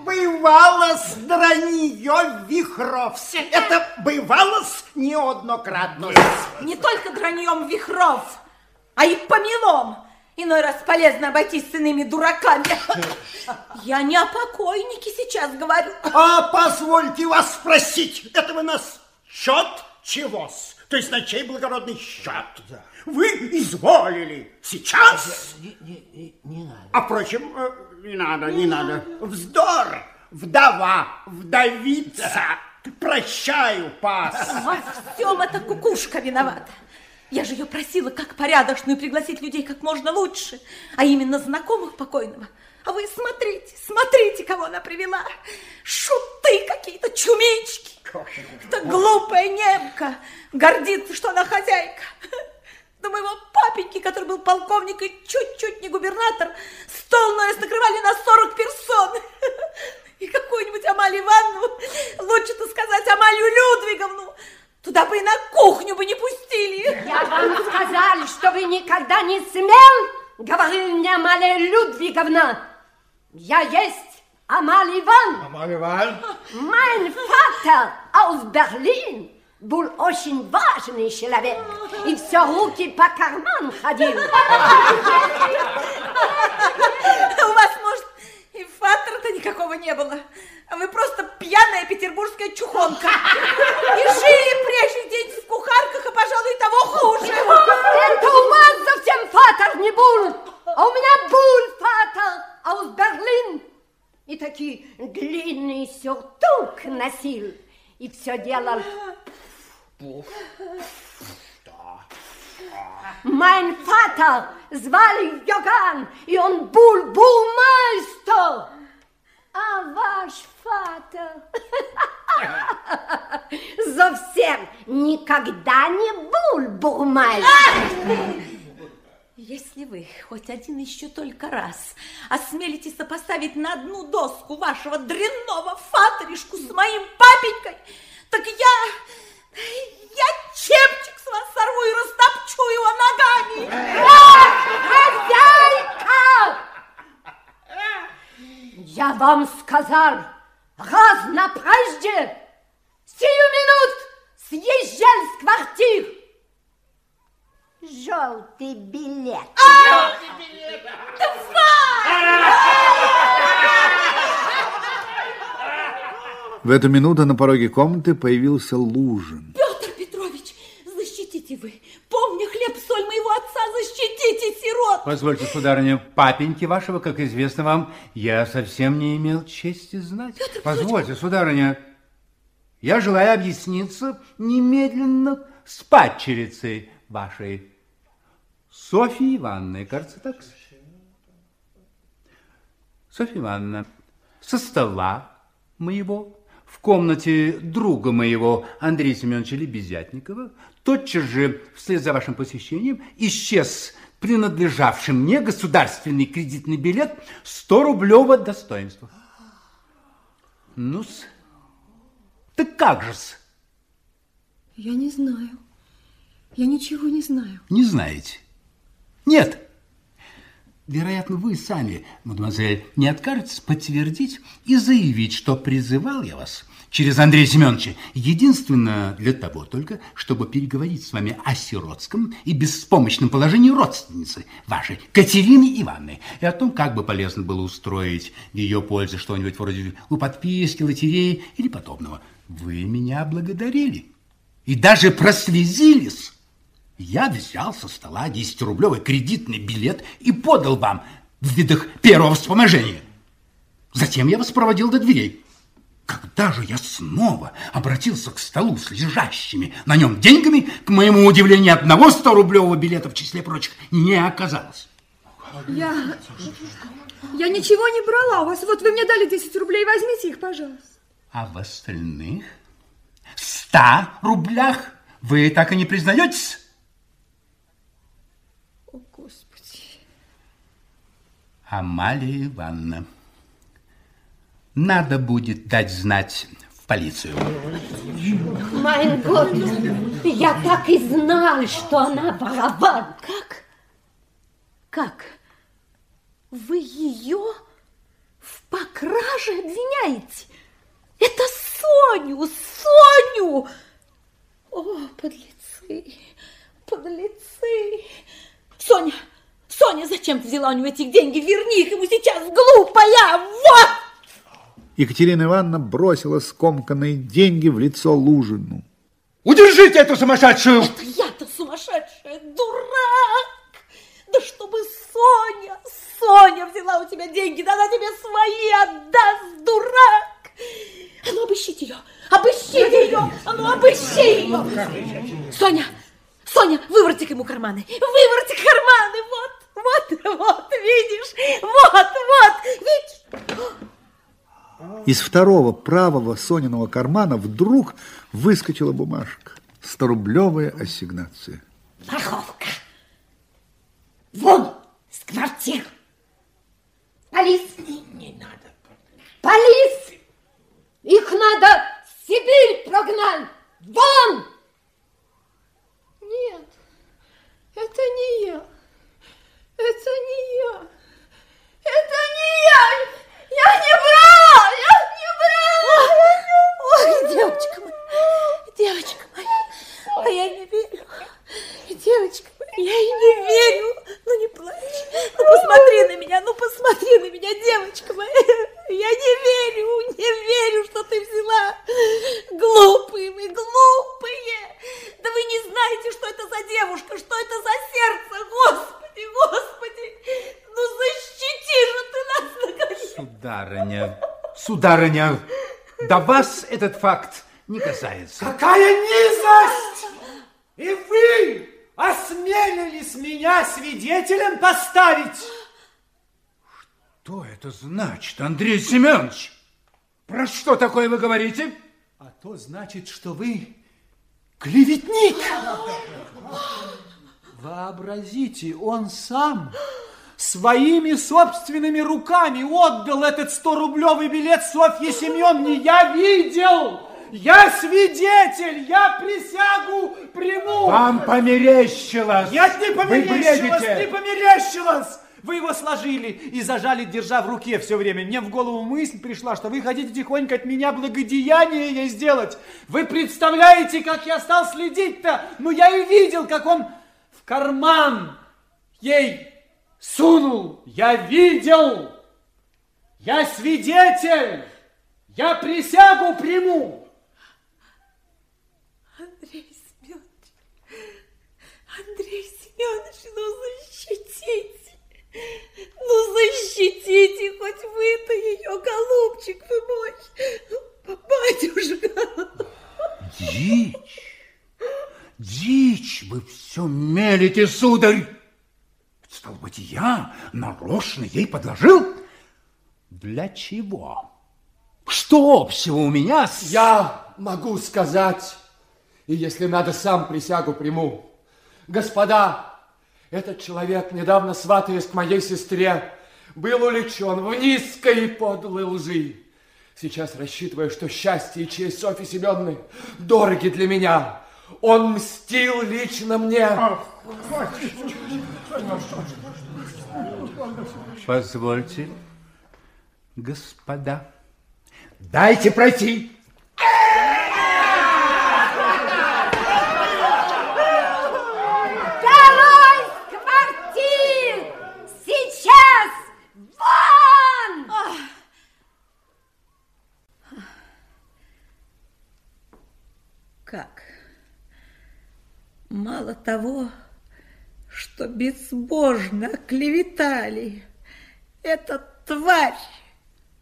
[SPEAKER 27] бывало дранье вихров. Это бывало неоднократно.
[SPEAKER 13] Не только драньем вихров, а и помелом. Иной раз полезно обойтись с иными дураками. Я не о покойнике сейчас говорю.
[SPEAKER 27] А позвольте вас спросить, это вы нас счет чего-с? То есть на чей благородный счет? Вы изволили сейчас?
[SPEAKER 28] Не, не, не, не надо.
[SPEAKER 27] А впрочем, э, не надо, не надо. Вздор, вдова, вдовица. Прощаю, пас.
[SPEAKER 13] Во всем эта кукушка виновата. Я же ее просила, как порядочную, пригласить людей как можно лучше, а именно знакомых покойного. А вы смотрите, смотрите, кого она привела. Шуты какие-то, чумички. Это глупая немка. Гордится, что она хозяйка. Да моего папеньки, который был полковник и чуть-чуть не губернатор, стол наверное, накрывали на 40 персон. И какую-нибудь Амалию Ивановну, лучше-то сказать Амалию Людвиговну, Туда бы и на кухню бы не пустили.
[SPEAKER 14] Я вам сказал, что вы никогда не смел, говорил мне Амалия Людвиговна. Я есть Амалия Иван.
[SPEAKER 10] Амалия Иван?
[SPEAKER 14] Mein Vater aus Berlin был очень важный человек и все руки по карман ходил.
[SPEAKER 13] У вас, может, и фатера-то никакого не было. А вы просто пьяная петербургская чухонка. И жили прежний день в кухарках, а, пожалуй, того хуже.
[SPEAKER 14] Это у вас совсем фатер не был, а у меня был фатер aus Берлин. И такие длинный сюртук носил. И все делал... Mein Vater звали Йоган, и он был бурмайстер. А ваш фатер совсем никогда не был бурмайстер.
[SPEAKER 13] Если вы хоть один еще только раз осмелитесь сопоставить на одну доску вашего дрянного фатеришку с моим папенькой, так я... я чепчик с вас сорву и растопчу его ногами.
[SPEAKER 14] Хозяйка! Я вам сказал раз на прежде, сию минут съезжай с квартир.
[SPEAKER 19] желтый билет.
[SPEAKER 13] Желтый билет!
[SPEAKER 2] В эту минуту на пороге комнаты появился Лужин.
[SPEAKER 13] Петр Петрович, защитите вы. Помня хлеб, соль моего отца, защитите сирот.
[SPEAKER 12] Позвольте, сударыня, папеньки вашего, как известно вам, я совсем не имел чести знать.
[SPEAKER 13] Петр
[SPEAKER 12] Позвольте, сударыня, я желаю объясниться немедленно с падчерицей вашей, Софьей Ивановной, кажется, так? Софья Ивановна, со стола моего в комнате друга моего Андрея Семеновича Лебезятникова тотчас же, вслед за вашим посещением, исчез принадлежавший мне государственный кредитный билет 100 рублево достоинства. Ну-с, так как же-с?
[SPEAKER 20] Я не знаю. Я ничего не знаю.
[SPEAKER 12] Не знаете? Нет. Вероятно, вы сами, мадемуазель, не откажетесь подтвердить и заявить, что призывал я вас через Андрея Семеновича единственно для того только, чтобы переговорить с вами о сиротском и беспомощном положении родственницы вашей, Катерины Ивановны, и о том, как бы полезно было устроить в ее пользу что-нибудь вроде у подписки, лотереи или подобного. Вы меня благодарили и даже прослезились. Я взял со стола 10-рублевый кредитный билет и подал вам в видах первого вспоможения. Затем я вас проводил до дверей. Когда же я снова обратился к столу с лежащими на нем деньгами, к моему удивлению, одного 100-рублевого билета в числе прочих не оказалось.
[SPEAKER 20] Я... Я ничего не брала у вас. Вот вы мне дали 10 рублей, возьмите их, пожалуйста.
[SPEAKER 12] А в остальных 100 рублях вы так и не признаетесь?
[SPEAKER 20] О, Господи.
[SPEAKER 12] Амалия Ивановна, надо будет дать знать в полицию.
[SPEAKER 19] Майн я так и знал, что она ворован.
[SPEAKER 13] Как? Как? Вы ее в покраже обвиняете? Это Соню, Соню! О, подлецы, подлецы! Соня, Соня, зачем ты взяла у него эти деньги? Верни их ему сейчас, глупая! Вот!
[SPEAKER 2] Екатерина Ивановна бросила скомканные деньги в лицо Лужину.
[SPEAKER 12] Удержите эту сумасшедшую!
[SPEAKER 13] Это я-то сумасшедшая, дурак! Да чтобы Соня, Соня взяла у тебя деньги, да она тебе свои отдаст, дурак! А ну обыщите ее, обыщите ее, а ну обыщи ее! Соня, Соня, выворотик ему карманы, выворотик карманы, вот, вот, вот, видишь, вот, вот, видишь?
[SPEAKER 2] Из второго правого Сониного кармана вдруг выскочила бумажка. Сторублевая ассигнация.
[SPEAKER 19] Парковка. Вон с квартир. Полис. Не, не надо. Полис. Их надо в Сибирь прогнать. Вон!
[SPEAKER 20] Нет, это не я. Это не я. Это не я. Я не брала, я не брала.
[SPEAKER 13] Ой, девочка моя, девочка моя, а я не верю. Девочка моя, я не верю. Ну не плачь, ну посмотри на меня, ну посмотри на меня, девочка моя. Я не верю, не верю, что ты взяла. Глупые вы, глупые. Да вы не знаете, что это за девушка, что это за сердце. Господи, Господи, ну защити же ты нас, наконец.
[SPEAKER 12] Сударыня, сударыня, до вас этот факт не касается.
[SPEAKER 25] Какая низость! И вы осмелились меня свидетелем поставить?
[SPEAKER 12] Что это значит, Андрей Семенович? Про что такое вы говорите?
[SPEAKER 25] А то значит, что вы клеветник. Вообразите, он сам своими собственными руками отдал этот 100-рублевый билет Софье Семеновне. Я видел! Я свидетель! Я присягу приму!
[SPEAKER 12] Вам померещилось!
[SPEAKER 25] Нет, не померещилось! Не померещилось! Вы его сложили и зажали, держа в руке все время. Мне в голову мысль пришла, что вы хотите тихонько от меня благодеяние ей сделать. Вы представляете, как я стал следить-то? Ну, я и видел, как он в карман ей сунул. Я видел. Я свидетель. Я присягу приму.
[SPEAKER 13] Андрей Семенович, Андрей Семенович, ну защитите, ну защитите, хоть вы-то ее, голубчик вы мой, батюшка.
[SPEAKER 12] Дичь, дичь, вы все мелите, сударь. Стал быть, я нарочно ей подложил? Для чего? Что общего у меня с...
[SPEAKER 29] Я могу сказать, и если надо, сам присягу приму. Господа, этот человек, недавно сватаясь к моей сестре, был увлечен в низкой и подлой лжи. Сейчас, рассчитывая, что счастье и честь Софьи Семеновны дороги для меня, он мстил лично мне.
[SPEAKER 12] Позвольте, господа, дайте пройти.
[SPEAKER 19] Второй с квартир! Сейчас! Вон!
[SPEAKER 13] Как? Мало того, что безбожно оклеветали эта тварь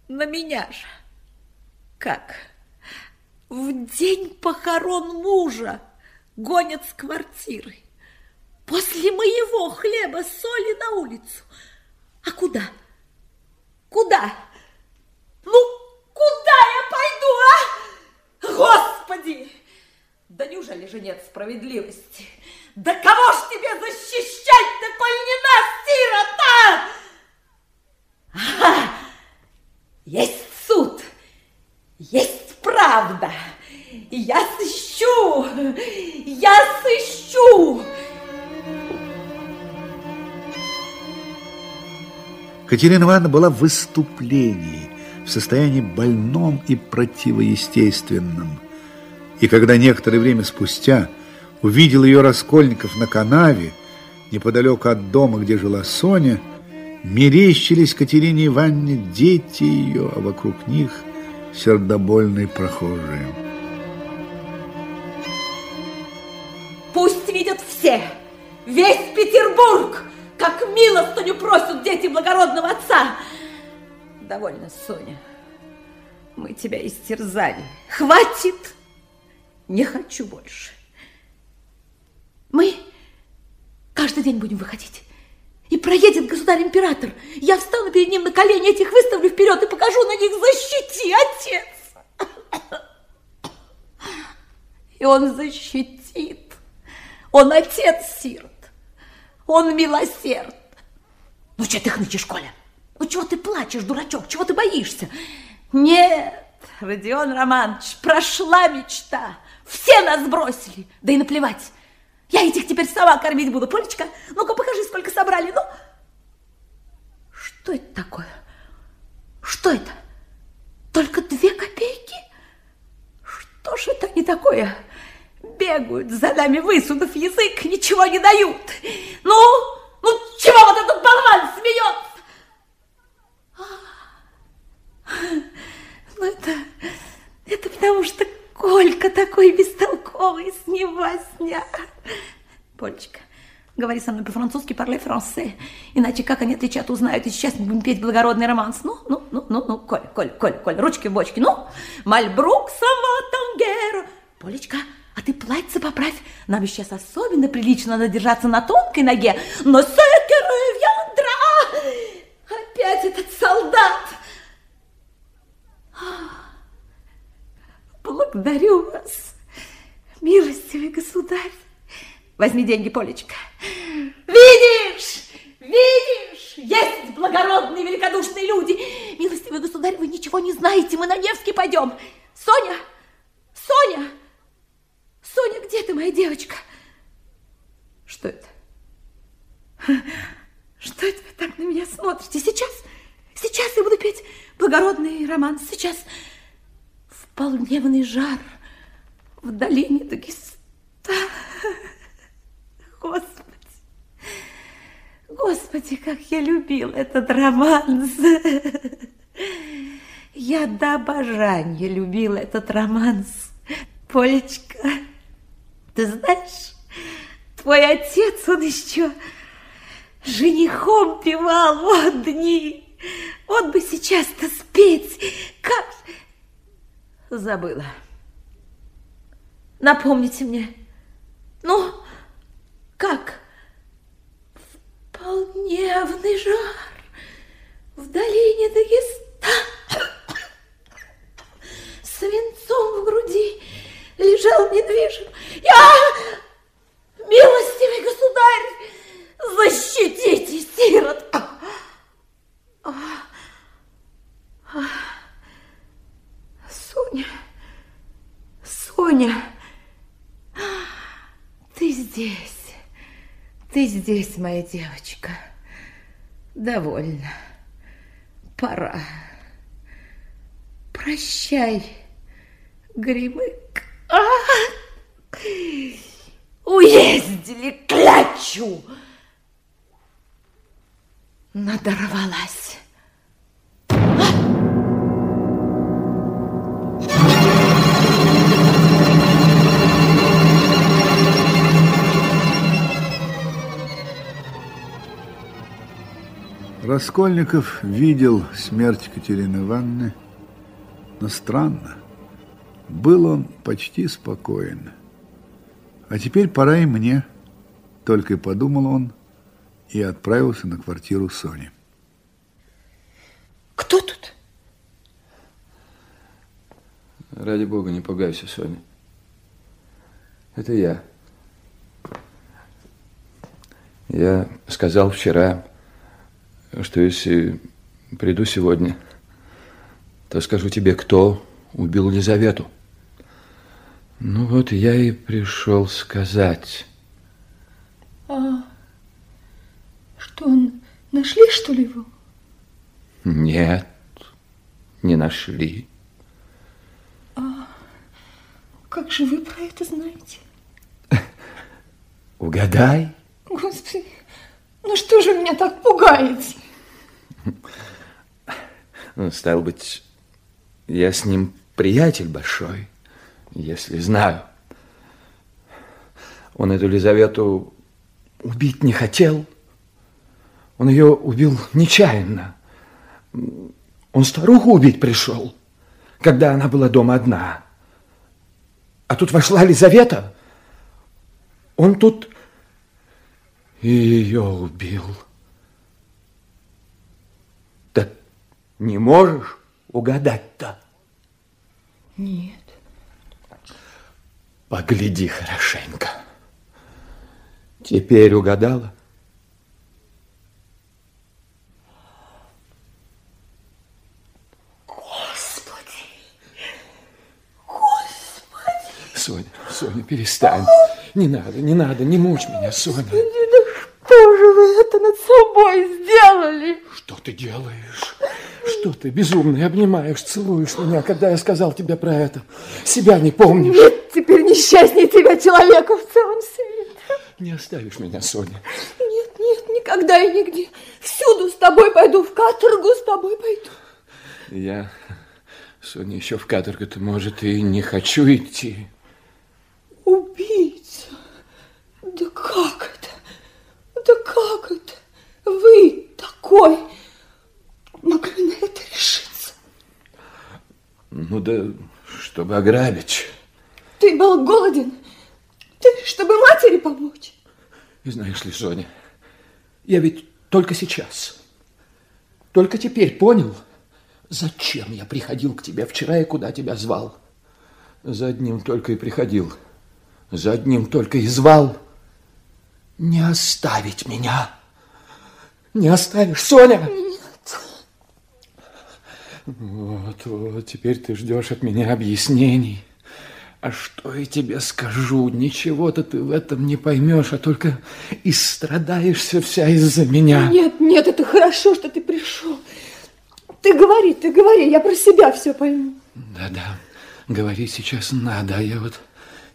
[SPEAKER 13] на меня же. Как? В день похорон мужа гонят с квартиры. После моего хлеба соли на улицу. А куда? Куда? Ну, куда я пойду, а? Господи! Да неужели же нет справедливости? Да кого ж тебе защищать-то, коль не нас, сирота? Ага, есть суд, есть правда. Я сыщу, я сыщу.
[SPEAKER 2] Катерина Ивановна была в выступлении, в состоянии больном и противоестественном. И когда некоторое время спустя увидел ее Раскольников на канаве, неподалеку от дома, где жила Соня, мерещились Катерине Ивановне дети ее, а вокруг них сердобольные прохожие.
[SPEAKER 13] Пусть видят все, весь Петербург, как милостыню просят дети благородного отца. Довольно, Соня. Мы тебя истерзали. Хватит! Не хочу больше. Мы каждый день будем выходить. И проедет государь-император. Я встану перед ним на колени, этих выставлю вперед и покажу на них «Защити, отец!» И он защитит. Он отец сирот. Он милосерд. Ну, что ты хнычешь, Коля? Ну, чего ты плачешь, дурачок? Чего ты боишься? Нет, Родион Романович, прошла мечта. Все нас бросили. Да и наплевать. Я этих теперь сама кормить буду. Полечка, ну-ка покажи, сколько собрали. Ну, что это такое? Что это? Только две копейки? Что ж это не такое? Бегают за нами, высунув язык, ничего не дают. Ну, ну чего вот этот болван смеется? Ну это, это потому что Колька такой бестолковый, с ним возня. Полечка, говори со мной по-французски, парле франце. Иначе как они отвечат, узнают, и сейчас мы будем петь благородный романс. Ну, ну, ну, ну, ну, Коль, Коль, Коль, Коль, ручки в бочки. Ну, мальбрук сама тангера. Полечка, а ты платье поправь. Нам сейчас особенно прилично надо держаться на тонкой ноге. Но секеры вьяндра! Опять этот солдат! Благодарю вас, милостивый государь. Возьми деньги, Полечка. Видишь, видишь, есть благородные, великодушные люди. Милостивый государь, вы ничего не знаете, мы на Невский пойдем. Соня, Соня, Соня, где ты, моя девочка? Что это? Что это вы так на меня смотрите? Сейчас, сейчас я буду петь благородный роман. Сейчас в полдневный жар в долине Дагестана. Господи,
[SPEAKER 18] Господи, как я любил этот романс. Я до обожания любил этот романс. Полечка, ты знаешь, твой отец, он еще женихом певал, вот дни. Вот бы сейчас-то спеть, как... Забыла. Напомните мне. Ну, как? Полневный жар в долине Дагестана. Свинцом в груди лежал недвижим. Я, милостивый государь, защитите сирот. А, а, Соня, Соня, ты здесь. Ты здесь, моя девочка. Довольно. Пора. Прощай, Гримык. А! Уездили клячу. Надорвалась.
[SPEAKER 2] Раскольников видел смерть Катерины Ивановны, но странно, был он почти спокоен. А теперь пора и мне, только и подумал он и отправился на квартиру Сони.
[SPEAKER 18] Кто тут?
[SPEAKER 3] Ради бога, не пугайся, Соня. Это я. Я сказал вчера, что если приду сегодня, то скажу тебе, кто убил Лизавету. Ну вот я и пришел сказать.
[SPEAKER 20] А что, он нашли, что ли, его?
[SPEAKER 3] Нет, не нашли.
[SPEAKER 20] А как же вы про это знаете?
[SPEAKER 3] Угадай.
[SPEAKER 20] Господи, ну что же меня так пугаете?
[SPEAKER 3] Ну, стал быть, я с ним приятель большой, если знаю. Он эту Лизавету убить не хотел. Он ее убил нечаянно. Он старуху убить пришел, когда она была дома одна. А тут вошла Лизавета. Он тут и ее убил. Не можешь угадать-то?
[SPEAKER 20] Нет.
[SPEAKER 3] Погляди хорошенько. Теперь угадала?
[SPEAKER 18] Господи! Господи!
[SPEAKER 3] Соня, Соня, перестань. Не надо, не надо, не мучь меня, Соня.
[SPEAKER 18] Что же вы это над собой сделали?
[SPEAKER 3] Что ты делаешь? Что ты, безумный, обнимаешь, целуешь меня, когда я сказал тебе про это? Себя не помнишь?
[SPEAKER 20] Нет, теперь несчастнее тебя человека в целом свете.
[SPEAKER 3] Не оставишь меня, Соня.
[SPEAKER 20] Нет, нет, никогда и нигде. Всюду с тобой пойду, в каторгу с тобой пойду.
[SPEAKER 3] Я, Соня, еще в каторгу-то, может, и не хочу идти.
[SPEAKER 20] Убийца? Да как это? Да как это? Вы такой могли на это решиться?
[SPEAKER 3] Ну да, чтобы ограбить.
[SPEAKER 20] Ты был голоден? Ты, чтобы матери помочь?
[SPEAKER 3] И знаешь ли, Соня, я ведь только сейчас, только теперь понял, зачем я приходил к тебе вчера и куда тебя звал. За одним только и приходил, за одним только и звал. Не оставить меня. Не оставишь, Соня?
[SPEAKER 20] Нет.
[SPEAKER 3] Вот, вот, теперь ты ждешь от меня объяснений. А что я тебе скажу? Ничего-то ты в этом не поймешь, а только и страдаешься вся из-за меня.
[SPEAKER 20] Нет, нет, это хорошо, что ты пришел. Ты говори, ты говори, я про себя все пойму.
[SPEAKER 3] Да-да, говори сейчас надо, а я вот,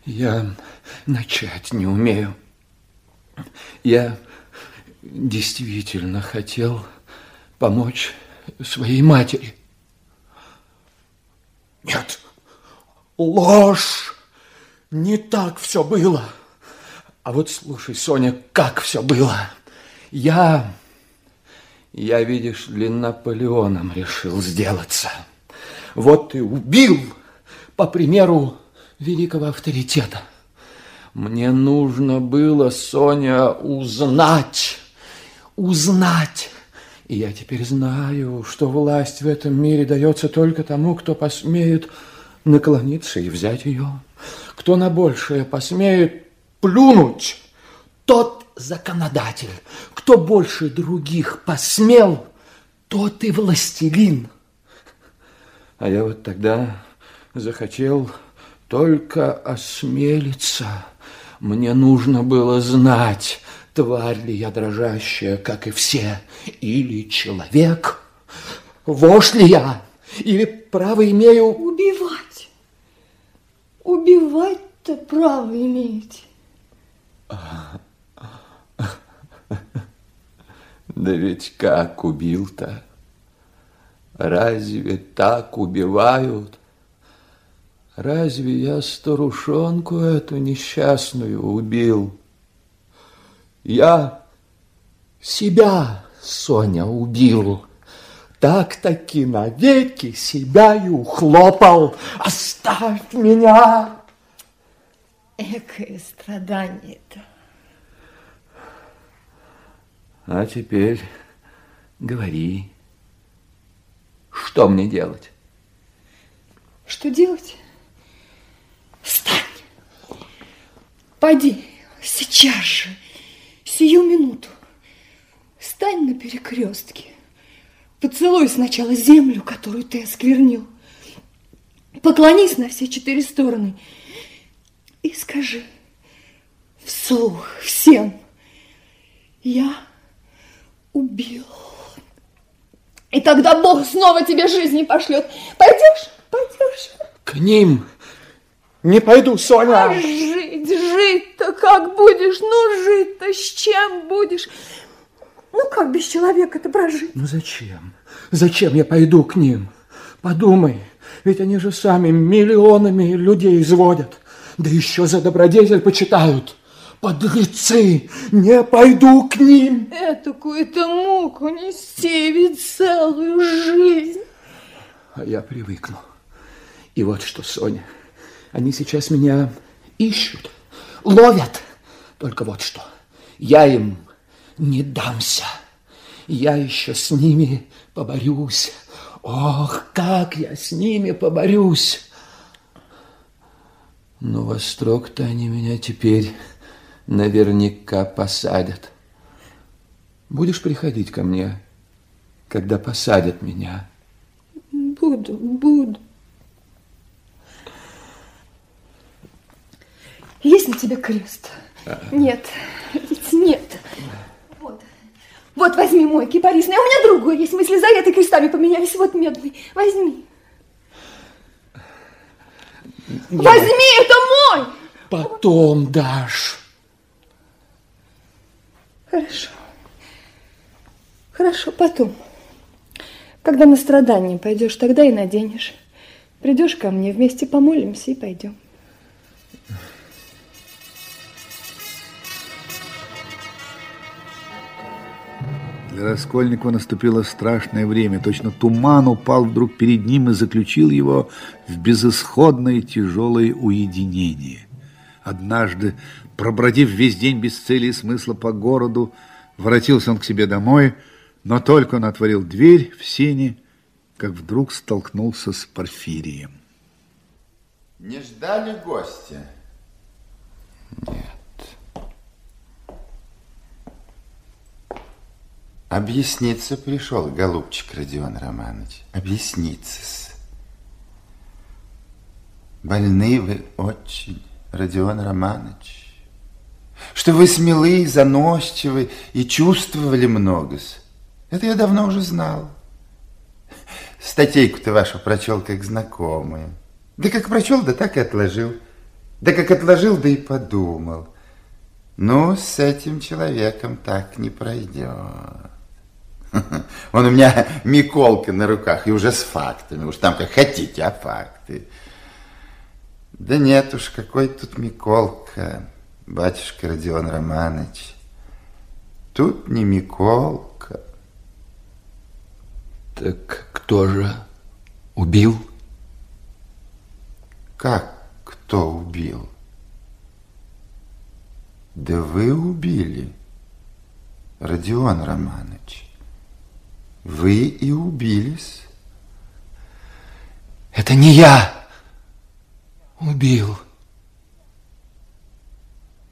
[SPEAKER 3] я начать не умею. Я, действительно хотел помочь своей матери.
[SPEAKER 29] Нет, ложь. Не так все было.
[SPEAKER 3] А вот слушай, Соня, как все было. Я, я, видишь ли, Наполеоном решил сделаться. Вот и убил, по примеру великого авторитета. Мне нужно было, Соня, узнать, узнать. И я теперь знаю, что власть в этом мире дается только тому, кто посмеет наклониться и взять ее. Кто на большее посмеет плюнуть, тот законодатель. Кто больше других посмел, тот и властелин. А я вот тогда захотел только осмелиться. Мне нужно было знать, тварь ли я дрожащая, как и все, или человек, вошь ли я, или право имею...
[SPEAKER 20] Убивать. Убивать-то право имеете.
[SPEAKER 3] Да ведь как убил-то? Разве так убивают? Разве я старушонку эту несчастную убил? Я себя, Соня, убил. Так-таки навеки себя и ухлопал. Оставь меня!
[SPEAKER 20] Экое страдание-то.
[SPEAKER 3] А теперь говори, что мне делать?
[SPEAKER 20] Что делать? Встань! Пойди сейчас же, сию минуту. Встань на перекрестке. Поцелуй сначала землю, которую ты осквернил. Поклонись на все четыре стороны и скажи вслух всем, я убил. И тогда Бог снова тебе жизни пошлет. Пойдешь? Пойдешь?
[SPEAKER 3] К ним не пойду, Соня.
[SPEAKER 20] А жить, жить-то как будешь? Ну, жить-то с чем будешь? Ну, как без человека-то прожить?
[SPEAKER 3] Ну, зачем? Зачем я пойду к ним? Подумай, ведь они же сами миллионами людей изводят. Да еще за добродетель почитают. Подлецы, не пойду к ним.
[SPEAKER 20] Этакую-то муку нести ведь целую жизнь.
[SPEAKER 3] А я привыкну. И вот что, Соня, они сейчас меня ищут, ловят. Только вот что, я им не дамся. Я еще с ними поборюсь. Ох, как я с ними поборюсь. Но во строк-то они меня теперь наверняка посадят. Будешь приходить ко мне, когда посадят меня?
[SPEAKER 20] Буду, буду. Есть на тебе крест?
[SPEAKER 3] А.
[SPEAKER 20] Нет, ведь нет. Вот. Вот возьми мой кипарисный, а у меня другой есть. Мы с Лизаветой крестами поменялись. Вот медный. Возьми. Возьми, это мой!
[SPEAKER 3] Потом дашь.
[SPEAKER 20] Хорошо. Хорошо, потом. Когда на страдания пойдешь, тогда и наденешь. Придешь ко мне, вместе помолимся и пойдем.
[SPEAKER 2] Для Раскольникова наступило страшное время. Точно туман упал вдруг перед ним и заключил его в безысходное тяжелое уединение. Однажды, пробродив весь день без цели и смысла по городу, воротился он к себе домой, но только он отворил дверь в сене, как вдруг столкнулся с Порфирием.
[SPEAKER 17] Не ждали гостя?
[SPEAKER 3] Нет.
[SPEAKER 17] Объясниться пришел, голубчик Родион Романович. Объясниться. -с. Больны вы очень, Родион Романович. Что вы смелы, заносчивы и чувствовали много. -с. Это я давно уже знал. Статейку-то вашу прочел как знакомую. Да как прочел, да так и отложил. Да как отложил, да и подумал. Ну, с этим человеком так не пройдет. Он у меня Миколка на руках, и уже с фактами. Уж там как хотите, а факты. Да нет уж, какой тут Миколка, батюшка Родион Романович. Тут не Миколка.
[SPEAKER 3] Так кто же убил?
[SPEAKER 17] Как кто убил? Да вы убили, Родион Романович. Вы и убились.
[SPEAKER 3] Это не я убил.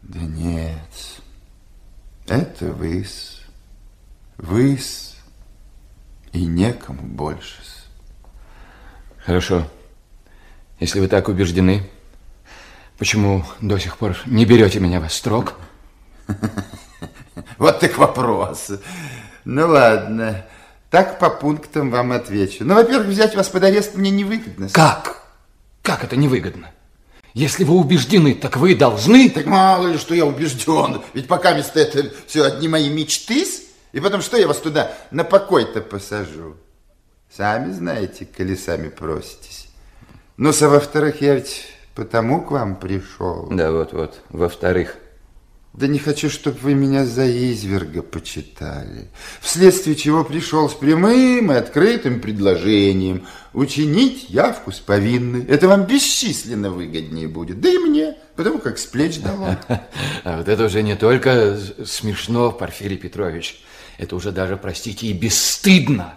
[SPEAKER 17] Да нет, это выс, выс и некому больше.
[SPEAKER 3] Хорошо. Если вы так убеждены, почему до сих пор не берете меня во строк?
[SPEAKER 17] Вот так вопрос. Ну ладно, так по пунктам вам отвечу. Ну, во-первых, взять вас под арест мне невыгодно.
[SPEAKER 3] Как? Как это невыгодно? Если вы убеждены, так вы должны...
[SPEAKER 17] Так мало ли, что я убежден. Ведь пока место это все одни мои мечты. И потом, что я вас туда на покой-то посажу? Сами знаете, колесами проситесь. Ну, а во-вторых, я ведь потому к вам пришел.
[SPEAKER 3] Да, вот-вот, во-вторых.
[SPEAKER 17] Да не хочу, чтобы вы меня за изверга почитали. Вследствие чего пришел с прямым и открытым предложением учинить явку с повинной. Это вам бесчисленно выгоднее будет. Да и мне, потому как с плеч дало.
[SPEAKER 3] А вот это уже не только смешно, Порфирий Петрович. Это уже даже, простите, и бесстыдно.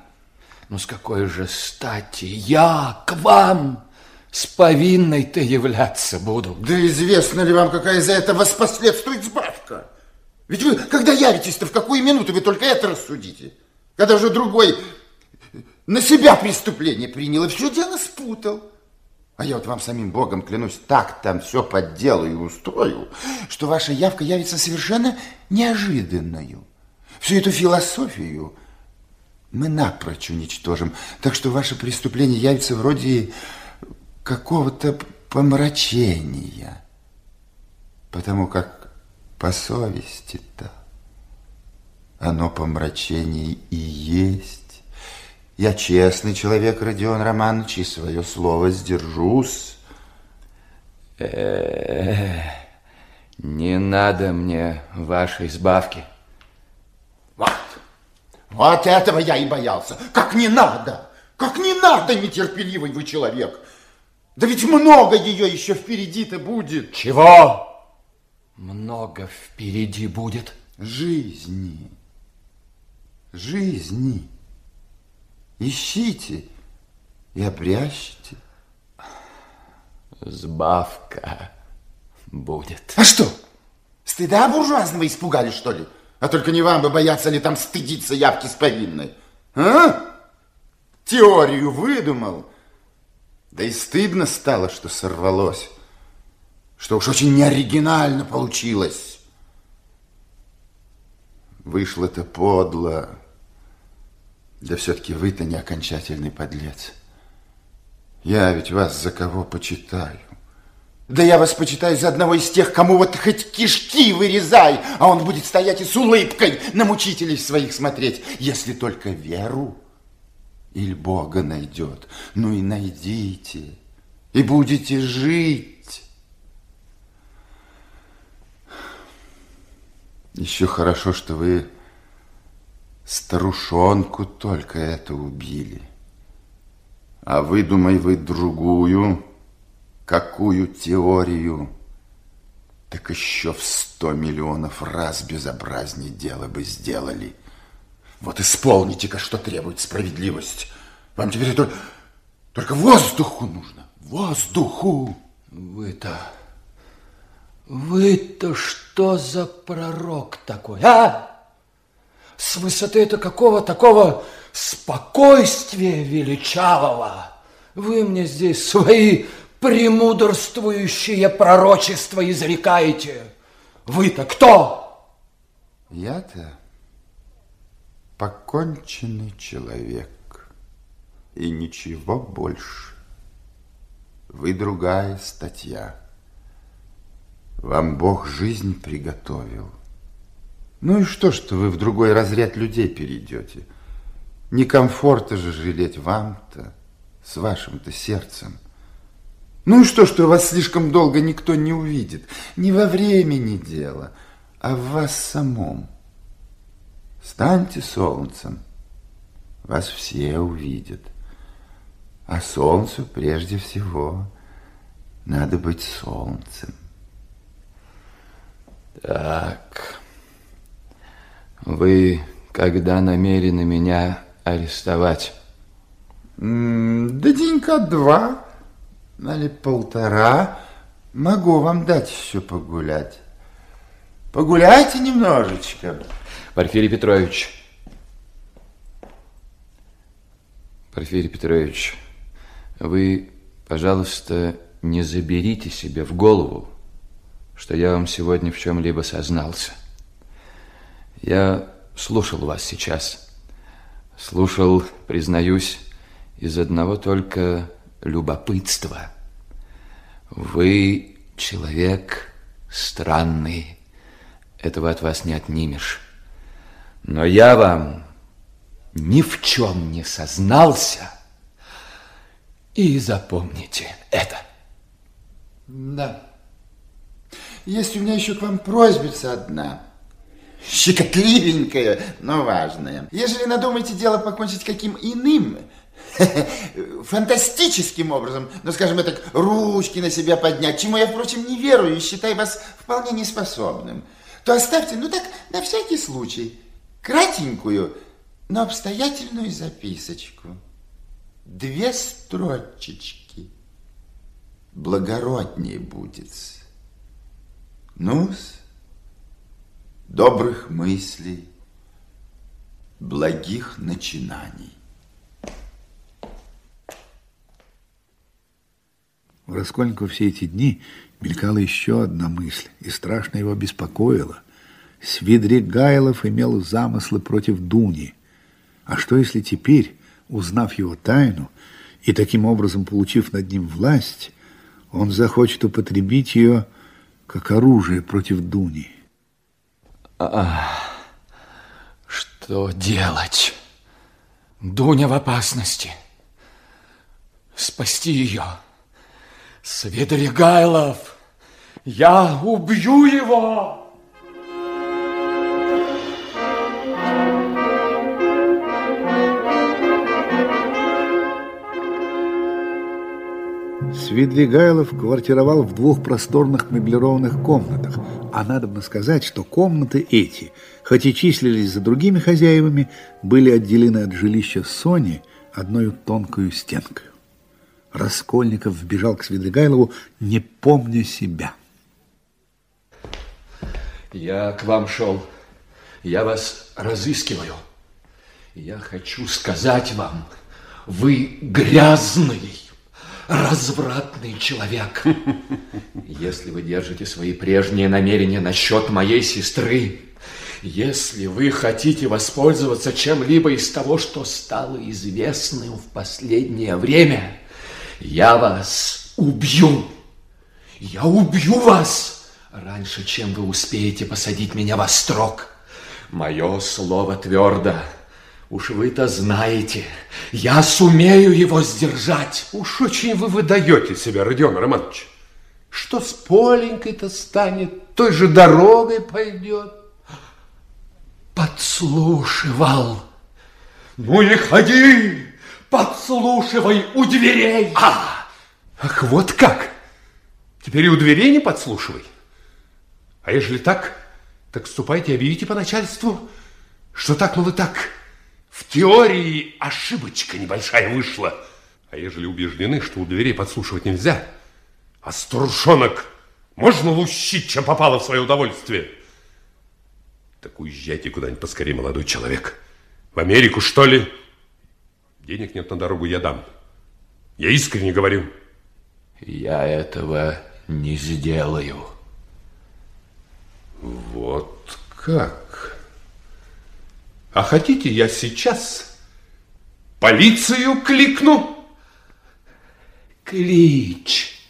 [SPEAKER 3] Ну, с какой же стати я к вам с повинной-то являться буду?
[SPEAKER 17] Да известно ли вам, какая за это воспоследствует сбавка? Ведь вы, когда явитесь-то, в какую минуту вы только это рассудите? Когда уже другой на себя преступление принял и все дело спутал. А я вот вам самим Богом клянусь, так там все подделаю и устрою, что ваша явка явится совершенно неожиданною. Всю эту философию мы напрочь уничтожим. Так что ваше преступление явится вроде какого-то помрачения. Потому как по совести-то оно помрачение и есть. Я честный человек, Родион Романович, и свое слово сдержусь.
[SPEAKER 3] Э, не надо мне вашей избавки.
[SPEAKER 17] Вот, вот этого я и боялся. Как не надо, как не надо, нетерпеливый вы человек. Да ведь много ее еще впереди-то будет.
[SPEAKER 3] Чего? Много впереди будет.
[SPEAKER 17] Жизни. Жизни. Ищите и обрящите.
[SPEAKER 3] Сбавка будет.
[SPEAKER 17] А что? Стыда буржуазного испугали, что ли? А только не вам бы бояться ли там стыдиться явки с повинной. А? Теорию выдумал. Да и стыдно стало, что сорвалось. Что уж очень неоригинально получилось. Вышло-то подло. Да все-таки вы-то не окончательный подлец. Я ведь вас за кого почитаю? Да я вас почитаю за одного из тех, кому вот хоть кишки вырезай, а он будет стоять и с улыбкой на мучителей своих смотреть, если только веру или Бога найдет. Ну и найдите, и будете жить. Еще хорошо, что вы старушонку только это убили. А выдумай вы другую, какую теорию, так еще в сто миллионов раз безобразнее дело бы сделали. Вот исполните-ка, что требует справедливость. Вам теперь только, только воздуху нужно. Воздуху.
[SPEAKER 3] Вы-то... Вы-то что за пророк такой, а? С высоты это какого такого спокойствия величавого вы мне здесь свои премудрствующие пророчества изрекаете. Вы-то кто?
[SPEAKER 17] Я-то поконченный человек и ничего больше. Вы другая статья. Вам Бог жизнь приготовил. Ну и что, что вы в другой разряд людей перейдете? Не комфорта же жалеть вам-то, с вашим-то сердцем. Ну и что, что вас слишком долго никто не увидит? Не во времени дело, а в вас самом. Станьте солнцем, вас все увидят. А солнцу прежде всего надо быть солнцем.
[SPEAKER 3] Так, вы когда намерены меня арестовать?
[SPEAKER 17] Да денька два, или полтора. Могу вам дать еще погулять. Погуляйте немножечко.
[SPEAKER 3] Порфирий Петрович. Порфирий Петрович, вы, пожалуйста, не заберите себе в голову, что я вам сегодня в чем-либо сознался. Я слушал вас сейчас. Слушал, признаюсь, из одного только любопытства. Вы человек странный, этого от вас не отнимешь. Но я вам ни в чем не сознался, и запомните это.
[SPEAKER 17] Да. Есть у меня еще к вам просьбица одна. Щекотливенькая, но важная. Ежели надумаете дело покончить каким иным, фантастическим образом, ну, скажем, это ручки на себя поднять, чему я, впрочем, не верую и считаю вас вполне неспособным, то оставьте, ну так, на всякий случай, кратенькую, но обстоятельную записочку. Две строчечки. Благороднее будет. Ну-с, добрых мыслей, благих начинаний.
[SPEAKER 2] В Раскольникову все эти дни мелькала еще одна мысль, и страшно его беспокоила. Свидригайлов имел замыслы против Дуни. А что, если теперь, узнав его тайну и таким образом получив над ним власть, он захочет употребить ее как оружие против Дуни?
[SPEAKER 3] А, что делать? Дуня в опасности. Спасти ее. Свидригайлов, я убью его!
[SPEAKER 2] Свидригайлов квартировал в двух просторных меблированных комнатах, а надо бы сказать, что комнаты эти, хоть и числились за другими хозяевами, были отделены от жилища Сони одной тонкой стенкой. Раскольников вбежал к Свидригайлову, не помня себя.
[SPEAKER 3] Я к вам шел. Я вас разыскиваю. Я хочу сказать вам, вы грязный, развратный человек. Если вы держите свои прежние намерения насчет моей сестры, если вы хотите воспользоваться чем-либо из того, что стало известным в последнее время, я вас убью. Я убью вас раньше, чем вы успеете посадить меня во строк. Мое слово твердо. Уж вы-то знаете, я сумею его сдержать.
[SPEAKER 23] Уж очень вы выдаете себя, Родион Романович. Что с Поленькой-то станет, той же дорогой пойдет.
[SPEAKER 3] Подслушивал. Ну и ходи, подслушивай у дверей.
[SPEAKER 23] А, ах, вот как. Теперь и у дверей не подслушивай. А ежели так, так ступайте, объявите по начальству, что так, мол, и так. В теории ошибочка небольшая вышла. А ежели убеждены, что у дверей подслушивать нельзя, а старушонок можно лущить, чем попало в свое удовольствие, так уезжайте куда-нибудь поскорее, молодой человек. В Америку, что ли? Денег нет на дорогу, я дам. Я искренне говорю.
[SPEAKER 3] Я этого не сделаю.
[SPEAKER 23] Вот как? А хотите, я сейчас полицию кликну?
[SPEAKER 3] Клич.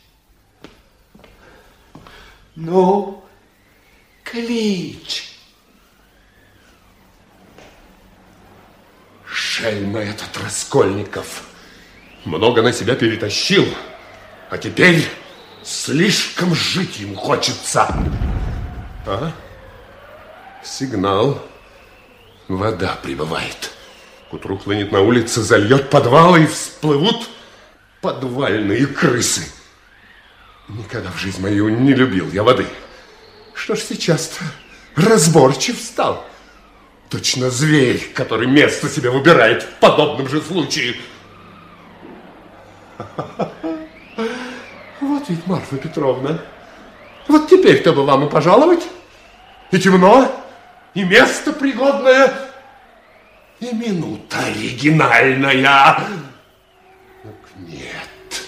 [SPEAKER 12] Ну, клич.
[SPEAKER 23] Шельма этот Раскольников много на себя перетащил, а теперь слишком жить ему хочется. А? Сигнал. Вода прибывает. К утру хлынет на улице, зальет подвалы и всплывут подвальные крысы. Никогда в жизни мою не любил я воды. Что ж сейчас-то разборчив стал? Точно зверь, который место себе выбирает в подобном же случае. Вот ведь, Марфа Петровна, вот теперь-то бы вам и пожаловать. И темно, и место пригодное, и минута оригинальная. Так нет,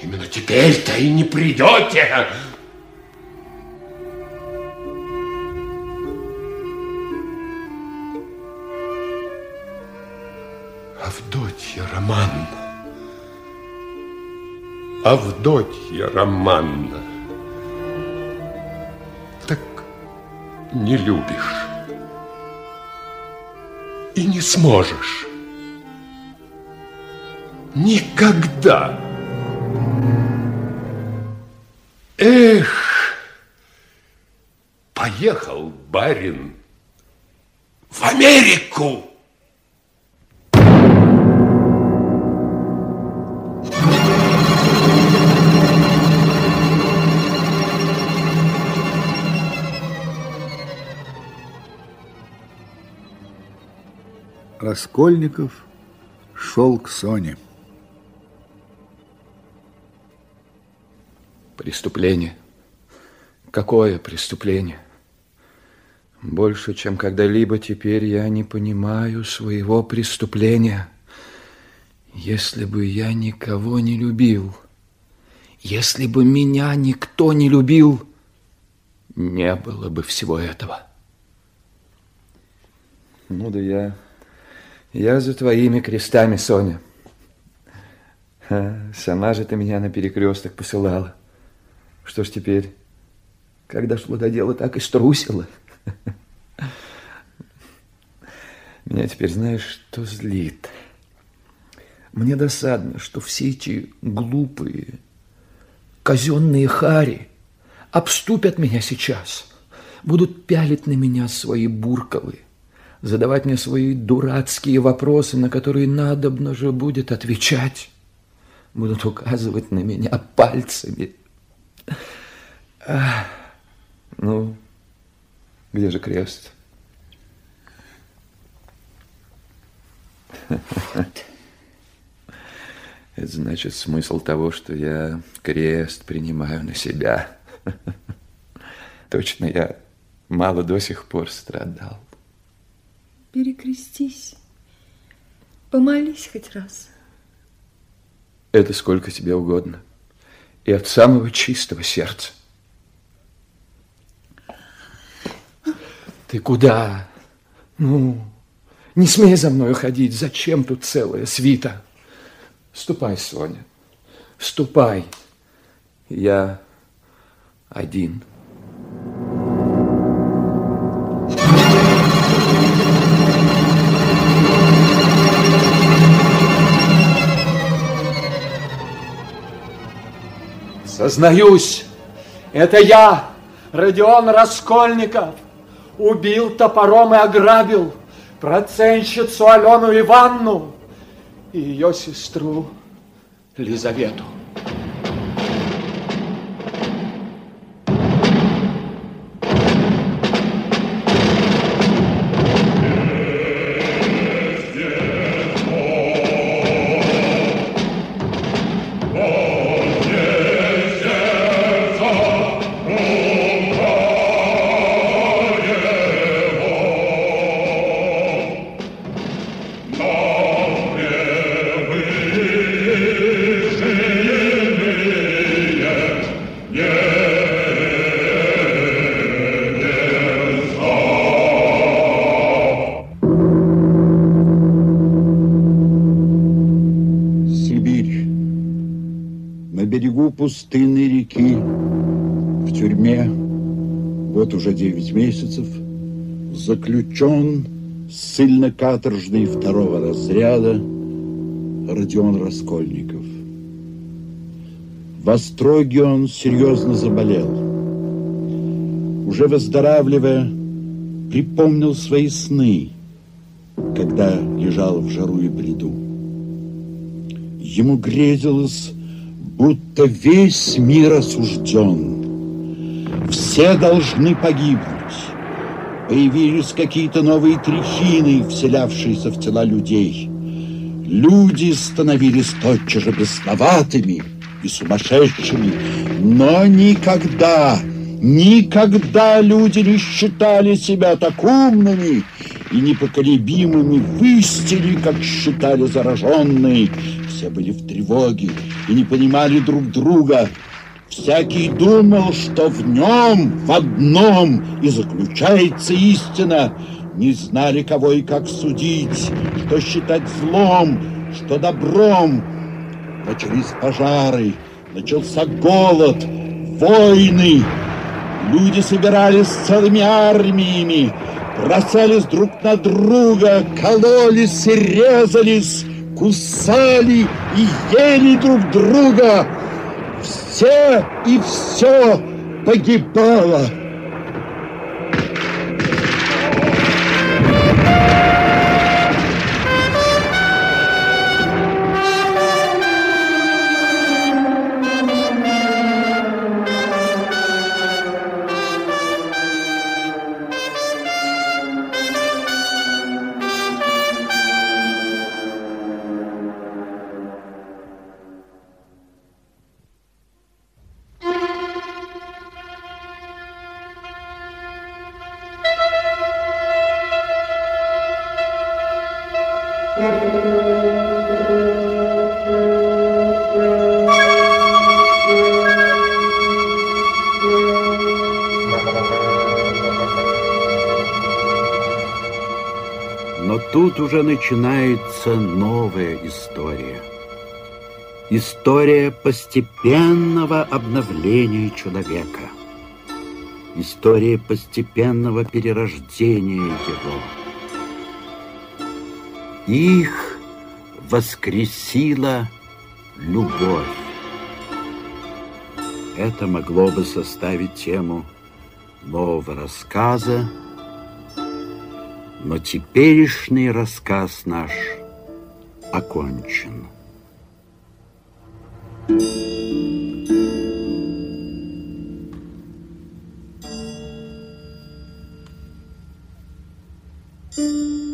[SPEAKER 23] именно теперь-то и не придете. Авдотья Романна. Авдотья Романна. Не любишь и не сможешь. Никогда. Эх, поехал барин в Америку.
[SPEAKER 2] Раскольников шел к Соне.
[SPEAKER 3] Преступление. Какое преступление? Больше, чем когда-либо теперь я не понимаю своего преступления. Если бы я никого не любил, если бы меня никто не любил, не было бы всего этого. Ну да я я за твоими крестами, Соня. А, сама же ты меня на перекресток посылала. Что ж теперь, когда шло до дела, так и струсила. Меня теперь знаешь, что злит? Мне досадно, что все эти глупые, казенные хари обступят меня сейчас, будут пялить на меня свои бурковые задавать мне свои дурацкие вопросы, на которые надобно же будет отвечать. Будут указывать на меня пальцами. Ах, ну, где же крест? Это значит смысл того, что я крест принимаю на себя. Точно я мало до сих пор страдал
[SPEAKER 20] перекрестись. Помолись хоть раз.
[SPEAKER 3] Это сколько тебе угодно. И от самого чистого сердца. Ты куда? Ну, не смей за мной ходить. Зачем тут целая свита? Ступай, Соня, ступай. Я один. Сознаюсь, это я, Родион Раскольников, убил топором и ограбил процентщицу Алену Иванну и ее сестру Лизавету.
[SPEAKER 1] Заключен ссыльно-каторжный второго разряда Родион Раскольников. В Остроге он серьезно заболел. Уже выздоравливая, припомнил свои сны, когда лежал в жару и бреду. Ему грезилось, будто весь мир осужден. Все должны погибнуть. Появились какие-то новые тряхины, вселявшиеся в тела людей. Люди становились тотчас же бесноватыми и сумасшедшими, но никогда, никогда люди не считали себя так умными и непоколебимыми в истине, как считали зараженные. Все были в тревоге и не понимали друг друга. Всякий думал, что в нем, в одном и заключается истина. Не знали, кого и как судить, что считать злом, что добром. Начались пожары, начался голод, войны. Люди собирались целыми армиями, бросались друг на друга, кололись и резались, кусали и ели друг друга. Все и все погибало. Начинается новая история. История постепенного обновления человека. История постепенного перерождения его. Их воскресила любовь. Это могло бы составить тему нового рассказа, но теперешний рассказ наш окончен.
[SPEAKER 30] Thank you.